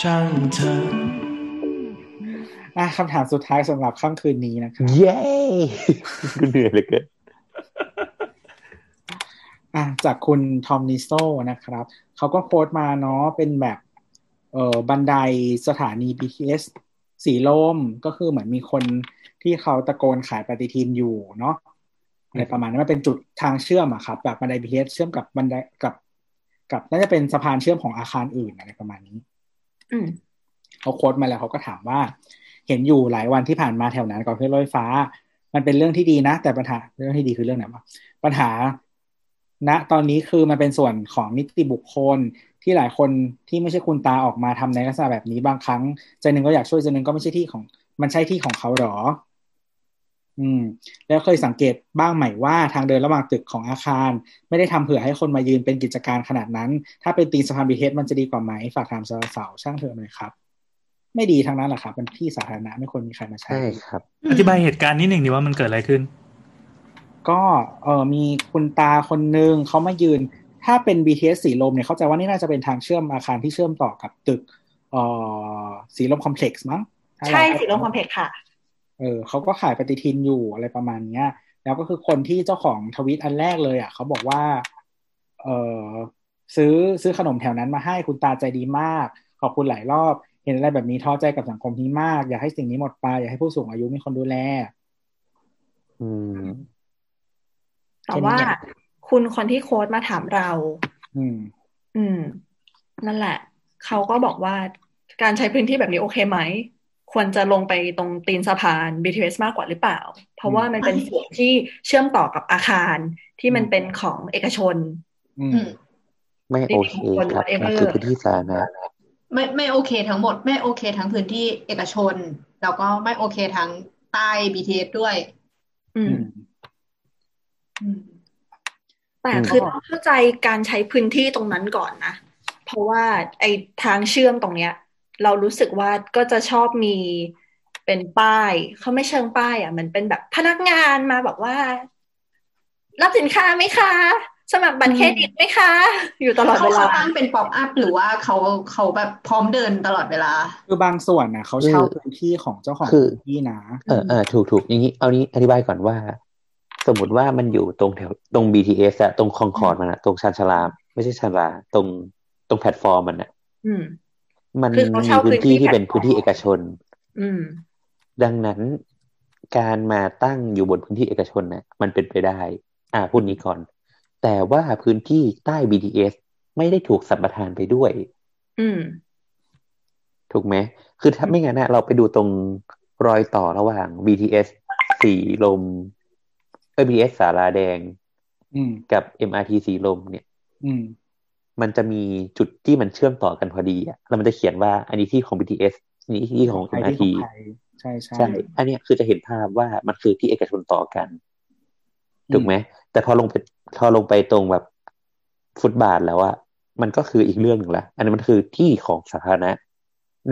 ช่างเธออะคำถามสุดท้ายสำหรับค่ำคืนนี้นะครับ เย้กูเหนื่อยเหลยเกินอะจากคุณทอมนิโซนะครับ เขาก็โพสต์มาเนาะเป็นแบบ เอ่อบันไดสถานี BTS สีลมก็คือเหมือนมีคน ที่เขาตะโกนขายปฏิทินอยู่เนาะอะไรประมาณนั้นมันเป็นจุดทางเชื่อมอะครับ แบบบันได BTS เชื่อมกับบันไดกับ กับน่าจะเป็นสะพานเชื่อมของอาคารอื่นอะไรประมาณนี้ อืมเขาโค้ดมาแล้วเขาก็ถามว่า เห็นอยู่หลายวันที่ผ่านมาแถวนั้นก่อนขึ้นรถไฟฟ้า มันเป็นเรื่องที่ดีนะ แต่ปัญหาเรื่องที่ดีคือเรื่องไหนวะปัญหาณตอนนี้คือมันเป็นส่วนของนิติบุคคลที่หลายคนที่ไม่ใช่คุณตาออกมาทำในลักษณะแบบนี้บางครั้งใจหนึ่งก็อยากช่วยใจหนึ่งก็ไม่ใช่ที่ของ มันใช่ที่ของเขาหรอ อืม แล้วเคยสังเกตบ้างไหมว่าทางเดินระหว่างตึกของอาคาร ไม่ได้ทำเผื่อให้คนมายืนเป็นกิจการขนาดนั้น ถ้าเป็นตีนสะพานบีเทสมันจะดีกว่าไหมฝากถามสาวๆช่างเถอะหน่อยครับ ไม่ดีทั้งนั้นแหละครับเป็นที่สาธารณะไม่ควรมีใครมาใช้ ใช่ครับ อธิบายเหตุการณ์นิดหนึ่งดีว่ามันเกิดอะไรขึ้น ก็เออมีคุณตาคนหนึ่งเขามายืน ถ้าเป็น BTS สีลมเนี่ยเข้าใจว่านี่น่าจะเป็นทางเชื่อมอาคารที่เชื่อมต่อกับตึกเอ่อสีลมคอมเพล็กซ์มั้งถ้าเราใช่สีลมคอมเพล็กซ์ค่ะ เออเขาก็ขายปฏิทินอยู่อะไรประมาณเนี้ย แล้วก็คือคนที่เจ้าของทวิตอันแรกเลยอะเขาบอกว่า เออซื้อซื้อขนมแถวนั้นมาให้คุณตาใจดีมาก ขอบคุณหลายรอบ เห็นอะไรแบบนี้ท้อใจกับสังคมนี้มาก อยากให้สิ่งนี้หมดไป อยากให้ผู้สูงอายุมีคนดูแล อืมแต่ว่าคุณคนที่โค้ดมาถามเรา อืม อืม นั่นแหละ เขาก็บอกว่าการใช้พื้นที่แบบนี้โอเคไหม ควรจะลงไปตรงตีนสะพาน BTS มากกว่าหรือเปล่า เพราะว่ามันเป็นส่วนที่เชื่อมต่อกับอาคารที่มันเป็นของเอกชนอืมอืมไม่โอเคครับ whatever มันคือพื้นที่สาธารณะไม่ไม่โอเคทั้งหมด ไม่โอเคทั้งพื้นที่เอกชน แล้วก็ไม่โอเคทั้งใต้ BTS ด้วย อืมอืมแต่อืมคือต้องเข้าใจการใช้พื้นที่ตรงนั้นก่อนนะ เพราะว่าไอ้ทางเชื่อมตรงเนี้ย เรารู้สึกว่าก็จะชอบมีเป็นป้ายเขาไม่เชิงป้าย อะเหมือนเป็นแบบพนักงานมาบอกว่า รับสินค้าไหมคะ สมัครบัตรเครดิตไหมคะ อยู่ตลอดเขาเวเขาลาตั้งเป็นป๊อปอัพหรือว่าเขาเขาแบบพร้อมเดินตลอดเวลา คือบางส่วนน่ะเขาเช่าพื้นที่ของเจ้าของคือพื้นที่นะเออเออถูกถูกอย่างนี้เอานี้อธิบายก่อนว่า สมมติว่ามันอยู่ตรงแถวตรง BTS อะตรง concourse มันอะตรงชานชาลาไม่ใช่ชานชาลาตรงตรงแพลตฟอร์มมันอะอื มมันคือเขามีเช่าพื้นที่พื้นที่ที่เป็นแพลตฟอร์มพื้นที่เอกชน อืมดังนั้นการมาตั้งอยู่บนพื้นที่เอกชนเนี่ยมันเป็นไปได้ อ่าพูดนี้ก่อน แต่ว่าพื้นที่ใต้ BTS ไม่ได้ถูกสัมปทานไปด้วย อืม ถูกไหม คือถ้าไม่งั้นนะเราไปดูตรงรอยต่อระหว่าง BTS สีลมเอ้ย BTS สาราแดงอืมกับ MRT สีลมเนี่ย อืม มันจะมีจุดที่มันเชื่อมต่อกันพอดีอะแล้วมันจะเขียนว่าอันนี้ที่ของ BTS อันนี้ที่ของใครที่ MRT ของใครใช่ใช่ใช่ อันเนี้ยคือจะเห็นภาพว่ามันคือที่เอกชนต่อกันถูกไหมแต่พอลงไปพอลงไปตรงแบบฟุตบาทแล้วอะมันก็คืออีกเรื่องหนึ่งละอันนี้มันคือที่ของสาธารณะ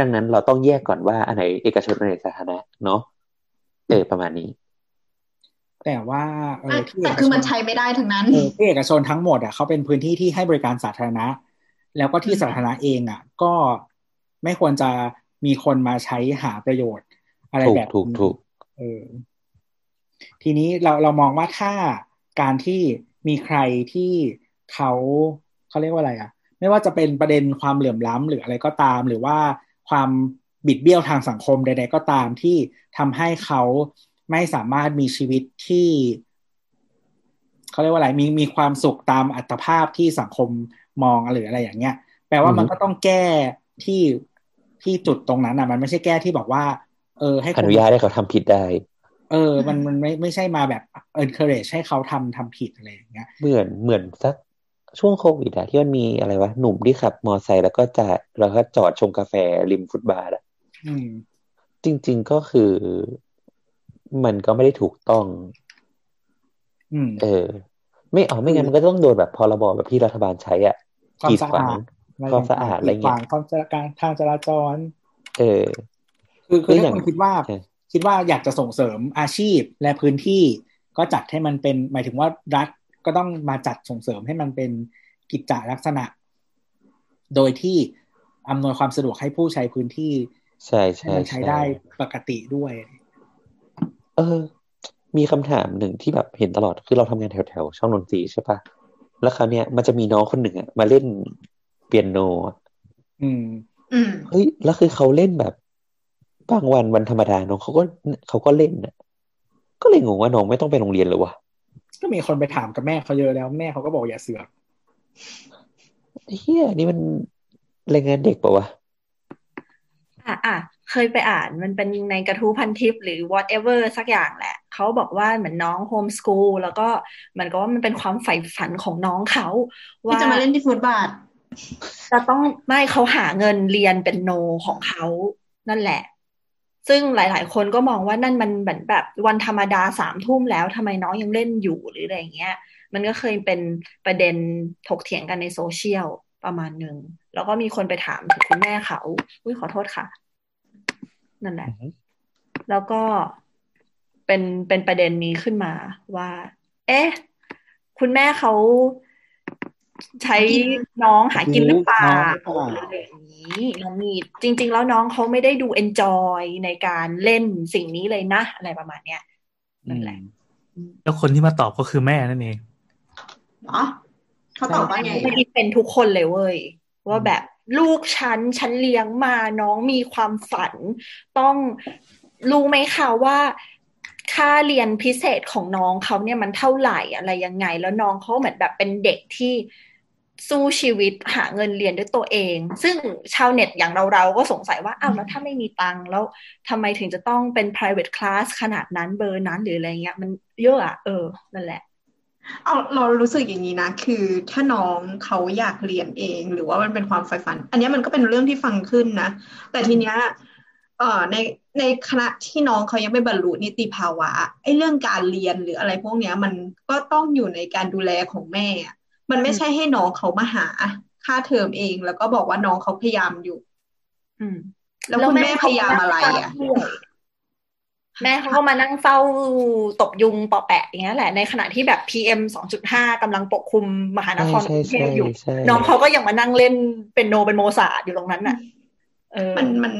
ดังนั้นเราต้องแยกก่อนว่าอันไหนเอกชนอันไหนสาธารณะเนาะเออประมาณนี้ แต่ว่าเออที่แต่เอกคือชมันนใช้ไม่ได้ทั้งนั้นเออที่เอกชนทั้งหมดอะเขาเป็นพื้นที่ที่ให้บริการสาธารณะ แล้วก็ที่สาธารณะเองอะ ก็ไม่ควรจะมีคนมาใช้หาประโยชน์ อะไรถูกแบบถูกนี้ถูกเออทีนี้เราเรามองว่าถ้าการที่มีใครที่เขาเขาเรียกว่าอะไรอะ ไม่ว่าจะเป็นประเด็นความเหลื่อมล้ำหรืออะไรก็ตาม หรือว่าความบิดเบี้ยวทางสังคมใด ๆ ก็ตามที่ทำให้เขา ไม่สามารถมีชีวิตที่เขาเรียกว่าอะไรมีมีความสุขตามอัตภาพที่สังคมมองหรืออะไรอย่างเงี้ย แปลว่ามันก็ต้องแก้ที่ที่จุดตรงนั้นอะ มันไม่ใช่แก้ที่บอกว่า เออ ให้คอนนุญาตให้เขาทำผิดได้ เออ มันมันไม่ไม่ใช่มาแบบ encourage ให้เขาทำทำผิดอะไรอย่างเงี้ยเหมือนเหมือนสักช่วงโควิดอะที่มันมีอะไรวะหนุ่มที่ขับมอไซค์แล้วก็จะแล้วก็จอดชงกาแฟริมฟุตบาทอะอืมจริง ๆก็คือ มันก็ไม่ได้ถูกต้อง อืม เออ ไม่เอาไม่งั้นมันก็ต้องโดนแบบพรบแบบที่รัฐบาลใช้อะความกีดสะขวาอางดความสะอาดอะไรกีดขเงี้วายงความจราการทางจราจร เออ คือคือแล้วอถ้าย่างคุณคิดว่าใช่คิดว่าอยากจะส่งเสริมอาชีพและพื้นที่ก็จัดให้มันเป็น หมายถึงว่ารัฐก็ต้องมาจัดส่งเสริมให้มันเป็นกิจจลักษณะ โดยที่อำนวยความสะดวกให้ผู้ใช้พื้นที่ใช่ให้ใช่มันใช้ใช่ได้ปกติด้วย เออ มีคำถามหนึ่งที่แบบเห็นตลอดคือเราทำงานแถวแถวๆช่องดนตรีใช่ปะแล้วคราวเนี้ยมันจะมีน้องคนหนึ่งอะมาเล่นเปียโนอะอืมอืมเฮ้ยแล้วคือเขาเล่นแบบบางวันวันธรรมดาน้องเขาก็เขาก็เล่นอะก็เลยงงว่าน้องไม่ต้องไปโรงเรียนเหรอวะก็มีคนไปถามกับแม่เขาเยอะแล้วแม่เขาก็บอกอย่าเสือกเฮียนี่มันแรงงานเด็กปะวะอะอะ เคยไปอ่านมันเป็นในกระทู้พันทิปหรือ whatever สักอย่างแหละ เขาบอกว่าเหมือนน้องโฮมส o ูลแล้วก็เหมือนกับว่ามันเป็นความใฝ่ฝันของน้องเขาที่ว่าจะมาเล่นที่ฟุตบาทจะต้องไม่เขาหาเงินเรียนเป็นโนของเขานั่นแหละ ซึ่งหลาย ๆ คนก็มองว่านั่นมันเหมือนแบบวันธรรมดาสามทุ่มแล้วทำไมน้องยังเล่นอยู่หรืออะไรอย่างเงี้ย มันก็เคยเป็นประเด็นถกเถียงกันในโซเชียลประมาณหนึ่ง แล้วก็มีคนไปถามถึงคุณแม่เขาอุ้ยขอโทษค่ะ นั่นแหละ แล้วก็เป็นเป็นประเด็นนี้ขึ้นมาว่า เอ๊ะ คุณแม่เขาใช้กินน้องหากินหรือเปล่าน้องหรือเปล่าหรืออะไรอย่างนี้น้องมีจริง ๆ แล้วน้องเขาไม่ได้ดูเอนจอยในการเล่นสิ่งนี้เลยนะ อะไรประมาณเนี้ยนั่นแหละแล้วคนที่มาตอบก็คือแม่นั่นเองเหรอเขาตอบว่าไงไม่ได้เป็นทุกคนเลยเว้ยว่าแบบ ลูกฉันฉันเลี้ยงมาน้องมีความฝัน ต้องรู้ไหมคะว่าค่าเรียนพิเศษของน้องเขาเนี่ยมันเท่าไหร่อะไรยังไง แล้วน้องเขาเหมือนแบบเป็นเด็กที่สู้ชีวิตหาเงินเรียนด้วยตัวเอง ซึ่งชาวเน็ตอย่างเราเราๆก็สงสัยว่าอ้าวแล้วถ้าไม่มีตังค์แล้วทำไมถึงจะต้องเป็น private class ขนาดนั้นเบอร์นั้นหรืออะไรเงี้ย มันเยอะอะเออ นั่นแหละ เอาเรารู้สึกอย่างนี้นะ คือถ้าน้องเขาอยากเรียนเอง หรือว่ามันเป็นความใฝ่ฝัน อันเนี้ยมันก็เป็นเรื่องที่ฟังขึ้นนะ แต่ทีเนี้ยเอ่อในในคณะที่น้องเขายังไม่บรรลุนิติภาวะไอ้เรื่องการเรียนหรืออะไรพวกเนี้ย มันก็ต้องอยู่ในการดูแลของแม่อะมันไม่ใช่ให้น้องเขามาหาค่าเทอมเอง แล้วก็บอกว่าน้องเขาพยายามอยู่ อืม แล้วคุณแม่พยายามอะไรอะ แม่เขาก็มานั่งเฝ้าตบยุงปอแปะอย่างเงี้ยแหละในขณะที่แบบ PM สองจุดห้ากำลังปกคลุมมหานครกรุงเทพอยู่ใช่น้องเขาก็ยังมานั่งเล่นเป็นโนเป็นโมซาร์ทอยู่ตรงนั้นน่ะเออมันมัน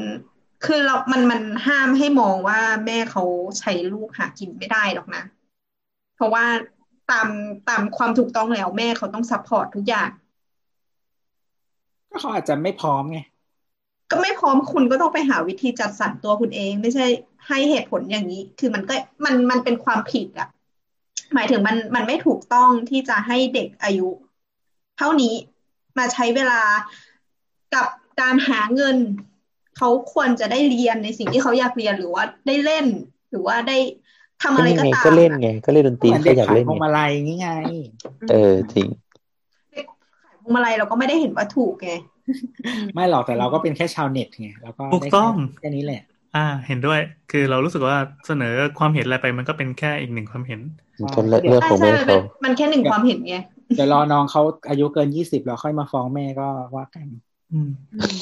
คือเรา มัน มันห้ามให้มองว่าแม่เขาใช้ลูกหากินไม่ได้หรอกนะ เพราะว่าตามตามความถูกต้องแล้วแม่เขาต้อง support ทุกอย่าง ก็เขาอาจจะไม่พร้อมไง ก็ไม่พร้อมคุณก็ต้องไปหาวิธีจัดสรรตัวคุณเอง ไม่ใช่ ให้เหตุผลอย่างนี้ คือมันก็มันมันเป็นความผิดอะหมายถึงมันมันไม่ถูกต้องที่จะให้เด็กอายุ เท่านี้มาใช้เวลากับการหาเงิน เขาควรจะได้เรียนในสิ่งที่เขาอยากเรียนหรือว่าได้เล่น หรือว่าได้ทำก็อะไรนี่ก็ไงตามก็เล่นอะไง ก็เล่นดนตรีเหมือนเขาเด็กอยากขายเล่นพวงไงมาลัยงี้ไงเออจริงขายพวงมาลัยเราก็ไม่ได้เห็นว่าถูกไงไม่หรอกแต่เราก็เป็นแค่ชาวเน็ตไงแล้วก็ถูกได้ต้องแค่แค่นี้แหละ อ่า เห็นด้วย คือเรารู้สึกว่าเสนอความเห็นอะไรไปมันก็เป็นแค่อีกหนึ่งความเห็นคนละเรื่องใช่ของใช่แม่มันเป็เขานมันแค่หนึ่งความเห็นไงเดี๋ยวรอน้องเขาอายุเกินยี่สิบแล้วค่อยมาฟ้องแม่ก็ว่ากันอืมอืม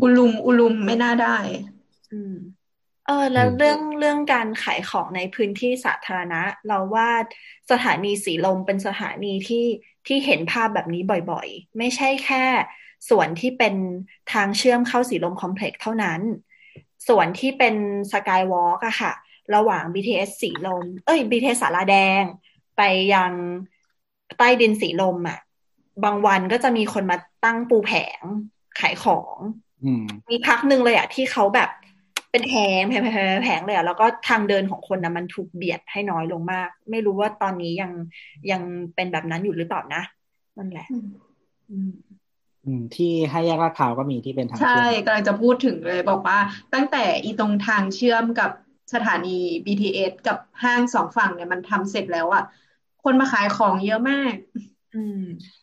อุลุมอุลุมไม่น่าได้ อืมเออแล้วอืมเรื่องเรื่องการขายของในพื้นที่สาธารณะ เราว่าสถานีสีลมเป็นสถานีที่ที่เห็นภาพแบบนี้บ่อยๆ ไม่ใช่แค่ส่วนที่เป็นทางเชื่อมเข้าสีลมคอมเพล็กซ์เท่านั้น ส่วนที่เป็นสกายวอล์กอะค่ะ ระหว่าง BTS สีลม เอ้ย BTS สาราแดง ไปยังใต้ดินสีลมอะบางวันก็จะมีคนมาตั้งปูแผงขายของอืมมีพักหนึ่งเลยอะที่เขาแบบเป็นแผงแผงแผงแผงแผงเลยอะแล้วก็ทางเดินของคนนะมันถูกเบียดให้น้อยลงมาก ไม่รู้ว่าตอนนี้ยังยังเป็นแบบนั้นอยู่หรือเปล่านะนั่นแหละ อืมอืมที่ให้แยกลาดพร้าวก็มีที่เป็นทางใช่เชื่อมกำลังจะพูดถึงเลยบอกว่า ตั้งแต่อีตรงทางเชื่อมกับสถานี BTS กับห้างสองฝั่งเนี่ยมันทำเสร็จแล้วอะคนมาขายของเยอะมาก อืม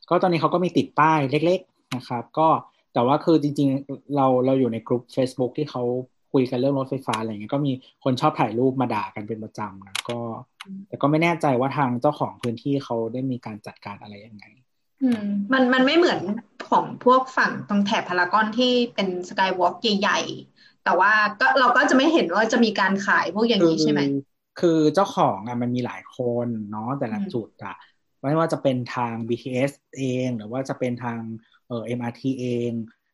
ก็ตอนนี้เขาก็มีติดป้ายเล็ก ๆนะครับ ก็แต่ว่าคือจริง ๆ เราเราอยู่ในกลุ่ม Facebook ที่เขาคุยกันเรื่องรถไฟฟ้าอะไรเงี้ยก็มีคนชอบถ่ายรูปมาด่ากันเป็นประจำนะก็ แต่ก็ไม่แน่ใจว่าทางเจ้าของพื้นที่เขาได้มีการจัดการอะไรยังไง อืมมันมันไม่เหมือนของพวกฝั่งตรงแถบพารากอนที่เป็นสกายวอล์กใหญ่ๆ แต่ว่าก็เราก็จะไม่เห็นว่าจะมีการขายพวกอย่างนี้ใช่ไหม คือคือเจ้าของอะมันมีหลายคนเนาะแต่ละอืมจุดอะไม่ว่าจะเป็นทาง BTS เอง หรือว่าจะเป็นทางเอ่อ MRT เอง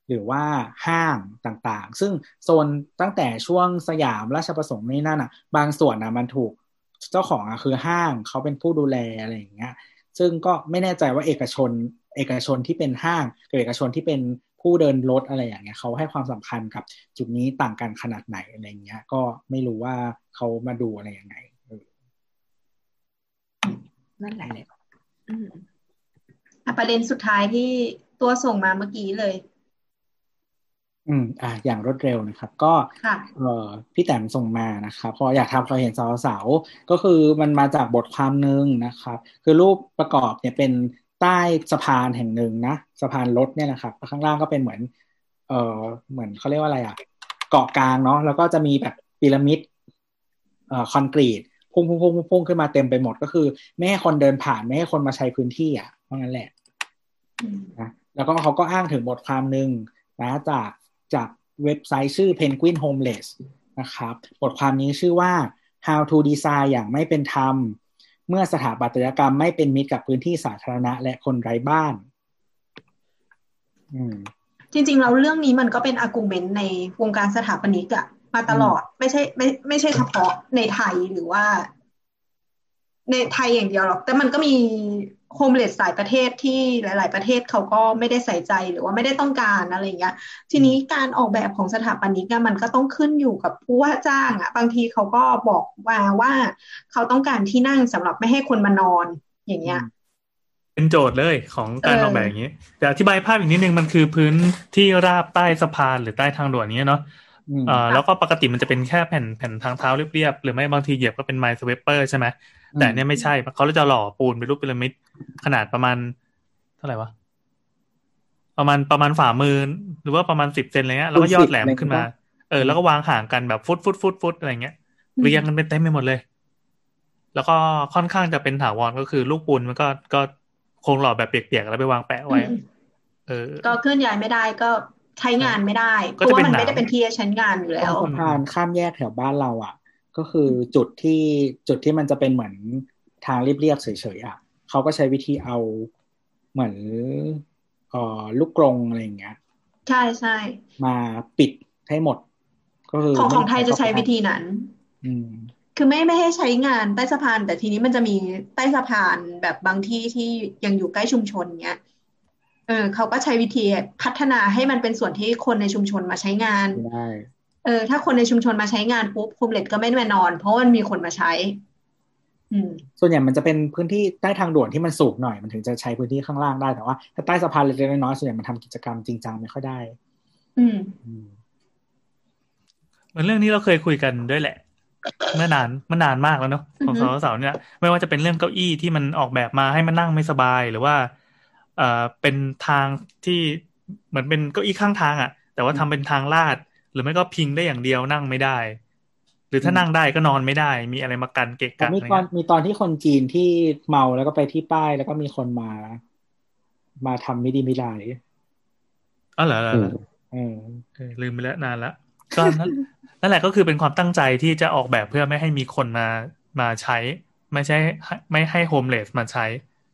หรือว่าห้างต่างๆ ซึ่งโซนตั้งแต่ช่วงสยามราชประสงค์นี่นั่นอะ บางส่วนอะมันถูกเจ้าของอะคือห้างเขาเป็นผู้ดูแลอะไรอย่างเงี้ย ซึ่งก็ไม่แน่ใจว่าเอกชน เอกชนที่เป็นห้างกับเอกชนที่เป็นผู้เดินรถอะไรอย่างเงี้ยเขาให้ความสำคัญกับจุดนี้ต่างกันขนาดไหนอะไรเงี้ย ก็ไม่รู้ว่าเขามาดูอะไรยังไงนั่นแหละอืมอะประเด็นสุดท้ายที่ตัวส่งมาเมื่อกี้เลย อืมอะอย่างรวดเร็วนะครับ ก็ค่ะเอ่อพี่แต้มส่งมานะครับเพออยากทำความเห็นสาวสาวๆก็คือมันมาจากบทความหนึ่งนะครับ คือรูปประกอบเนี่ยเป็นใต้สะพานแห่งหนึ่งนะสะพานรถเนี่ยแหละครับ ข้างล่างก็เป็นเหมือน เอ่อเหมือนเขาเรียกว่าอะไรอะ เกาะกลางเนาะแล้วก็จะมีแบบพีระมิดเอ่อคอนกรีตพุ่งพุ่งพุ่งพุ่งขึ้นมาเต็มไปหมดก็คือไม่ให้คนเดินผ่านไม่ให้คนมาใช้พื้นที่อะเพราะงั้นแหละนะแล้วก็เขาก็อ้างถึงบทความหนึ่งนะจาก จากเว็บไซต์ชื่อ Penguin Homeless นะครับ บทความนี้ชื่อว่า How to Design อย่างไม่เป็นธรรม เมื่อสถาปัตยกรรมไม่เป็นมิตรกับพื้นที่สาธารณะและคนไร้บ้านอืมจริงๆแล้วเรื่องนี้มันก็เป็นอาร์กิวเมนต์ในวงการสถาปนิกอะมาตลอดไม่ใช่ไม่ไม่ใช่เฉพาะในไทยหรือว่า ในไทยอย่างเดียวหรอก แต่มันก็มี โฮมเลสหลายประเทศที่หลาย ๆ ประเทศเขาก็ไม่ได้ใส่ใจหรือว่าไม่ได้ต้องการอะไรเงี้ย ทีนี้การออกแบบของสถาปนิกอะมันก็ต้องขึ้นอยู่กับผู้ว่าจ้างอะบางทีเขาก็บอกมาว่าเขาต้องการที่นั่งสำหรับไม่ให้คนมานอนอย่างเงี้ย เป็นโจทย์เลยของการเออออกแบบอย่างนี้เดี๋ยวอธิบายภาพอีกนิดนึงมันคือพื้นที่ราบใต้สะพานหรือใต้ทางด่วนนี้เนาะอืมเอ่อแล้วก็ปกติมันจะเป็นแค่แผ่นแผ่นทางเท้าเรียบๆหรือไม่บางทีเหยียบก็เป็นไมซ์เวเปอร์ใช่ไหม แต่อันเนี่ยไม่ใช่เขาจะหล่อปูนเป็นรูปพีระมิดขนาดประมาณเท่าไหร่วะประมาณประมาณฝ่ามือหรือว่าประมาณสิบเซนอะไรเงี้ยแล้วก็ยอดแหลมขึ้นมา เออ แล้วก็วางห่างกันแบบฟุตฟุตฟุตฟุตอะไรเงี้ยเรียงกันเป็นเต็มไปหมดเลย แล้วก็ค่อนข้างจะเป็นถาวรก็คือลูกปูนมันก็ก็คงหล่อแบบเปียกๆแล้วไปวางแปะไว้อืมเออ ก็เคลื่อนย้ายไม่ได้ก็ใช้งานไม่ได้เพก็ราะจะว่าเป็นมันหนามไม่ได้เป็นที่ใช้งานอยู่ตแล้รงวสะพานข้ามแยกแถวบ้านเราอะ ก็คือจุดที่จุดที่มันจะเป็นเหมือนทางเรียบๆเฉยๆอะเขาก็ใช้วิธีเอาเหมือนเอ่อลูกกรงอะไรอย่างเงี้ย ใช่ใช่มาปิดให้หมด ก็คือของม่ของไทยจะใช้เข้าไปวิธีนั้น อืมคือไม่ไม่ให้ใช้งานใต้สะพาน แต่ทีนี้มันจะมีใต้สะพานแบบบางที่ที่ยังอยู่ใกล้ชุมชนเนี้ยเออเขาก็ใช้วิธีพัฒนาให้มันเป็นส่วนที่คนในชุมชนมาใช้งานไม่ได้ เออถ้าคนในชุมชนมาใช้งานปุ๊บคุมเลตก็ไม่แน่นอน เพราะว่ามันมีคนมาใช้ อืม ส่วนใหญ่มันจะเป็นพื้นที่ใต้ทางด่วนที่มันสูงหน่อยมันถึงจะใช้พื้นที่ข้างล่างได้แต่ว่าถ้าใต้สะพานเล็กๆน้อยๆส่วนใหญ่มันทำกิจกรรมจริงจังไม่ค่อยได้ อืมอืมเหมือนเรื่องนี้เราเคยคุยกันด้วยแหละเมื่อนานเมื่อนานมากแล้วเนาะของอือฮึสาวๆเนี่ยไม่ว่าจะเป็นเรื่องเก้าอี้ที่มันออกแบบมาให้มันนั่งไม่สบายหรือว่า เอ่อเป็นทางที่เหมือนเป็นเก้าอี้ข้างทางอะ่ะ แต่ว่าทำเป็นทางลาด หรือไม่ก็พิงได้อย่างเดียวนั่งไม่ได้ หรือถ้านั่งได้ก็นอนไม่ได้ มีอะไรมากันเกะกะมีอะไรตอนเงี้ยมีตอนที่คนจีนที่เมาแล้วก็ไปที่ป้ายแล้วก็มีคนมา มาทำไม่ดีไม่ร้ายอ๋อเหรอเหรออืเหรมอเออเออลืมไปแล้วนานละก็นั่นนั่นแหละก็คือเป็นความตั้งใจที่จะออกแบบเพื่อไม่ให้มีคนมามาใช้ ไม่ใช่ให้ไม่ให้โฮมเลสมาใช้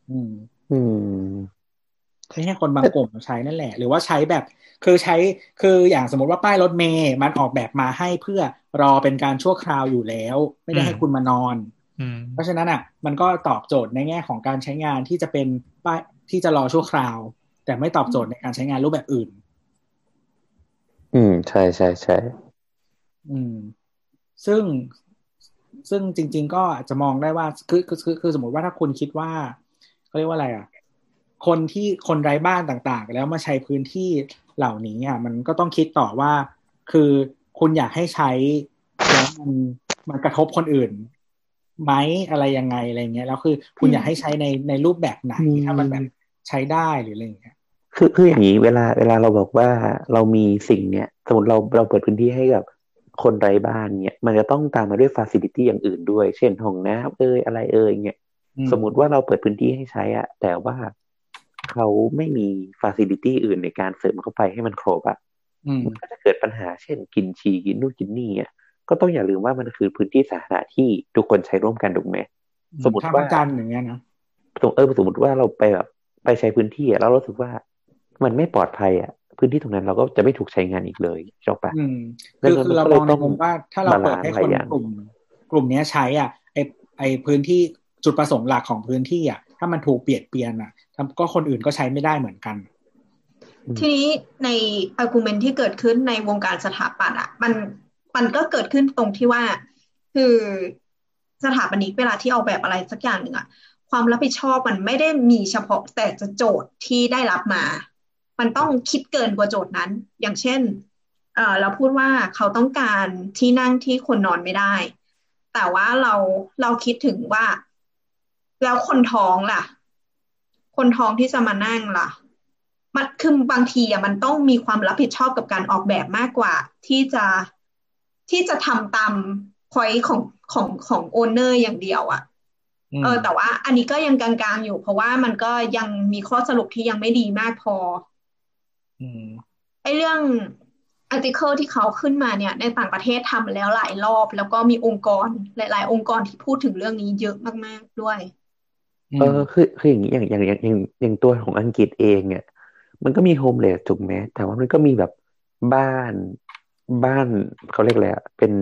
อืมอืมไม่ ใช่คนบางกลุ่มใช้นั่นแหละ หรือว่าใช้แบบ คือใช้คืออย่างสมมติว่าป้ายรถเมย์มันออกแบบมาให้เพื่อรอเป็นการชั่วคราวอยู่แล้ว ไม่ได้ให้อืมคุณมานอนอืมเพราะฉะนั้นอะ มันก็ตอบโจทย์ในแง่ของการใช้งานที่จะเป็นป้ายที่จะรอชั่วคราว แต่ไม่ตอบโจทย์ในการใช้งานรูปแบบอื่น อืม ใช่ใช่ใช่อืม ซึ่งซึ่งจริง ๆ ก็อาจจะมองได้ว่าคือคือคือคือสมมติว่าถ้าคุณคิดว่าเขาเรียกว่าอะไรอะ คนที่คนไร้บ้านต่างๆ แล้วมาใช้พื้นที่เหล่านี้อะมันก็ต้องคิดต่อว่า คือคุณอยากให้ใช้แล้วมันมันกระทบคนอื่นไหมอะไรยังไงอะไรเงี้ยแล้วคือคุณอยากให้ใช้ในในรูปแบบไหนถ้ามันแบบใช้ได้หรืออะไรอย่างเงี้ยคือคืออย่างนี้เวลาเวลาเราบอกว่าเรามีสิ่งเนี้ยสมมติเราเราเปิดพื้นที่ให้กับคนไร้บ้านเนี่ยมันจะต้องตามมาด้วยฟ a ซิลิตี้อย่างอื่นด้วย เช่นห้องน้ำเอ่ยอะไรเอ่ยเนี่ยอืมสมมุติว่าเราเปิดพื้นที่ให้ใช้อะแต่ว่า เขาไม่มีฟ a ซิลิตี้อื่นในการเสริมเข้าไปให้มันครบอะอืมมันก็จะเกิดปัญหาเช่นกลิ่นฉี่กลิ่นนู่นกลิ่นนี่อะก็ต้องอย่าลืมว่ามันคือพื้นที่สาธารณะที่ทุกคนใช้ร่วมกันถูกไหมสมมุติท่าว่าประจันทร์อย่างเงี้ยนะสมเออสมมติว่าเราไปแบบไปใช้พื้นที่อะแล้วเรารู้สึกว่ามันไม่ปลอดภัยอะพื้นที่ตรงนั้นเราก็จะไม่ถูกใช้งานอีกเลยจบปะอืมดัคืงอนั้นคือเรามันก็มเลองยในต้องมุมว่าถ้าเราเปิดให้บาลานซ์หลายคนอย่างกลุ่ม กลุ่มเนี้ยใช้อะไอไอพื้นที่จุดประสงค์หลักของพื้นที่อะ ถ้ามันถูกเปลี่ยนเปลี่ยนอะทำก็คนอื่นก็ใช้ไม่ได้เหมือนกัน ทีนี้ใน argument ที่เกิดขึ้นในวงการสถาปัตย์อะ มันมันก็เกิดขึ้นตรงที่ว่า คือสถาปนิกเวลาที่ออกแบบอะไรสักอย่างหนึ่งอะความรับผิดชอบมันไม่ได้มีเฉพาะแต่จะโจทย์ที่ได้รับมา มันต้องคิดเกินกว่าโจทย์นั้น อย่างเช่นเอ่อเราพูดว่าเขาต้องการที่นั่งที่คนนอนไม่ได้ แต่ว่าเราเราคิดถึงว่า แล้วคนท้องล่ะ คนท้องที่จะมานั่งล่ะ มันคือบางทีอะมันต้องมีความรับผิดชอบกับการออกแบบมากกว่า ที่จะที่จะทำตามพอยของของของโอนเนอร์อย่างเดียวอะอืมเออแต่ว่าอันนี้ก็ยังกลางๆอยู่ เพราะว่ามันก็ยังมีข้อสรุปที่ยังไม่ดีมากพออืมไอ้เรื่อง article ที่เขาขึ้นมาเนี่ย ในต่างประเทศทำมาแล้วหลายรอบ แล้วก็มีองค์กรหลาย ๆ องค์กรที่พูดถึงเรื่องนี้เยอะมาก ๆ ด้วย เออคือคืออย่างนี้อย่างอย่างอย่างอย่างอย่างตัวของอังกฤษเองเนี่ยมันก็มี homeless ถูกไหมแต่ว่ามันก็มีแบบบ้านบ้านเขาเรียกอะไรอะเป็น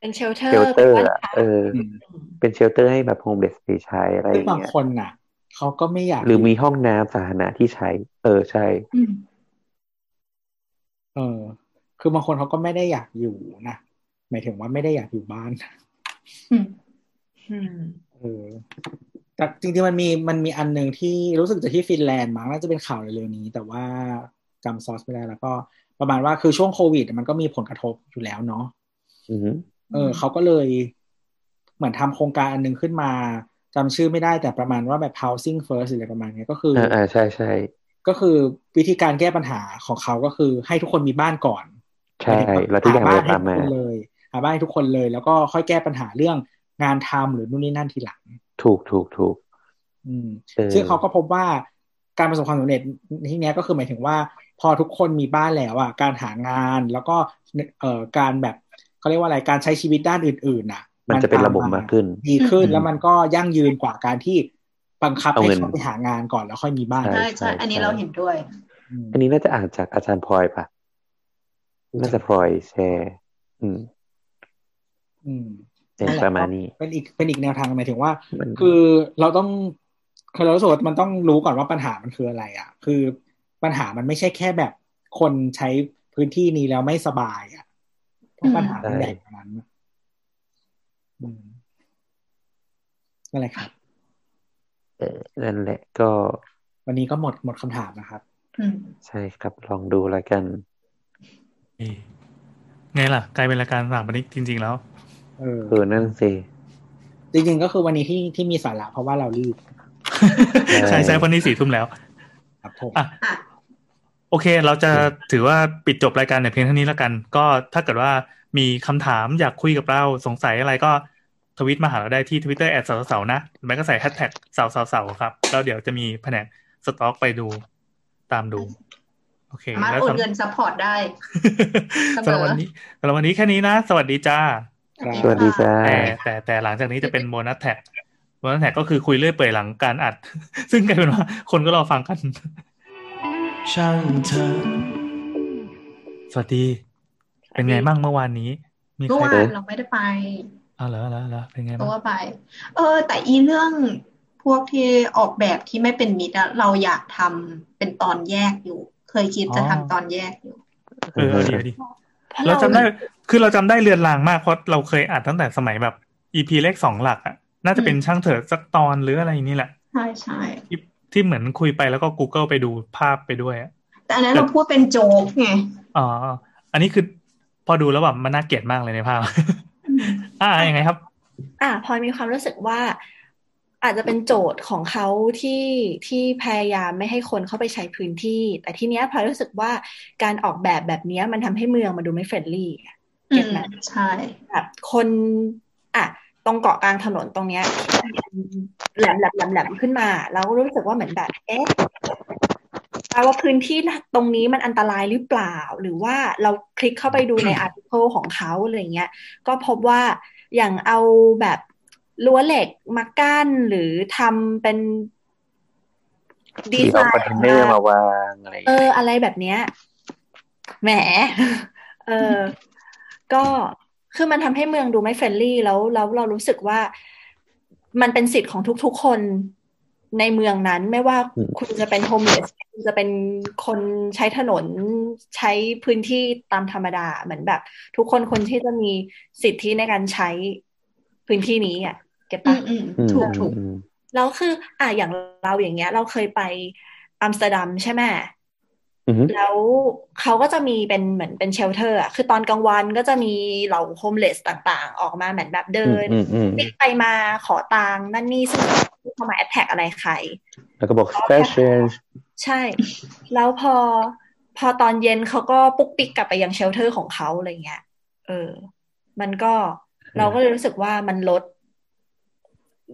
เป็น shelter shelter บ้านอะพักเอออืมเป็น shelter ให้แบบ homeless ไปใช้อะไรอซึ่งย่างบางเงี้ยซึ่งบางคนน่ะเขาก็ไม่อยาก หรือมีห้องน้ำสาธารณะที่ใช้ เออใช่อืมเออ คือบางคนเขาก็ไม่ได้อยากอยู่นะหมายถึงว่าไม่ได้อยากอยู่บ้าน อืมอืมเออ แต่จริงๆมันมีมันมีอันหนึ่งที่รู้สึกจะที่ฟินแลนด์มั้งน่าจะเป็นข่าวเร็วๆนี้ แต่ว่าจำซอสไม่ได้แล้วก็ประมาณว่าคือช่วงโควิด มันก็มีผลกระทบอยู่แล้วเนาะอือหือเออเขาก็เลยเหมือนทำโครงการอันหนึงขึ้นมาจำชื่อไม่ได้แต่ประมาณว่าแบบ housing first หรืออะไรประมาณเนี้ยก็คืออ่าอ่าใช่ใช่ก็คือวิธีการแก้ปัญหาของเขาก็คือให้ทุกคนมีบ้านก่อนใช่แล้วทุกอย่างหามับ้านนให้ตามทุกมาคนเลยหาบ้านให้ทุกคนเลย แล้วก็ค่อยแก้ปัญหาเรื่องงานทำหรือนู่นนี่นั่นทีหลัง ถูกถูกถูกอืมเออซึ่งเขาก็พบว่าการประสบความสำเร็จที่เนี้ยก็คือหมายถึงว่า พอทุกคนมีบ้านแล้วอะการหางานแล้วก็เอ่อการแบบเขาเรียกว่าอะไรการใช้ชีวิตด้านอื่นๆน่ะ มันจะเป็นระบบมากขึ้น ดีขึ้นอืมแล้วมันก็ยั่งยืนกว่าการที่บังคับเอาให้เงินเขาไปหางานก่อนแล้วค่อยมีบ้านใช่ใช่ใช่อันนี้เราเห็นด้วยอืมอันนี้น่าจะอ่านจากอาจารย์พลอยปะน่าจะพลอยแชร์ อืม อืม เป็นนั่นแหลประมาณนี้ เป็นอีกเป็นอีกแนวทางหมายถึงว่ามันคือเราต้องคือเรารู้สึกว่ามันต้องรู้ก่อนว่าปัญหามันคืออะไร อะ คือปัญหามันไม่ใช่แค่แบบคนใช้พื้นที่นี้แล้วไม่สบาย อะเพราะปัญหามันใหญ่กว่านั้นอืมนั่นแหละครับเออนั่นแหละก็ วันนี้ก็หมดหมดคำถามนะครับอืมใช่ครับลองดูแล้วกันเอ๊ะไงล่ะ กลายเป็นรายการสถาปนิกจริง ๆ แล้ว เออเออนั่นสิจริงๆก็คือวันนี้ที่ที่มีสาระเพราะว่าเรารีบใช่ใช่เพราะนี่สี่ทุ่มแล้ว ครับผมอะอะโอเค เราจะถือว่าปิดจบรายการแต่เพียงเท่านี้แล้วกัน ก็ถ้าเกิดว่ามีคำถามอยากคุยกับเราสงสัยอะไรก็ทวิตมาหาเราได้ที่ Twitter at เสาเสานะหรือไม่ก็ใส่แฮชแท็กสาเสาเสาครับ แล้วเดี๋ยวจะมีแผนก stalk ไปดูตามดู โอเคสามารถแล้วโอนเงิน support ได้สำหรับวันนี้สำหรับวันนี้แค่นี้นะ สวัสดีจ้าครับ สวัสดีจ้าแต่แต่แต่หลังจากนี้จะเป็น bonus track bonus track ก็คือคุยเรื่อยเปื่อยหลังการอัด ซึ่งกลายเป็นว่าคนก็รอฟังกัน ช่างเธอ สวัสดี เป็นไงบ้างเมื่อวานนี้มีเมื่อใครวานเอ๊ะเราไม่ได้ไปอ้าวเหรอเหรอเหรอเป็นไงเพบ้างราะว่าไป เออ แต่อีเรื่องพวกที่ออกแบบที่ไม่เป็นมิตรอะเราอยากทำเป็นตอนแยกอยู่ เคยคิดจะทำตอนแยกอยู่ เออเอาดีเอาดีเพราะเราเราจำได้ คือเราจำได้เรือนรางมากเพราะเราเคยอัดตั้งแต่สมัยแบบ EP เลขสองหลักอะน่าจะเป็นช่างเถิดสักตอนหรืออะไรอย่างนี้แหละ ใช่ใช่ที่ที่เหมือนคุยไปแล้วก็ Google ไปดูภาพไปด้วยอะแต่อันนั้นเราพูดเป็นโจ๊กไงอ๋ออันนี้คือพอดูแล้วแบบมันน่าเกลียดมากเลยในภาพ อ่ายังไงครับ อะพลอยมีความรู้สึกว่าอาจจะเป็นโจทย์ของเขาที่ที่พยายามไม่ให้คนเข้าไปใช้พื้นที่ แต่ทีเนี้ยพลอยรู้สึกว่าการออกแบบแบบเนี้ยมันทำให้เมืองมันดูไม่ friendly อะอืม get ไหมใช่แบบคนอะตรงเกาะกลางถนนตรงเนี้ยแหลมแหลมแหลมแหลมขึ้นมาเราก็รู้สึกว่าเหมือนแบบ เอ๊ะแปลว่าพื้นที่ตรงนี้มันอันตรายหรือเปล่า หรือว่าเราคลิกเข้าไปดูใน article ของเขาอะไรเงี้ย ก็พบว่าอย่างเอาแบบรั้วเหล็กมากั้นหรือทำเป็นดีที่ไซเอาคอนน์เทนเนอร์มาวางอะไรอย่างเอเงี้ยออะไรแบบเนี้ย แหม เออ ก็คือมันทำให้เมืองดูไม่เฟรนลี่แล้วแล้วเรารู้สึกว่ามันเป็นสิทธิ์ของทุกๆคนในเมืองนั้นไม่ว่าคุณจะเป็นโฮมเลสคุณจะเป็นคนใช้ถนนใช้พื้นที่ตามธรรมดาเหมือนแบบ ทุกคนคนที่จะมีสิทธิในการใช้พื้นที่นี้อะเก็ตอืปะมอืมอืมถูกถูกอืมแล้วคือ อะอย่างเราอย่างเงี้ย เราเคยไปอัมสเตอร์ดัมใช่ไหมอืม แล้วเขาก็จะมีเป็นเหมือนเป็น shelter อะคือตอนกลางวันก็จะมีเหล่า homeless ต่างๆ ออกมาเหมือนแบบเดินอืมอืมวิ่งไปมาขอตังค์นั่นนี่ซึ่งไม่เข้ามาแอ t แทกอะไรใคร แล้วก็บอก special ใช่ แล้วพอพอตอนเย็นเขาก็ปุ๊กปิ๊กกลับไปยัง shelter ของเขาอะไรเงี้ย เออ มันก็เราก็เลยรู้สึกว่ามันลด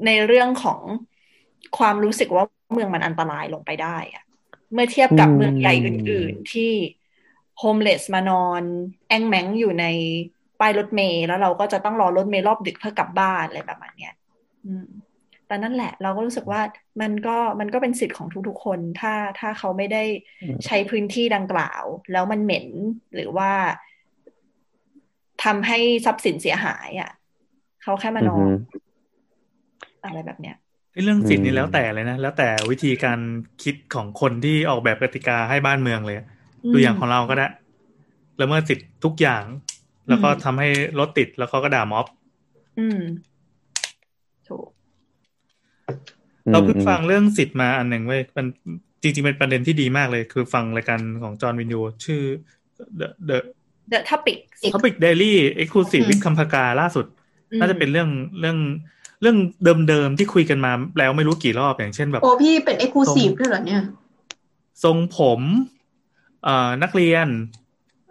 ในเรื่องของความรู้สึกว่าเมืองมันอันตรายลงไปได้อะ เมื่อเทียบกับอืมเมืองใหญ่อื่น ๆ ที่โฮมเลสมานอน แองแมงอยู่ในป้ายรถเมล์แล้วเราก็จะต้องรอรถเมล์รอบดึกเพื่อกลับบ้านอะไรประมาณเนี้ยอืมแต่นั่นแหละเราก็รู้สึกว่ามันก็มันก็เป็นสิทธิ์ของทุกๆคนถ้าถ้าเขาไม่ได้ใช้พื้นที่ดังกล่าว แล้วมันเหม็นหรือว่าทำให้ทรัพย์สินเสียหายอะ เขาแค่มานอนอือฮึอะไรแบบเนี้ย เรื่องสิทธิ์อืนี่มแล้วแต่เลยนะ แล้วแต่วิธีการคิดของคนที่ออกแบบกติกาให้บ้านเมืองเลยอืมตัวอย่างของเราก็ได้ละเมิดสิทธิ์ทุกอย่าง แล้วก็อืมทำให้รถติดแล้วเขาก็ด่าม็อบ อืมถูกเราเพิ่งฟังเรื่องสิทธิ์มาอันหนึ่งเว้ยมันจริงๆเป็นประเด็นที่ดีมากเลย คือฟังรายการของจอห์นวินยูชื่อ The The The Topic Topic Daily Exclusive อืม with คำพกาล่าสุดอืมน่าจะเป็นเรื่องเรื่อง เรื่องเดิมๆที่คุยกันมาแล้วไม่รู้กี่รอบอย่างเช่นแบบ โอ้พี่เป็นเอ็กซ์คลูซีฟด้วยเหรอเนี่ย ทรงผมเอ่อนักเรียน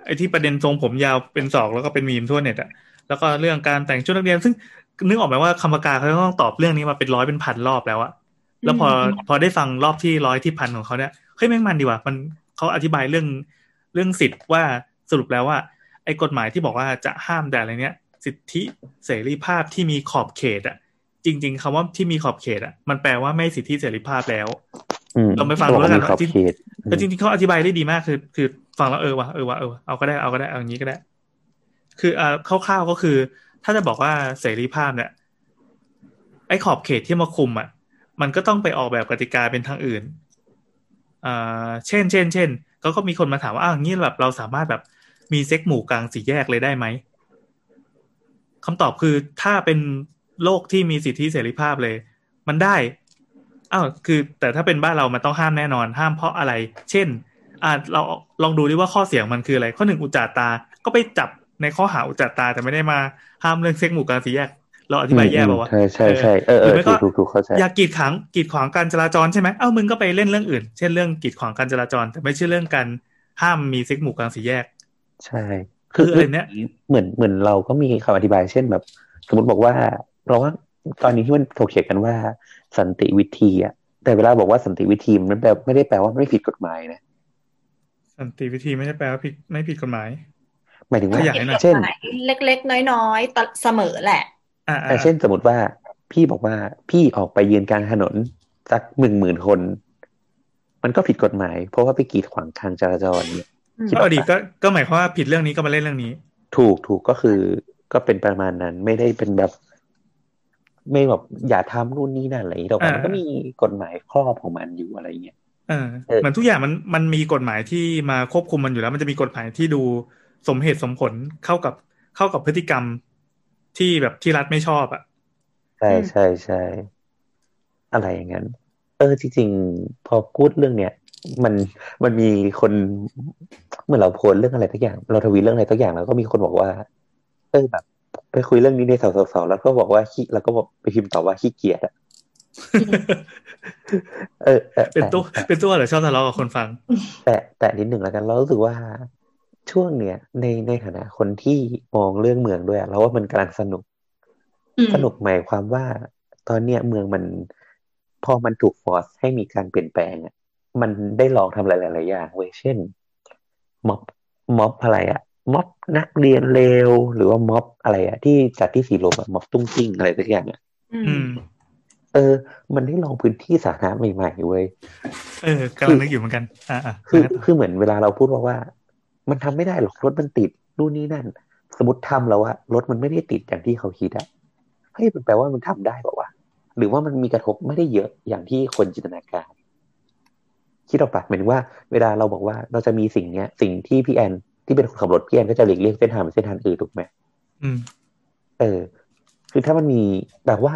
ไอ้ที่ประเด็นทรงผมยาวเป็นศอกแล้วก็เป็นมีมทั่วเน็ตอะแล้วก็เรื่องการแต่งชุดนักเรียน ซึ่งนึกออกไหมว่าคำปากกาเขาต้องตอบเรื่องนี้มาเป็นร้อยเป็นพันรอบแล้วอะแล้วพอพอได้ฟังรอบที่ร้อยที่พันของเขาเนี่ยเฮ้ยแม่งมันดีว่ะมันเขาอธิบายเรื่องเรื่องสิทธิ์ว่าสรุปแล้วว่า ไอ้กฎหมายที่บอกว่าจะห้ามแต่อะไรเนี้ยสิทธิเสรีภาพที่มีขอบเขตอะ จริง ๆคำว่าที่มีขอบเขตอะมันแปลว่าไม่สิทธิเสรีภาพแล้วอืมเราไปฟังดูแล้วกันมีขอบจริงเขตแต่จริงๆเขาอธิบายได้ดีมากคือ คือฟังแล้วเออวะเออวะเออวะเอาก็ได้เอาก็ได้เอาอย่างนี้ก็ได้ คืออ่าคร่าวๆก็คือ ถ้าจะบอกว่าเสรีภาพเนี่ยไอ้ขอบเขตที่มาคุมอะ มันก็ต้องไปออกแบบกติกาเป็นทางอื่นอ่าเช่น เช่น เช่นก็ก็มีคนมาถามว่าอ้าวงี้แบบเราสามารถแบบมีเซ็กหมู่กลางสี่แยกเลยได้ไหมคำตอบคือถ้าเป็น โลกที่มีสิทธิเสรีภาพเลย มันได้อ้าวคือ แต่ถ้าเป็นบ้านเรามันต้องห้ามแน่นอน ห้ามเพราะอะไร เช่นอ่าเราลองดูดิว่าข้อเสียงมันคืออะไร ข้อหนึ่งอุจจาตา ก็ไปจับในข้อหาอุจจาตาแต่ไม่ได้มาห้ามเรื่องเซ็กหมู่กลางสี่แยกเราอธิบายแย่ป่าวะใช่ใช่ใช่เออหเอรืออไม่ถูก็กถูกถูกเข้าใจอยากกีดขวางกีดขวางการจราจรใช่ไหมเอ้ามึงก็ไปเล่นเรื่องอื่น เช่นเรื่องกีดขวางการจราจร แต่ไม่ใช่เรื่องการห้ามมีเซ็กหมู่กลางสี่แยก ใช่ คืออะไรเนี่ยเหมือนเหมือนเราก็มีคำอธิบายเช่นแบบ สมมติบอกว่า เราว่าตอนนี้ที่มันถกเถียงกันว่า สันติวิธีอะแต่เวลาบอกว่าสันติวิธีมันแปลไม่ได้แปลว่าไม่ผิดกฎหมายนะสันติวิธีไม่ใช่แปลว่าผิดไม่ผิดกฎหมายหมายถึงว่าขยายหน่อยเช่น เล็กๆ น้อยๆตะเสมอแหละอ่าแต่เช่นสมมติว่า พี่บอกว่าพี่ออกไปยืนกลางถนนสักหนึ่งหมื่นคน มันก็ผิดกฎหมาย เพราะว่าไปกีดขวางทางจราจรเนี่ยคิดก็ว่าดีก็ก็หมายความว่าผิดเรื่องนี้ก็มาเล่นเรื่องนี้ ถูกถูกก็คือก็เป็นประมาณนั้นไม่ได้เป็นแบบ ไม่แบบอย่าทำนู่นนี่นั่นอะไรอย่างนี้แต่ว่าอ่ามัมันก็มีกฎหมายครอบของมันอยู่อะไรเงี้ยเออเออเหมือนทุกอย่างมันมันมีกฎหมายที่มาควบคุมมันอยู่แล้ว มันจะมีกฎหมายที่ดูสมเหตุสมผลเข้ากับเข้ากับพฤติกรรมที่แบบที่รัฐไม่ชอบอะใช่อืมใช่ใช่อะไรอย่างนั้น เออจริงๆ พอพูดเรื่องเนี้ยมันมันมีคนเมื่อเราโพสต์เรื่องอะไรทักอย่าง เราทวีตเรื่องอะไรทักอย่างแล้วก็มีคนบอกว่า เออแบบ ไปคุยเรื่องนี้ในสาวๆแล้วก็บอกว่าขี้แล้วก็บอกไปพิมพ์ตอบว่าขี้เกียจอะเออแต่เป็นแต่ตัวเป็นตัวเหรอชอบทะเลาะกับคนฟัง แต่แต่นิดหนึ่งแล้วกัน เรารู้สึกว่าช่วงเนี้ยในในฐานะคนที่มองเรื่องเมืองด้วยอะเราว่ามันกำลังสนุกอืมสนุกหมายความว่า ตอนเนี้ยเมืองมัน พอมันถูกฟอร์สให้มีการเปลี่ยนแปลงอะมันได้ลองทำหลายๆอย่างเว้ยเช่นม็อบม็อบอะไรอะ ม็อบนักเรียนเลวหรือว่าม็อบอะไรอะที่จัดที่สีลมอะม็อบตุ้งติ้งอะไรสักอย่างอะอือืมมเออ มันได้ลองพื้นที่สาธารณะใหม่ๆเว้ยเออกำลังนึกอยู่เหมือนกัน อ่าอ่าคือคือเหมือนเวลาเราพูดว่าว่า มันทำไม่ได้หรอกรถมันติดนู่นนี่นั่น สมมติทำแล้วอะรถมันไม่ได้ติดอย่างที่เขาคิดอะเฮ้ยมันแปลว่ามันทำได้เปล่าวะหรือว่ามันมีกระทบไม่ได้เยอะอย่างที่คนจินตนาการคิดออกปะหมายถึงว่าเวลาเราบอกว่าเราจะมีสิ่งเนี้ย สิ่งที่พี่แอน ที่เป็นคนขับรถพี่แอนก็จะหลีกเลี่ยงเส้นทางเป็นเส้นทางอื่นถูกไหมอืม เออ คือถ้ามันมีแบบว่า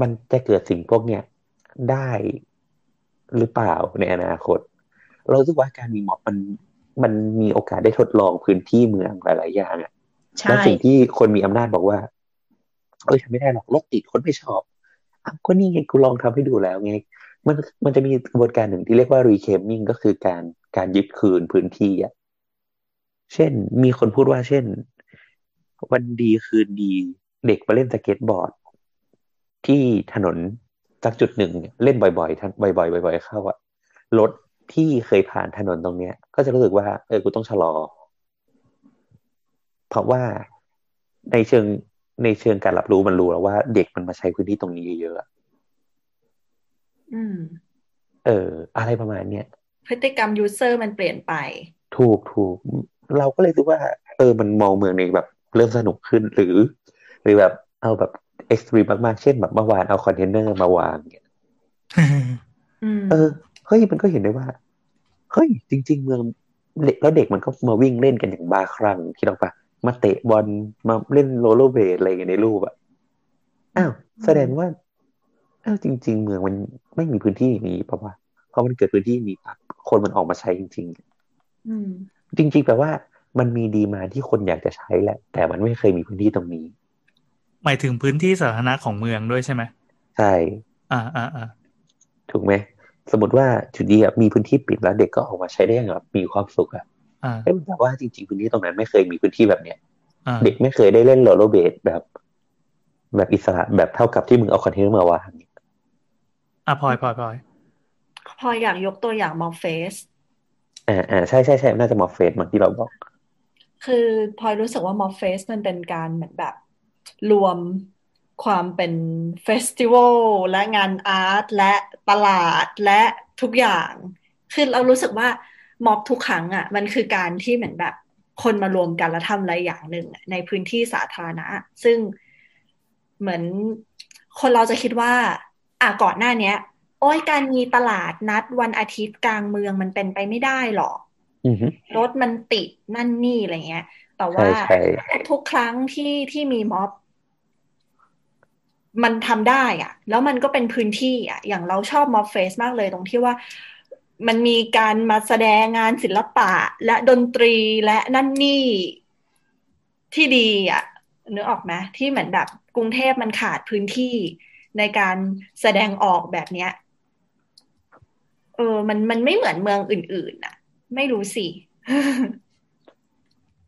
มันจะเกิดสิ่งพวกเนี้ยได้หรือเปล่าในอนาคต เรารู้สึกว่าการมีม็อบมันมันมีโอกาสได้ทดลองพื้นที่เมืองหลาย ๆ อย่างอะใช่และสิ่งที่คนมีอำนาจบอกว่าเอ้ยทำไม่ได้หรอกรถติดคนไม่ชอบอ้าวก็นี่ไงกูลองทำให้ดูแล้วไง มันมันจะมีกระบวนการหนึ่งที่เรียกว่า reclaiming ก็คือการการยึดคืนพื้นที่อะ เช่น มีคนพูดว่าเช่น วันดีคืนดี เด็กมาเล่นสเก็ตบอร์ด ที่ถนนสักจุดหนึ่งเนี่ยเล่นบ่อยๆทันบ่อยๆบ่อย ๆ เข้าอะรถที่เคยผ่านถนนตรงเนี้ย ก็จะรู้สึกว่า เออกูต้องชะลอ เพราะว่าในเชิงในเชิงการรับรู้มันรู้แล้วว่า เด็กมันมาใช้พื้นที่ตรงนี้เยอะๆอะอืม เออ อะไรประมาณเนี้ยพฤติกรรม user มันเปลี่ยนไป ถูกถูก เราก็เลยรู้ว่า เออมันมองเมืองในแบบเริ่มสนุกขึ้นหรือ หรือแบบเอาแบบ extreme มากๆ เช่นแบบเมื่อวานเอาคอนเทนเนอร์มาวางเนี่ยอืมเออเฮ้ยมันก็เห็นได้ว่า เฮ้ย จริง ๆ เมืองเด็กแล้วเด็กมันก็มาวิ่งเล่นกันอย่างบ้าคลั่งคิดออกปะมาเตะบอลมาเล่นโรลเลอร์เบลดอะไรอย่างเงี้ยในรูปอะอ้าวแสดงว่าอ้าวจริง ๆ เมืองมันไม่มีพื้นที่อย่างนี้ปะวะเพราะมันเกิดพื้นที่นี้ปั๊บคนมันออกมาใช้จริง ๆ อืม จริงๆแปลว่ามันมี demand ที่คนอยากจะใช้แหละ แต่มันไม่เคยมีพื้นที่ตรงนี้ หมายถึงพื้นที่สาธารณะของเมืองด้วยใช่ไหมใช่ อ่าอ่าอ่าถูกไหมสมมติว่าจุดนี้อะมีพื้นที่ปิดแล้วเด็กก็ออกมาใช้ได้อย่างแบบมีความสุขอะอ่าเอ้ยแต่ว่าจริง ๆ พื้นที่ตรงนั้นไม่เคยมีพื้นที่แบบเนี้ยอ่าเด็กไม่เคยได้เล่นโรลเลอร์เบดแบบ แบบอิสระแบบเท่ากับที่มึงเอาคอนเทนเนอร์มาวางอะพลอยพลอยพลอยพออยากยกตัวอย่าง Mob Fest อ่าอ่าใช่ใช่ใช่น่าจะ Mob Fest เหมือนที่เราบอก คือพลอยรู้สึกว่า Mob Fest มันเป็นการเหมือนแบบรวมความเป็นเฟสติวัลและงานอาร์ตและตลาดและทุกอย่าง คือเรารู้สึกว่าม็อบทุกครั้งอะ มันคือการที่เหมือนแบบคนมารวมกันแล้วทำอะไรอย่างหนึ่ง ในพื้นที่สาธารณะ ซึ่งเหมือนคนเราจะคิดว่า อะก่อนหน้าเนี้ย โอ้ยการมีตลาดนัดวันอาทิตย์กลางเมืองมันเป็นไปไม่ได้หรอกอือฮึรถมันติดนั่นนี่อะไรเงี้ย แต่ใช่ว่าใช่ทุกๆครั้งที่ที่มีม็อบมันทำได้อะแล้วมันก็เป็นพื้นที่อะอย่างเราชอบม็อบเฟสมากเลยตรงที่ว่า มันมีการมาแสดงงานศิลปะ และดนตรีและนั่นนี่ที่ดีอะนึกออกไหมที่เหมือนแบบกรุงเทพมันขาดพื้นที่ในการแสดงออกแบบเนี้ย เออ มันมันไม่เหมือนเมืองอื่นๆน่ะ ไม่รู้สิ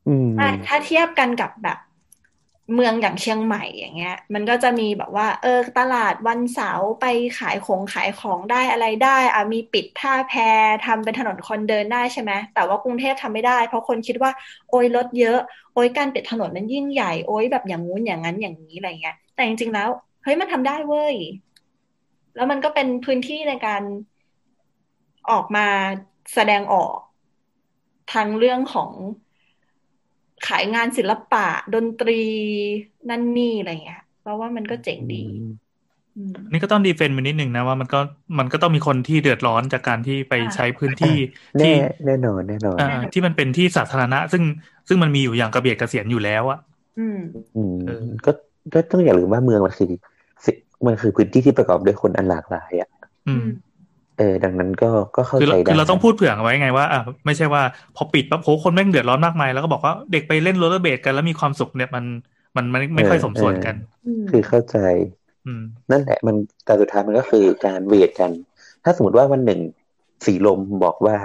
อืมถ้าถ้าเทียบกันกับแบบ เมืองอย่างเชียงใหม่อย่างเงี้ย มันก็จะมีแบบว่า เออ ตลาดวันเสาร์ไปขายของขายของได้อะไรได้อะมีปิดท่าแพทำเป็นถนนคนเดินได้ใช่ไหมแต่ว่ากรุงเทพทำไม่ได้ เพราะคนคิดว่าโอ้ยรถเยอะ โอ้ยการปิดถนนมันยิ่งใหญ่โอ้ยแบบอย่างงู้นอย่างนั้นอย่างนี้อะไรเงี้ย แต่จริงๆแล้วเฮ้ยมันทำได้เว้ยแล้วมันก็เป็นพื้นที่ในการ ออกมาแสดงออกทั้งเรื่องของขายงานศิลปะ ดนตรีนั่นนี่อะไรเงี้ยเพราะว่ามันก็เจ๋งดีอืมนี่ก็ต้องดีเฟนต์ไปนิดนึงนะว่ามันก็มันก็ต้องมีคนที่เดือดร้อนจากการที่ไปอ่าใช้พื้นที่แน่ที่แน่นอนแน่นอนอ่าที่มันเป็นที่สาธารณะ ซึ่งซึ่งมันมีอยู่อย่างกระเบียดกระเสียนอยู่แล้วอะอืมอืมเออก็ก็ต้องอย่าลืมว่าเมืองมันคือสิมันคือพื้นที่ที่ประกอบด้วยคนอันหลากหลายอะอืม เออดังนั้นก็ก็เข้าคือใจเราได้คือเราต้องพูดเผื่อเอาไว้ไงว่าอะไม่ใช่ว่าพอปิดปั๊บโหคนแม่งเดือดร้อนมากมายแล้วก็บอกว่าเด็กไปเล่นโรลเลอร์เบดกันแล้วมีความสุขเนี่ยมันมันมันไม่ค่อยสมส่วนกันอืมคือเข้าใจอืมนั่นแหละมันแต่สุดท้ายมันก็คือการเวทกัน ถ้าสมมติว่าวันหนึ่งสีลมบอกว่า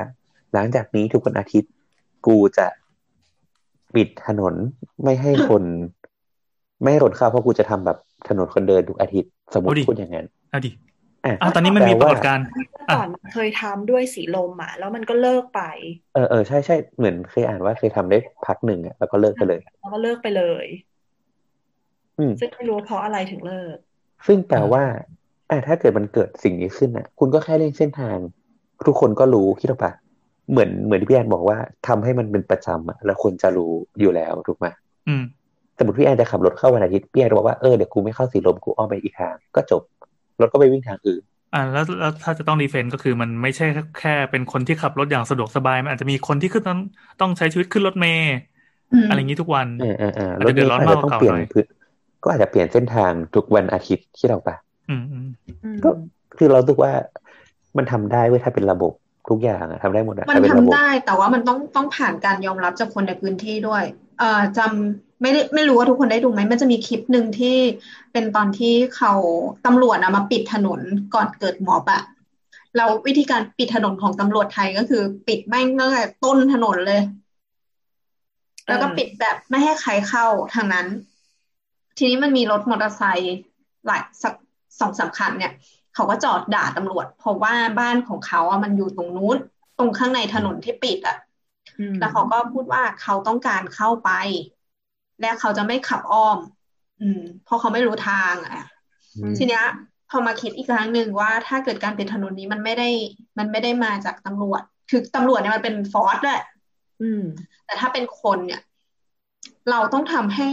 หลังจากนี้ทุกวันอาทิตย์ กูจะปิดถนนไม่ให้คน ไม่ให้รถเข้าเพราะกูจะทำแบบถนนคนเดินทุกอาทิตย์ สมมติเอาดิพูดอย่างนั้นเอาดิ อะอะตอนนี้มันมีปรากฏการณ์เมื่อก่อนมันเคยทำด้วยสีลมอะแล้วมันก็เลิกไป เออเออใช่ใช่เหมือนเคยอ่านว่าเคยทำได้พักหนึ่งอะแล้วก็เลิกไปเลยแล้วก็เลิกไปเลย อืมซึ่งไม่รู้ว่าเพราะอะไรถึงเลิก ซึ่งแปลว่าอะถ้าเกิดมันเกิดสิ่งนี้ขึ้นอะ คุณก็แค่เล่นเส้นทาง ทุกคนก็รู้คิดออกปะเหมือนเหมือนที่พี่แอนบอกว่าทำให้มันเป็นประจำอะแล้วคนจะรู้อยู่แล้วถูกไหมอืมสมมติพี่แอนจะขับรถเข้าวันอาทิตย์พี่แอนบอกว่าเออเดี๋ยวกูไม่เข้าสีลมกูอ้อมไปอีกทางก็จบ รถก็ไปวิ่งทางอื่นอ่าแล้วแล้วถ้าจะต้องดีเฟนต์ก็คือมันไม่ใช่แค่เป็นคนที่ขับรถอย่างสะดวกสบาย มันอาจจะมีคนที่ขึ้นต้องต้องใช้ชีวิตขึ้นรถเมล์อืมอะไรอย่างนี้ทุกวันเออเออเอออาจรถจะเดืเมอดล์ร้อนก็อาจมากจะกต้ว่าองเก่าเปลี่ยนหน่อยพื้นก็อาจจะเปลี่ยนเส้นทางทุกวันอาทิตย์ที่เราปะอืมอืมอืมก็คือเราสึกว่ามันทำได้เว้ยถ้าเป็นระบบทุกอย่างอะทำได้หมดอะมันถ้าเป็นทำระบบได้แต่ว่ามันต้องต้องผ่านการยอมรับจากคนในพื้นที่ด้วย เอ่อจำ ไม่ได้ไม่รู้ว่าทุกคนได้ดูไหมมันจะมีคลิปหนึ่งที่เป็นตอนที่เขาตำรวจนะมาปิดถนนก่อนเกิดม็อบอะแล้ววิธีการปิดถนนของตำรวจไทยก็คือ ปิดแม่งตั้งแต่ต้นถนนเลย แล้วก็ปิดแบบไม่ให้ใครเข้าทางนั้น ทีนี้มันมีรถมอเตอร์ไซค์หลายสักสองสามคันเนี่ย เขาก็จอดด่าตำรวจ เพราะว่าบ้านของเขาอะมันอยู่ตรงนู้นตรงข้างในถนนที่ปิดอะอืมแล้วเขาก็พูดว่าเขาต้องการเข้าไป และเขาจะไม่ขับอ้อม อืมเพราะเขาไม่รู้ทางอะอืมทีเนี้ย พอมาคิดอีกครั้งหนึ่งว่าถ้าเกิดการปิดถนนนี้มันไม่ได้ มันไม่ได้มาจากตำรวจ คือตำรวจเนี่ยมันเป็นฟอร์สแหละอืมแต่ถ้าเป็นคนเนี่ย เราต้องทำให้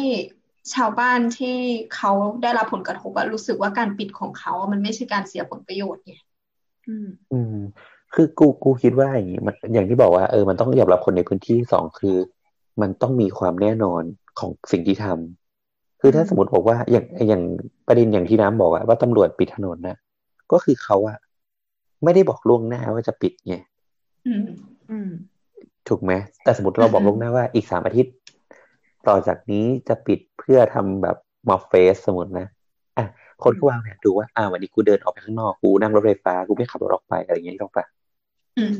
ชาวบ้านที่เขาได้รับผลกระทบอะรู้สึกว่าการปิดของเขาอะมันไม่ใช่การเสียผลประโยชน์ไงอืม อืม คือกูกูคิดว่าอย่างนี้มันอย่างที่บอกว่าเออมันต้องยอมรับคนในพื้นที่สองคือ มันต้องมีความแน่นอน ของสิ่งที่ทำคือถ้าอืมสมมติบอกว่าอย่างอย่างประเด็นอย่างที่น้ำบอกอะว่าตำรวจปิดถนนนะก็คือเขาอะไม่ได้บอกล่วงหน้าว่าจะปิดไงอืมอืมถูกไหมแต่สมมติเราบอกล่วงหน้าว่าอีกสามอาทิตย์ ต่อจากนี้จะปิดเพื่อทำแบบมอฟเฟสสมมตินะอะคนก็วางแผนดูว่าอ่าวันนี้กูเดินออกไปข้างนอกกูนั่งรถไฟฟ้ากูไม่ขับรถออกไปอะไรอย่างเงี้ยหรอกปะอืม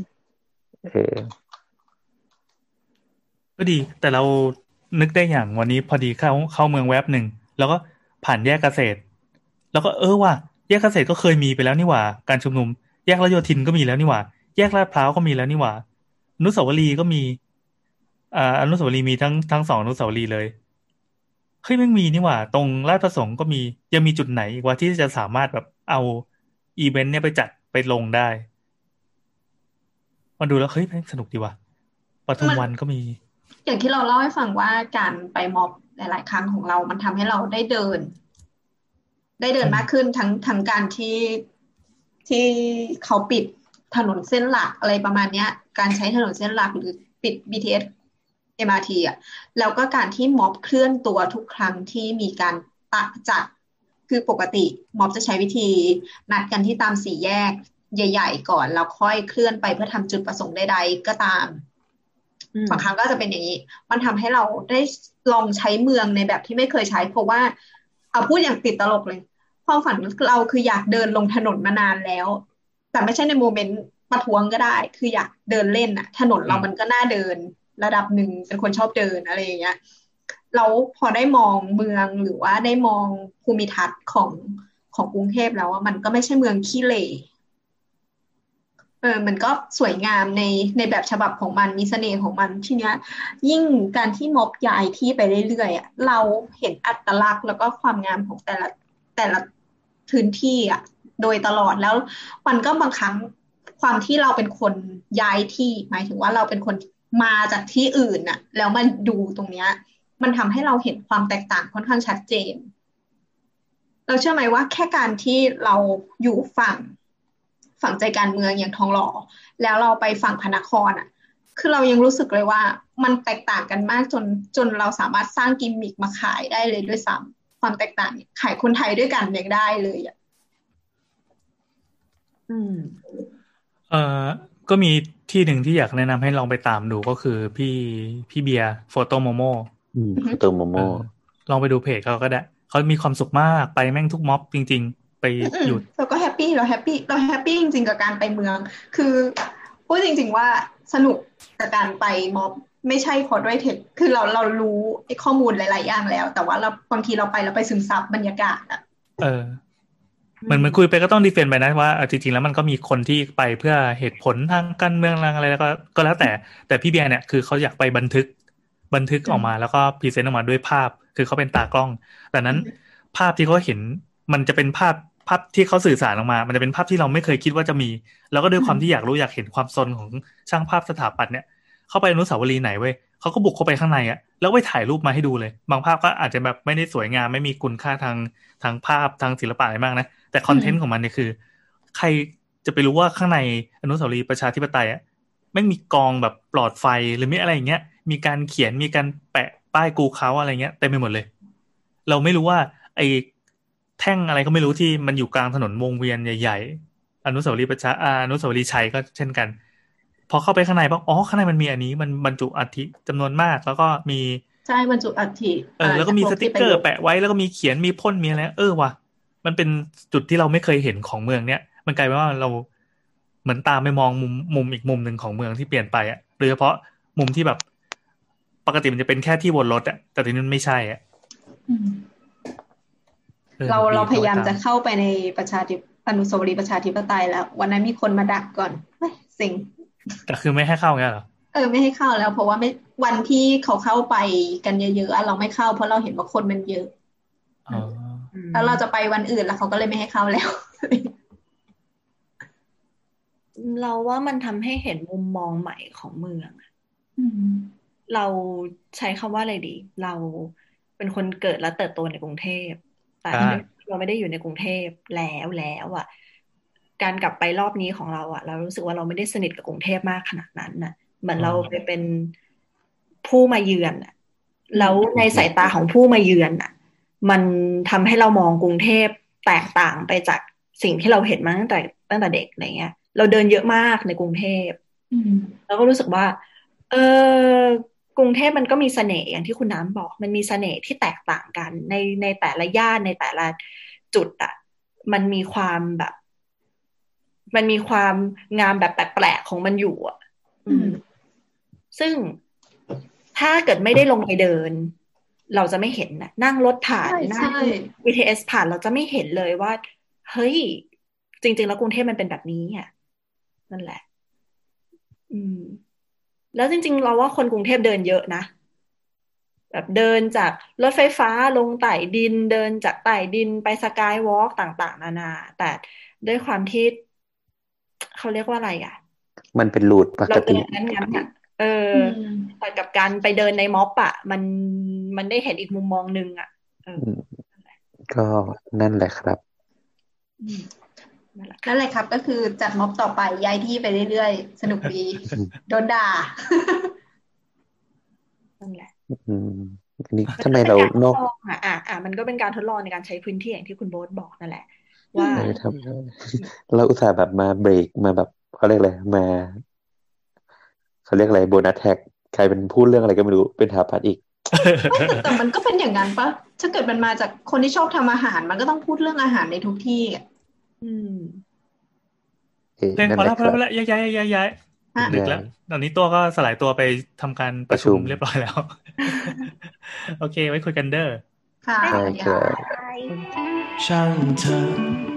เออก็ดี แต่เรา นึกได้อย่างวันนี้พอดีเข้าเข้าเมืองแวบหนึ่งแล้วก็ผ่านแยกเกษตร แล้วก็เออว่ะแยกเกษตรก็เคยมีไปแล้วนี่หว่า การชุมนุม แยกรัชโยธินก็มีแล้วนี่หว่า แยกลาดพร้าวก็มีแล้วนี่หว่าอนุสาวรีย์ก็มีอ่าอนุสาวรีย์มีทั้งทั้งสองอนุสาวรีย์เลยเฮ้ยแม่งมีนี่หว่า ตรงลาดประสงค์ก็มียังมีจุดไหนอีกว่าที่จะสามารถแบบเอาอีเวนต์เนี่ยไปจัดไปลงได้มาดูแล้วเฮ้ยแม่งสนุกดีว่ะปทุมวันก็มี อย่างที่เราเล่าให้ฟังว่าการไปม็อบหลาย ๆ ครั้งของเรา มันทำให้เราได้เดิน ได้เดินมากขึ้นทั้งทั้งการที่ที่เขาปิดถนนเส้นหลักอะไรประมาณเนี้ย การใช้ถนนเส้นหลักหรือปิด BTS MRT อะแล้วก็การที่ม็อบเคลื่อนตัวทุกครั้งที่มีการตะจัดคือปกติม็อบจะใช้วิธีนัดกันที่ตามสี่แยกใหญ่ ๆ ก่อน แล้วค่อยเคลื่อนไปเพื่อทำจุดประสงค์ใด ๆ ก็ตาม บางครั้งก็จะเป็นอย่างนี้ มันทำให้เราได้ลองใช้เมืองในแบบที่ไม่เคยใช้ เพราะว่าเอาพูดอย่างติดตลกเลย ความฝันเราคืออยากเดินลงถนนมานานแล้ว แต่ไม่ใช่ในโมเมนต์ประท้วงก็ได้ คืออยากเดินเล่นอะถนนเรามันก็น่าเดิน ระดับหนึ่งเป็นคนชอบเดินอะไรอย่างเงี้ยเราพอได้มองเมืองหรือว่าได้มองภูมิทัศน์ของของกรุงเทพแล้วว่ามันก็ไม่ใช่เมืองขี้เหร่ เออมันก็สวยงามในในแบบฉบับของมันมีเสน่ห์ของมันทีเนี้ย ยิ่งการที่ม็อบย้ายที่ไปเรื่อยๆอะเราเห็นอัตลักษณ์แล้วก็ความงามของแต่ละแต่ละพื้นที่อะโดยตลอดแล้วมันก็บางครั้งความที่เราเป็นคนย้ายที่หมายถึงว่าเราเป็นคนมาจากที่อื่นน่ะ แล้วมาดูตรงเนี้ย มันทำให้เราเห็นความแตกต่างค่อนข้างชัดเจน เราเชื่อไหมว่าแค่การที่เราอยู่ฝั่ง ฝั่งใจการเมืองอย่างทองหล่อ แล้วเราไปฝั่งพระนครอะ คือเรายังรู้สึกเลยว่ามันแตกต่างกันมากจนจนเราสามารถสร้างกิมมิคมาขายได้เลยด้วยซ้ำความแตกต่างเนี่ยขายคนไทยด้วยกันยังได้เลยอะอืมเอ่อก็มีที่หนึ่งที่อยากแนะนำให้ลองไปตามดูก็คือพี่พี่เบียร์โฟโตโมโมอืมตัวโมโมลองไปดูเพจเขาก็ได้เขามีความสุขมากไปแม่งทุกม็อบจริง ๆ ไปอืมหยุดเราก็ happy เรา happy เรา happy จริงๆกับการไปม็อบ คือพูดจริง ๆว่าสนุกกับการไปม็อบไม่ใช่เพราะด้วยเทคคือเราเรารู้ไอ้ข้อมูลหลาย ๆ อย่างแล้ว แต่ว่าเราบางทีเราไปเราไปซึมซับบรรยากาศอะเออเหมือนเหมือนคุยไปก็ต้อง defend ไปนะว่าเออจริง ๆ แล้วมันก็มีคนที่ไปเพื่อเหตุผลทางการเมืองทางอะไรแล้วก็ก็แล้วแต่แต่พี่เบียร์เนี่ยคือเขาอยากไปบันทึกบันทึกออกมาแล้วก็ present ออกมาด้วยภาพ คือเขาเป็นตากล้อง แต่นั้นภาพที่เขาเห็นมันจะเป็นภาพ ภาพที่เขาสื่อสารออกมา มันจะเป็นภาพที่เราไม่เคยคิดว่าจะมี แล้วก็ด้วยความที่อยากรู้อยากเห็นความซนของช่างภาพสถาปัตย์เนี่ย เข้าไปอนุสาวรีย์ไหนเว้ยเขาก็บุกเข้าไปข้างในอะแล้วไปถ่ายรูปมาให้ดูเลย บางภาพก็อาจจะแบบไม่ได้สวยงาม ไม่มีคุณค่าทางทางภาพทางศิลปะอะไรมากนะ แต่ content ของมันเนี่ยคือ ใครจะไปรู้ว่าข้างในอนุสาวรีย์ประชาธิปไตยอะแม่งมีกองแบบหลอดไฟหรือมีอะไรอย่างเงี้ย มีการเขียนมีการแปะป้ายกูเขาอะไรเงี้ยเต็มไปหมดเลย เราไม่รู้ว่าไอ้ แท่งอะไรก็ไม่รู้ที่มันอยู่กลางถนนวงเวียนใหญ่ๆอนุสาวรีย์ประชาอ่าอนุสาวรีย์ชัยก็เช่นกัน พอเข้าไปข้างในปั๊บอ๋อข้างในมันมีอันนี้มันบรรจุอัฐิจำนวนมาก แล้วก็มีใช่บรรจุอัฐิเออแล้วก็มีสจากติกเกอร์แปะไว้แล้วก็มีเขียนมีพ่นมีอะไรเออว่ะมันเป็นจุดที่เราไม่เคยเห็นของเมืองเนี้ยมันกลายเป็นว่าเราเหมือนตามไปมองมุมมุมอีกมุมหนึ่งของเมืองที่เปลี่ยนไปอะโดยเฉพาะมุมที่แบบ ปกติมันจะเป็นแค่ที่วนรถอะแต่ทีนี้มันไม่ใช่อะอืมออ เราดีเราพยายามเข้จะตเข้าไปในประชาธิปอนุสาวรีย์ประชาธิปไตยแล้ว วันนั้นมีคนมาดักก่อนเฮ้ยสิงแต่คือไม่ให้เข้าไงเหรอเออไม่ให้เข้าแล้ว เพราะว่าไม่วันที่เขาเข้าไปกันเยอะๆอะเราไม่เข้า เพราะเราเห็นว่าคนมันเยอะอ๋อแล้วเราจะไปวันอื่นแล้วเขาก็เลยไม่ให้เข้าแล้ว เราว่ามันทำให้เห็นมุมมองใหม่ของเมืองอืมเราใช้คำว่าอะไรดี เราเป็นคนเกิดและเติบโตในกรุงเทพ แต่อ่าเราไม่ได้อยู่ในกรุงเทพแล้วแล้วอะ การกลับไปรอบนี้ของเราอะ เรารู้สึกว่าเราไม่ได้สนิทกับกรุงเทพมากขนาดนั้นน่ะ เหมือนเราไปเป็นผู้มาเยือนอะแล้วในสายตาของผู้มาเยือนอะ มันทำให้เรามองกรุงเทพแตกต่างไปจากสิ่งที่เราเห็นมาตั้งแต่ตั้งแต่เด็กอะไรเงี้ย เราเดินเยอะมากในกรุงเทพอืมแล้วก็รู้สึกว่า เออ กรุงเทพมันก็มีเสน่ห์อย่างที่คุณน้ำบอก มันมีเสน่ห์ที่แตกต่างกัน ในในแต่ละย่านในแต่ละจุดอะ มันมีความแบบ มันมีความงามแบบแปลกๆของมันอยู่อะอืมซึ่งถถ้าเกิดไม่ได้ลงไปเดิน เราจะไม่เห็นนะนั่งรถผ่านใช่นั่งใช่ BTS ผ่านเราจะไม่เห็นเลยว่า เฮ้ย จริง ๆ แล้วกรุงเทพมันเป็นแบบนี้อะนั่นแหละ อืม แล้วจริง ๆ เราว่าคนกรุงเทพเดินเยอะนะ แบบเดินจากรถไฟฟ้าลงใต้ดินเดินจากใต้ดินไปสกายวอล์กต่างๆ นานา แต่ด้วยความที่เขาเรียกว่าอะไรอะ มันเป็นรูทปเรากเดิตินงั้นงั้นอะเอออือมแต่กับการไปเดินในม็อบอะมันมันได้เห็นอีกมุมมองหนึ่งอะเอออืมก็นั่นแหละครับอืม นั่นแหละนั่นแหละครับ ก็คือจัดม็อบต่อไปย้ายที่ไปเรื่อยๆ สนุกดี โดนด่านั่นแหละอืมอันนี้ทำไมเราเป็นกนทอกดลองอะอะอะมันก็เป็นการทดลองในการใช้พื้นที่อย่างที่คุณโบ๊ทบอกนั่นแหละ ว่าเออทำเราอุตส่าห์แบบมาเบรกมาแบบเขาเรียกอะไรมาเขาเรียกอะไรโบนัสแท็กใครเป็นพูดเรื่องอะไรก็ไม่รู้เป็นถาปัดอีกแต่มันก็เป็นอย่างนั้นปะถ้าเกิดมันมาจากคนที่ชอบทำอาหาร มันก็ต้องพูดเรื่องอาหารในทุกที่ อะอืมเอ้ยเพลงนั่นพอแหแล้ละวพคอรับแล้วพอแล้วย้ายย้ายย้ายย้ายฮะดึกแล้วตอนนี้ตัวก็สลายตัวไปทำการประชุมประชุมเรียบร้อยแล้ว โอเค ไว้คุยกันเด้อค่ะใช่สวัสดีครัค่ะบช่างเธอ